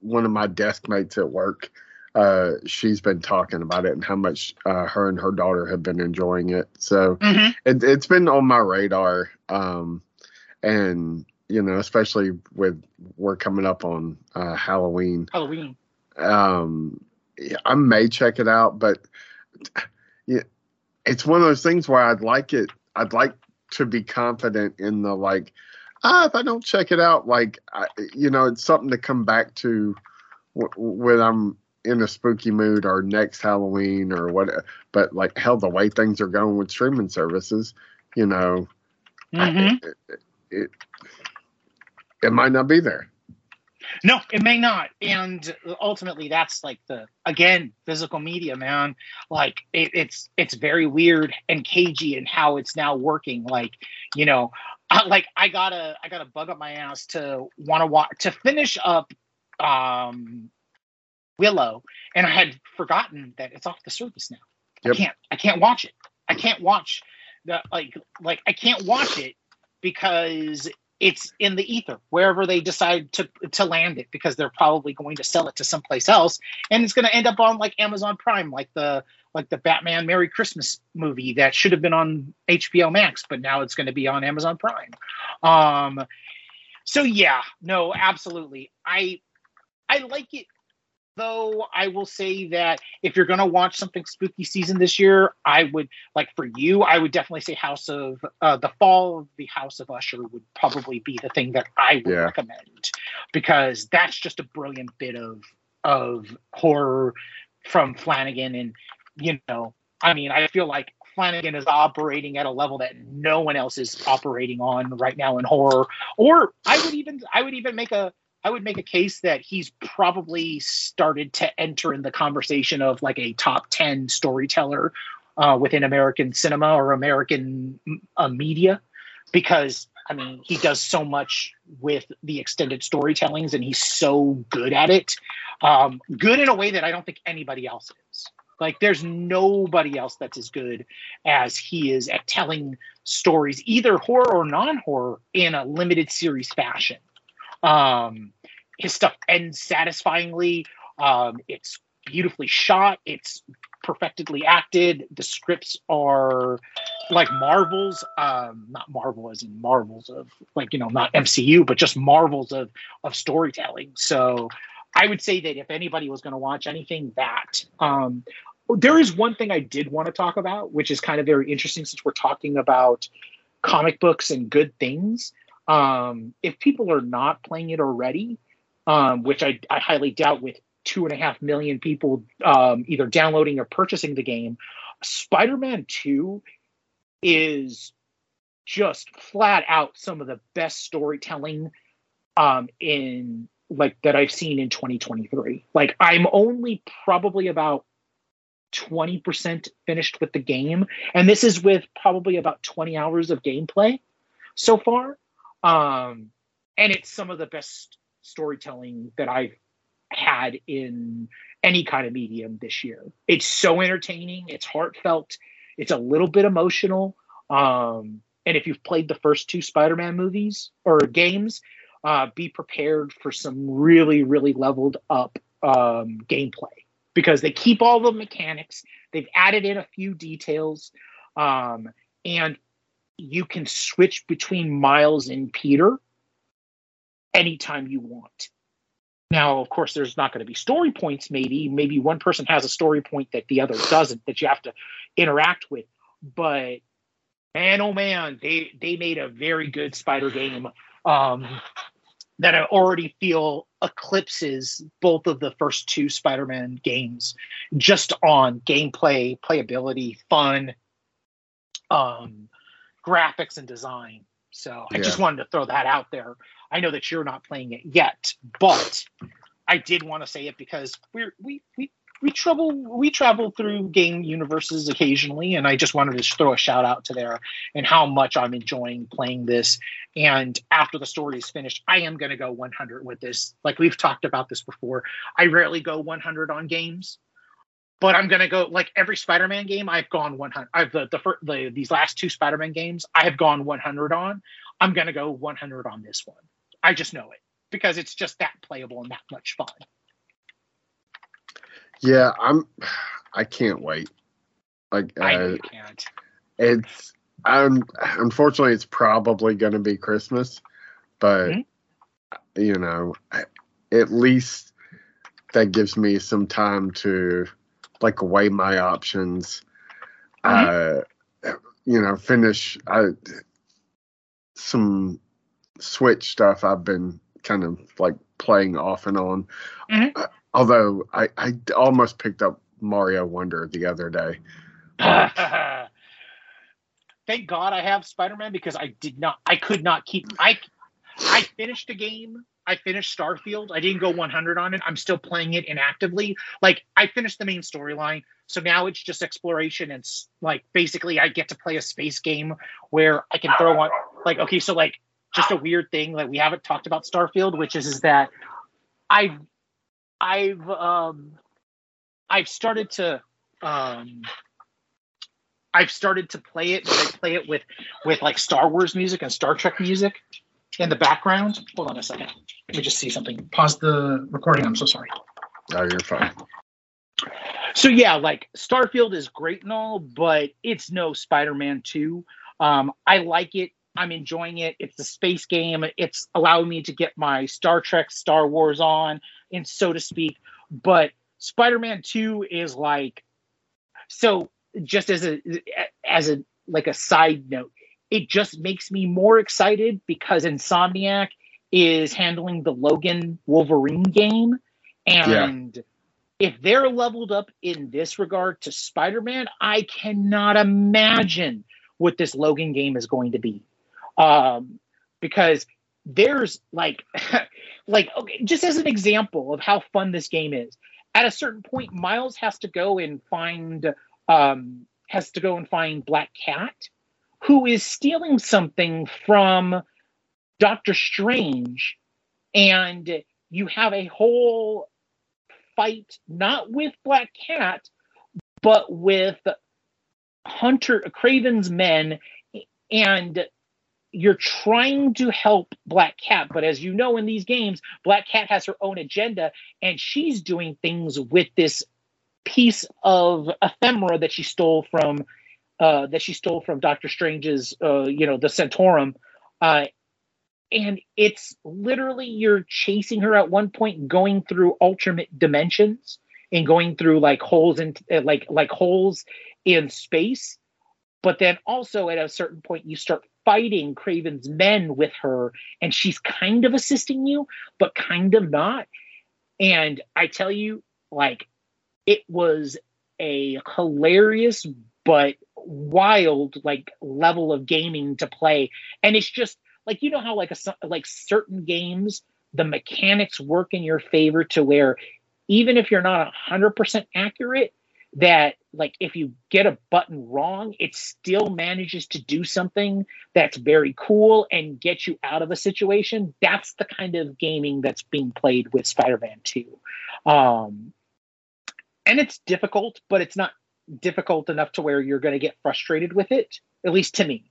one of my desk mates at work, uh, she's been talking about it and how much uh, her and her daughter have been enjoying it. So it, it's been on my radar. Um, and you know, especially with we're coming up on uh, Halloween. Halloween. Um, yeah, I may check it out, but yeah, it's one of those things where I'd like it. I'd like to be confident in the like. Ah, if I don't check it out, like I, you know, it's something to come back to w- when I'm in a spooky mood or next Halloween or what. But like, hell, the way things are going with streaming services, you know, mm-hmm. it, it, it it might not be there. No, it may not. And ultimately, that's like the again physical media, man. Like it, it's it's very weird and cagey in how it's now working. Like you know, I, like I gotta I gotta bug up my ass to want to watch to finish up um Willow, and I had forgotten that it's off the service now. Yep. I can't I can't watch it. I can't watch the like like I can't watch it because it's in the ether wherever they decide to to land it because they're probably going to sell it to someplace else and it's going to end up on like Amazon Prime like the like the Batman Merry Christmas movie that should have been on HBO Max but now it's going to be on Amazon Prime. Um so yeah no absolutely. I I like it though I will say that if you're going to watch something spooky season this year, I would like for you, I would definitely say House of uh, the Fall of the House of Usher would probably be the thing that I would Yeah. recommend because that's just a brilliant bit of of horror from Flanagan, and you know, I mean, I feel like Flanagan is operating at a level that no one else is operating on right now in horror. Or I would even I would even make a I would make a case that he's probably started to enter in the conversation of like a top 10 storyteller uh, within American cinema or American uh, media because I mean, he does so much with the extended storytellings and he's so good at it. Um, good in a way that I don't think anybody else is. Like, there's nobody else that's as good as he is at telling stories, either horror or non horror, in a limited series fashion. Um, his stuff ends satisfyingly. Um, it's beautifully shot. It's perfectly acted. The scripts are like marvels. Um, not Marvel as in marvels of like you know not MCU, but just marvels of of storytelling. So I would say that if anybody was going to watch anything, that um, there is one thing I did want to talk about, which is kind of very interesting since we're talking about comic books and good things. Um, if people are not playing it already, um, which I, I highly doubt with two and a half million people um, either downloading or purchasing the game, Spider Man 2 is just flat out some of the best storytelling um, in like that I've seen in 2023. Like I'm only probably about 20% finished with the game and this is with probably about 20 hours of gameplay so far um and it's some of the best storytelling that i've had in any kind of medium this year. It's so entertaining. It's heartfelt. It's a little bit emotional. Um and if you've played the first two spider-man movies or games uh be prepared for some really really leveled up um gameplay because they keep all the mechanics. They've added in a few details, um, and you can switch between Miles and Peter anytime you want. Now, of course, there's not going to be story points. Maybe, maybe one person has a story point that the other doesn't that you have to interact with. But man, oh man, they they made a very good Spider game um, that I already feel eclipses both of the first two Spider-Man games, just on gameplay, playability, fun, um, graphics, and design. So I just wanted to throw that out there. I know that you're not playing it yet, but I did want to say it because we're we we we travel we travel through game universes occasionally, and I just wanted to throw a shout out to there and how much I'm enjoying playing this. And after the story is finished, I am going to go 100 with this. Like we've talked about this before, I rarely go 100 on games, but I'm going to go like every Spider-Man game I've gone 100. I've the the, fir- the these last two Spider-Man games I have gone 100 on. I'm going to go 100 on this one. I just know it because it's just that playable and that much fun. Yeah, I'm. I can't wait. Like I know uh, you can't. it's. Um, unfortunately, it's probably going to be Christmas, but Mhm. you know, at least that gives me some time to like weigh my options. Uh, you know, finish I, some Switch stuff I've been kind of like playing off and on. Mhm. Uh, although I, I almost picked up Mario Wonder the other day. Thank God I have Spider-Man because I did not I could not keep I I finished a game. I finished Starfield. I didn't go 100 on it. I'm still playing it inactively. Like I finished the main storyline. So now it's just exploration and like basically I get to play a space game where I can throw on like okay, so like just a weird thing like we haven't talked about Starfield, which is is that I've I've um I've started to um I've started to play it, but I play it with with like Star Wars music and Star Trek music in the background. Hold on a second. Let me just see something. Pause the recording. I'm so sorry. Oh, you're fine. So yeah, like Starfield is great and all, but it's no Spider-Man 2. Um, I like it. I'm enjoying it. It's a space game. It's allowing me to get my Star Trek, Star Wars on, and so to speak. But Spider-Man 2 is like so just as a as a like a side note, it just makes me more excited because Insomniac is handling the Logan Wolverine game. And if they're leveled up in this regard to Spider-Man, I cannot imagine what this Logan game is going to be. Um, because there's like like okay, just as an example of how fun this game is. At a certain point, Miles has to go and find um, has to go and find Black Cat, who is stealing something from Doctor Strange, and you have a whole fight not with Black Cat, but with Hunter Kraven's men, and you're trying to help Black Cat. But as you know, in these games, Black Cat has her own agenda, and she's doing things with this piece of ephemera that she stole from uh, that she stole from Doctor Strange's, uh, you know, the Sanctorum. Uh, and it's literally you're chasing her at one point, going through alternate dimensions and going through like holes in uh, like like holes in space. But then also at a certain point, you start fighting Kraven's men with her, and she's kind of assisting you, but kind of not. And I tell you, like, it was a hilarious but wild like level of gaming to play. And it's just like you know how like a like certain games the mechanics work in your favor to where even if you're not 100% accurate that like if you get a button wrong it still manages to do something that's very cool and get you out of a situation. That's the kind of gaming that's being played with spider-man 2 um and it's difficult but it's not difficult enough to where you're going to get frustrated with it at least to me.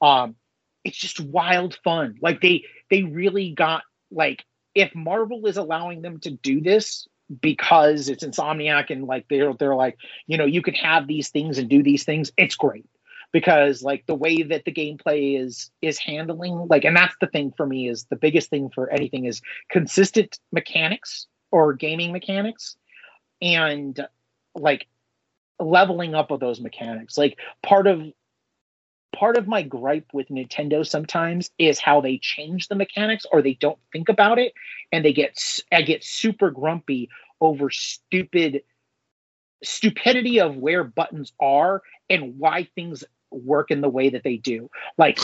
Um it's just wild fun. Like they they really got like if marvel is allowing them to do this because it's Insomniac and like they're they're like you know you can have these things and do these things. It's great. Because like the way that the gameplay is is handling like and that's the thing for me is the biggest thing for anything is consistent mechanics or gaming mechanics. And like leveling up of those mechanics like part of part of my gripe with Nintendo sometimes is how they change the mechanics or they don't think about it and they get I get super grumpy over stupid stupidity of where buttons are and why things work in the way that they do. Like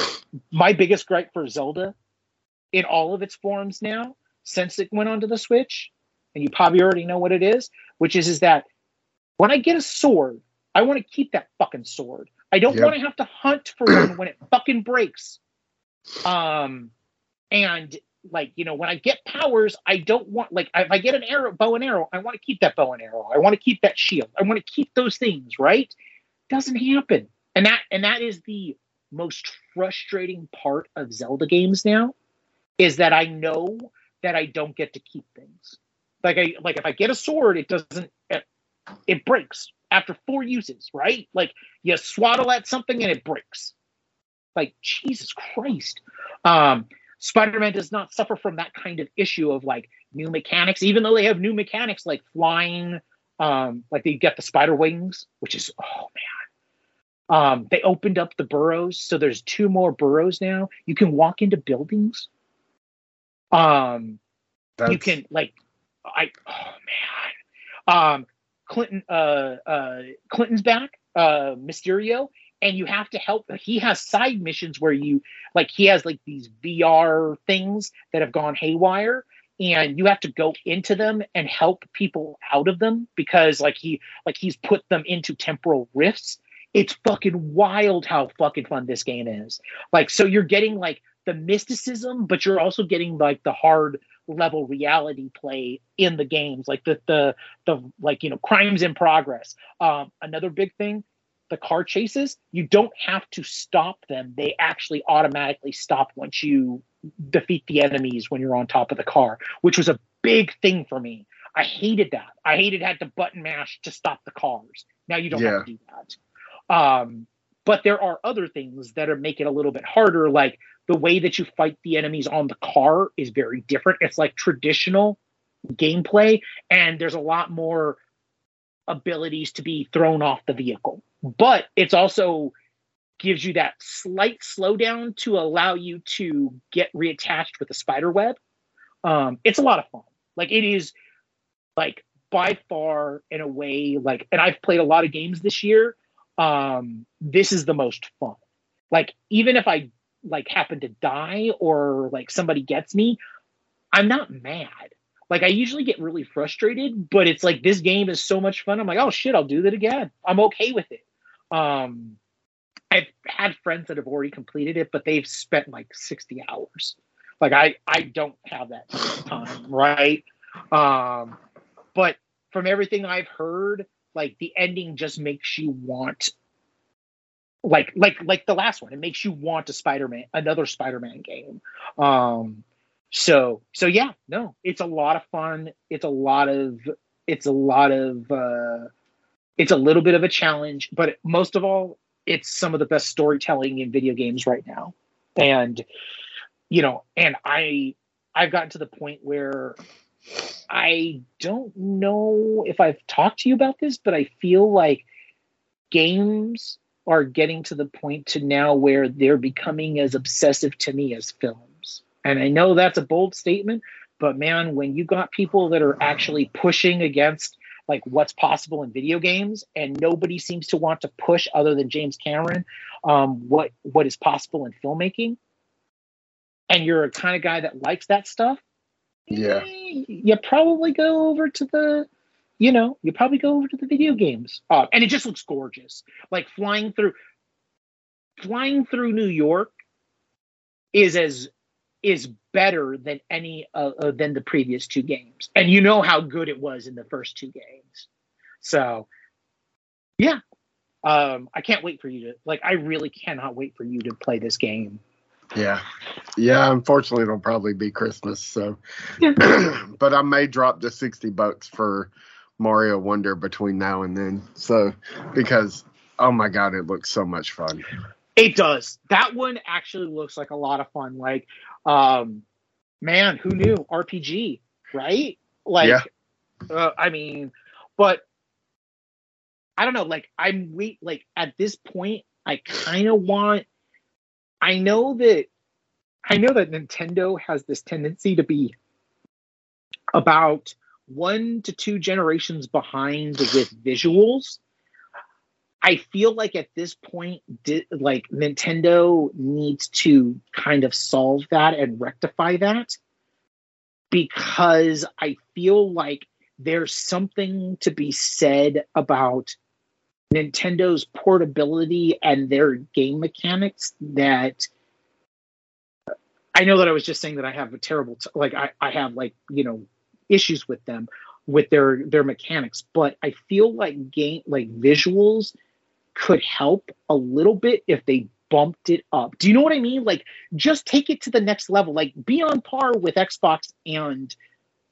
my biggest gripe for Zelda in all of its forms now since it went onto the Switch and you probably already know what it is, which is is that when I get a sword, I want to keep that fucking sword. I don't yep. want to have to hunt for one when it fucking breaks. Um, and like you know, when I get powers, I don't want like if I get an arrow, bow and arrow, I want to keep that bow and arrow. I want to keep that shield. I want to keep those things. Right? Doesn't happen, and that and that is the most frustrating part of Zelda games now, is that I know that I don't get to keep things. Like I like if I get a sword, it doesn't. It, breaks after four uses, right? Like you swaddle at something and it breaks. Like Jesus Christ. Um, Spider-Man does not suffer from that kind of issue of like new mechanics, even though they have new mechanics like flying, um, like they get the spider wings, which is oh man. Um, they opened up the burrows, so there's two more burrows now. You can walk into buildings. Um, That's... you can like, I oh man. Um, Quentin uh, uh, Quentin's back, uh, Mysterio, and you have to help. He has side missions where you like he has like these VR things that have gone haywire, and you have to go into them and help people out of them because like he like he's put them into temporal rifts. It's fucking wild how fucking fun this game is. Like so you're getting like the mysticism, but you're also getting like the hard level reality play in the games like the the the like you know crimes in progress. Um another big thing the car chases you don't have to stop them. They actually automatically stop once you defeat the enemies when you're on top of the car which was a big thing for me. I hated that. I hated had to button mash to stop the cars. Now you don't yeah. have to do that. Um but there are other things that are make it a little bit harder like the way that you fight the enemies on the car is very different. It's like traditional gameplay, and there's a lot more abilities to be thrown off the vehicle. But it's also gives you that slight slowdown to allow you to get reattached with the spider web. Um, it's a lot of fun. Like it is like by far in a way like and I've played a lot of games this year. Um, this is the most fun. Like even if I like happen to die or like somebody gets me, I'm not mad. Like I usually get really frustrated, but it's like this game is so much fun. I'm like, oh shit, I'll do that again. I'm okay with it. Um, I've had friends that have already completed it, but they've spent like 60 hours. Like I, I don't have that time, right? Um, but from everything I've heard, like the ending just makes you want like like like the last one. It makes you want a spider-man another spider-man game. Um so so yeah no it's a lot of fun. It's a lot of it's a lot of uh it's a little bit of a challenge but most of all it's some of the best storytelling in video games right now. And you know and i i've gotten to the point where i don't know if i've talked to you about this but i feel like games are getting to the point to now where they're becoming as obsessive to me as films. And I know that's a bold statement, but man, when you got people that are actually pushing against like what's possible in video games and nobody seems to want to push other than James Cameron um, what what is possible in filmmaking and you're a kind of guy that likes that stuff yeah you probably go over to the you know, you probably go over to the video games. Uh, and it just looks gorgeous. Like flying through flying through New York is as is better than any uh, uh, than the previous two games. And you know how good it was in the first two games. So, yeah. Um, I can't wait for you to like I really cannot wait for you to play this game. Yeah. Yeah, unfortunately it'll probably be Christmas, so Yeah. but I may drop the 60 bucks for Mario Wonder between now and then. So because oh my god, it looks so much fun. It does. That one actually looks like a lot of fun. Like, um, man, who knew RPG, right? Like, Yeah. uh, I mean, but I don't know. Like, I'm wait. Like at this point, I kind of want. I know that. I know that Nintendo has this tendency to be about one to two generations behind with visuals. I feel like at this point, di- like Nintendo needs to kind of solve that and rectify that because I feel like there's something to be said about Nintendo's portability and their game mechanics that I know that I was just saying that I have a terrible t- like I, I have like you know issues with them with their their mechanics but I feel like game like visuals could help a little bit if they bumped it up. Do you know what I mean? Like just take it to the next level. Like be on par with Xbox and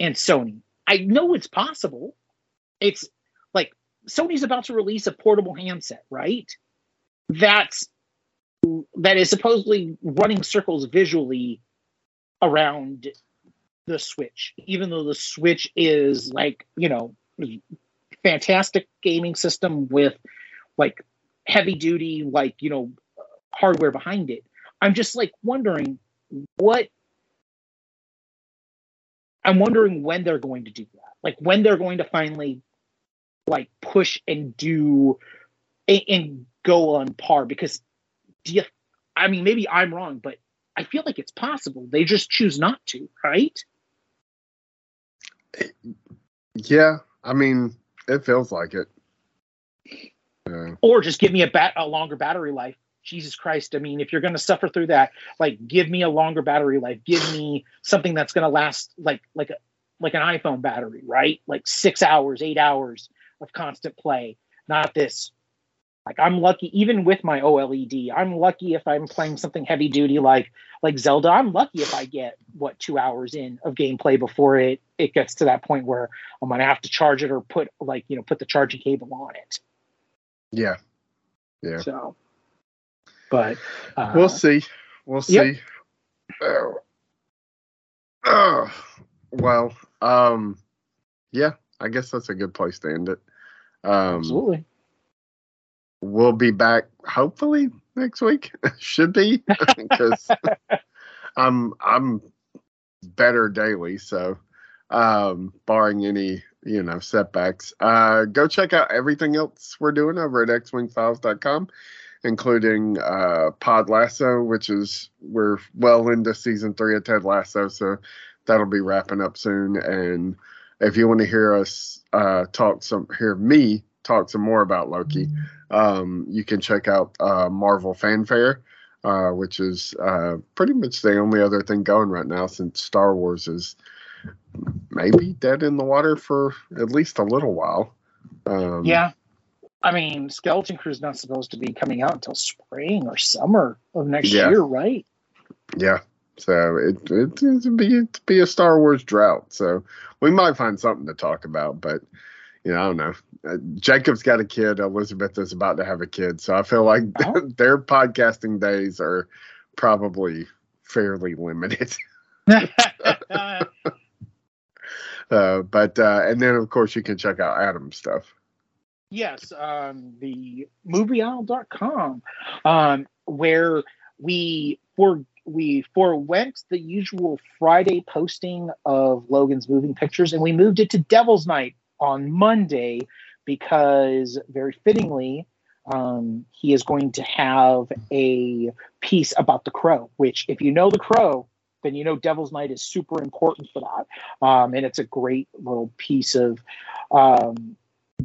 and Sony. I know it's possible. It's Sony's about to release a portable handset, right? That's that is supposedly running circles visually around the Switch, even though the Switch is like, you know, fantastic gaming system with like heavy duty, like, you know, hardware behind it. I'm just like wondering what I'm wondering when they're going to do that. Like when they're going to finally like push and do and, and go on par because do you I mean maybe I'm wrong, but I feel like it's possible. They just choose not to, right? Yeah, I mean, it feels like it. Uh, Or just give me a bat a longer battery life. Jesus Christ. I mean, if you're gonna suffer through that, like give me a longer battery life. Give me something that's gonna last like like a like an iPhone battery, right? Like six hours, eight hours of constant play. Not this. Like I'm lucky, even with my OLED, I'm lucky if I'm playing something heavy duty like like Zelda. I'm lucky if I get what two hours in of gameplay before it it gets to that point where I'm gonna have to charge it or put like you know put the charging cable on it. yeah, Yeah. So, but uh, we'll see. We'll see. Yep. Oh. Oh. Well, um, yeah, I guess that's a good place to end it. Um, absolutely. we'll be back hopefully next week. Should be because I'm I'm better daily. So, um, barring any you know setbacks, uh, go check out everything else we're doing over at xwingfiles.com, including uh, Pod Lasso, which is we're well into season three of Ted Lasso, so that'll be wrapping up soon. And if you want to hear us uh, talk some, hear me talk some more about Loki um, you can check out uh, Marvel Fanfare, uh, which is uh, pretty much the only other thing going right now since Star Wars is maybe dead in the water for at least a little while. Um, Yeah. I mean, Skeleton Crew is not supposed to be coming out until spring or summer of next Yeah. year, right? Yeah. So it it it'd be it'd be a Star Wars drought. So we might find something to talk about, but you know I don't know. Uh, Jacob's got a kid. Elizabeth is about to have a kid, so I feel like Oh. their podcasting days are probably fairly limited. Uh, but uh, and then of course you can check out Adam's stuff. yes, um, the movieowl.com, um, where we for we forewent the usual Friday posting of Logan's moving pictures, and we moved it to Devil's Night on Monday because very fittingly, um, he is going to have a piece about the crow. Which, if you know the crow, then you know Devil's Night is super important for that, um, and it's a great little piece of. Um,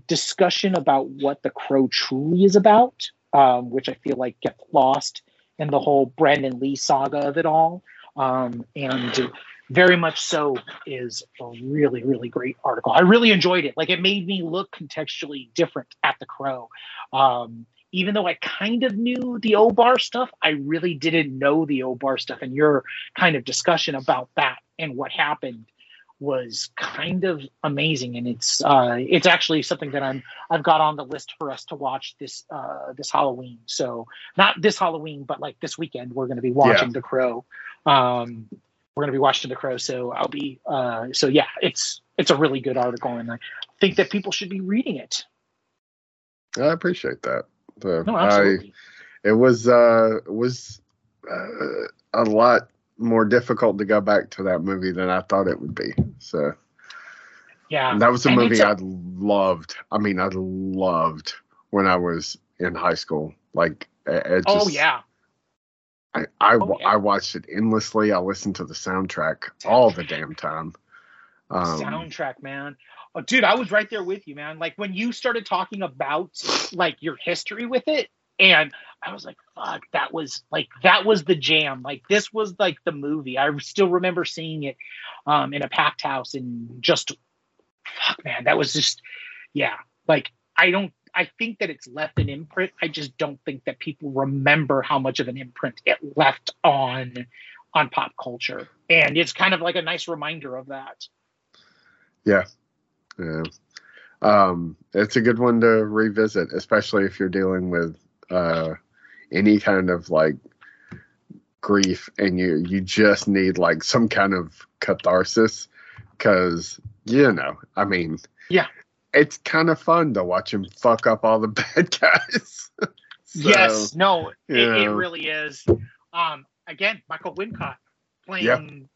discussion about what the crow truly is about, um, which I feel like gets lost in the whole Brandon Lee saga of it all. Um, and very much so is a really, really great article. I really enjoyed it. Like it made me look contextually different at the crow. Um, even though I kind of knew the O'Barr stuff, I really didn't know the O'Barr stuff. And your kind of discussion about that and what happened was kind of amazing. And it's uh, it's actually something that I'm I've got on the list for us to watch this uh, this Halloween. So not this Halloween, but like this weekend, we're going to be watching Yeah. The Crow. Um, we're going to be watching The Crow. So I'll be uh, so yeah, it's it's a really good article, and I think that people should be reading it. I appreciate that. So No, I, absolutely. it was uh it was uh, a lot more difficult to go back to that movie than I thought it would be. So yeah, that was a And movie a- I loved. I mean, I loved when I was in high school. Like, it, it oh yeah, I I, Oh, yeah. I watched it endlessly. I listened to the soundtrack all the damn time. Um, soundtrack, man. Oh, dude, I was right there with you, man. Like when you started talking about like your history with it, and I was like, fuck, that was like that was the jam. Like this was like the movie. I still remember seeing it um in a packed house and just fuck man, that was just yeah. Like I don't I think that it's left an imprint. I just don't think that people remember how much of an imprint it left on on pop culture. And it's kind of like a nice reminder of that. Yeah. Um, it's a good one to revisit, especially if you're dealing with uh, any kind of like grief and you you just need like some kind of catharsis because you know, I mean, Yeah. it's kind of fun to watch him fuck up all the bad guys. So, yes, no, it, it really is. Um, again, Michael Wincott playing,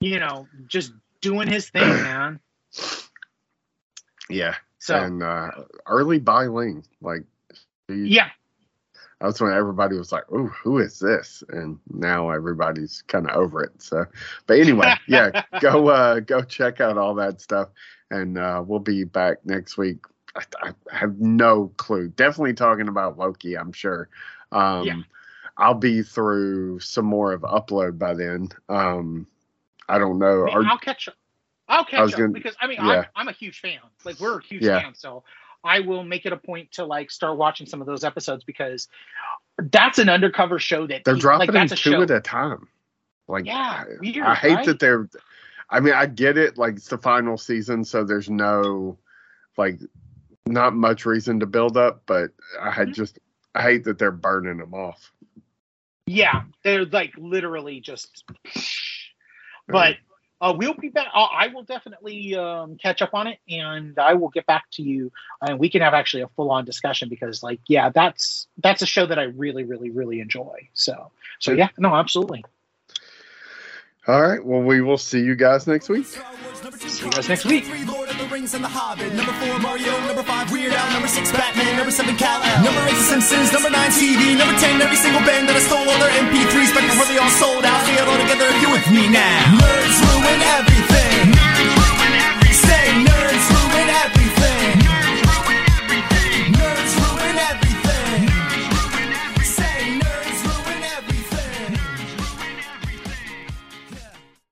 you know, just doing his thing, man. yeah, So and uh, early Bai Ling, like, he- yeah, that's when everybody was like, "Oh, who is this?" And now everybody's kind of over it. So, but anyway, yeah, go uh, go check out all that stuff, and uh, we'll be back next week. I, I have no clue. Definitely talking about Loki, I'm sure. Um, Yeah. I'll be through some more of upload by then. Um, I don't know. I mean, Are- I'll catch up. I'll catch up gonna- because I mean yeah. I'm, I'm a huge fan. Like we're a huge Yeah. fan, so I will make it a point to like start watching some of those episodes because that's an undercover show that they're like dropping in a two show. at a time. Like, Yeah, I- weird, I hate right? that they're. I mean, I get it. Like, it's the final season, so there's no, like, not much reason to build up. But I had Mhm. just, I hate that they're burning them off. Yeah, they're like literally just. But uh, we'll be back. Uh, I will definitely um, catch up on it, and I will get back to you, and we can have actually a full on discussion because, like, yeah, that's that's a show that I really, really, really enjoy. So, so yeah, no, absolutely. All right. Well, we will see you guys next week. See you guys next week. Rings and the Hobbit. Number four, Mario. Number five, Weird Al. Number six, Batman. Number seven, Cal. Number eight, The Simpsons. Number nine, TV. Number ten, every single band that I stole all their MP3s, but before really all sold out, they all together. if you're with me now? Nerds and everything.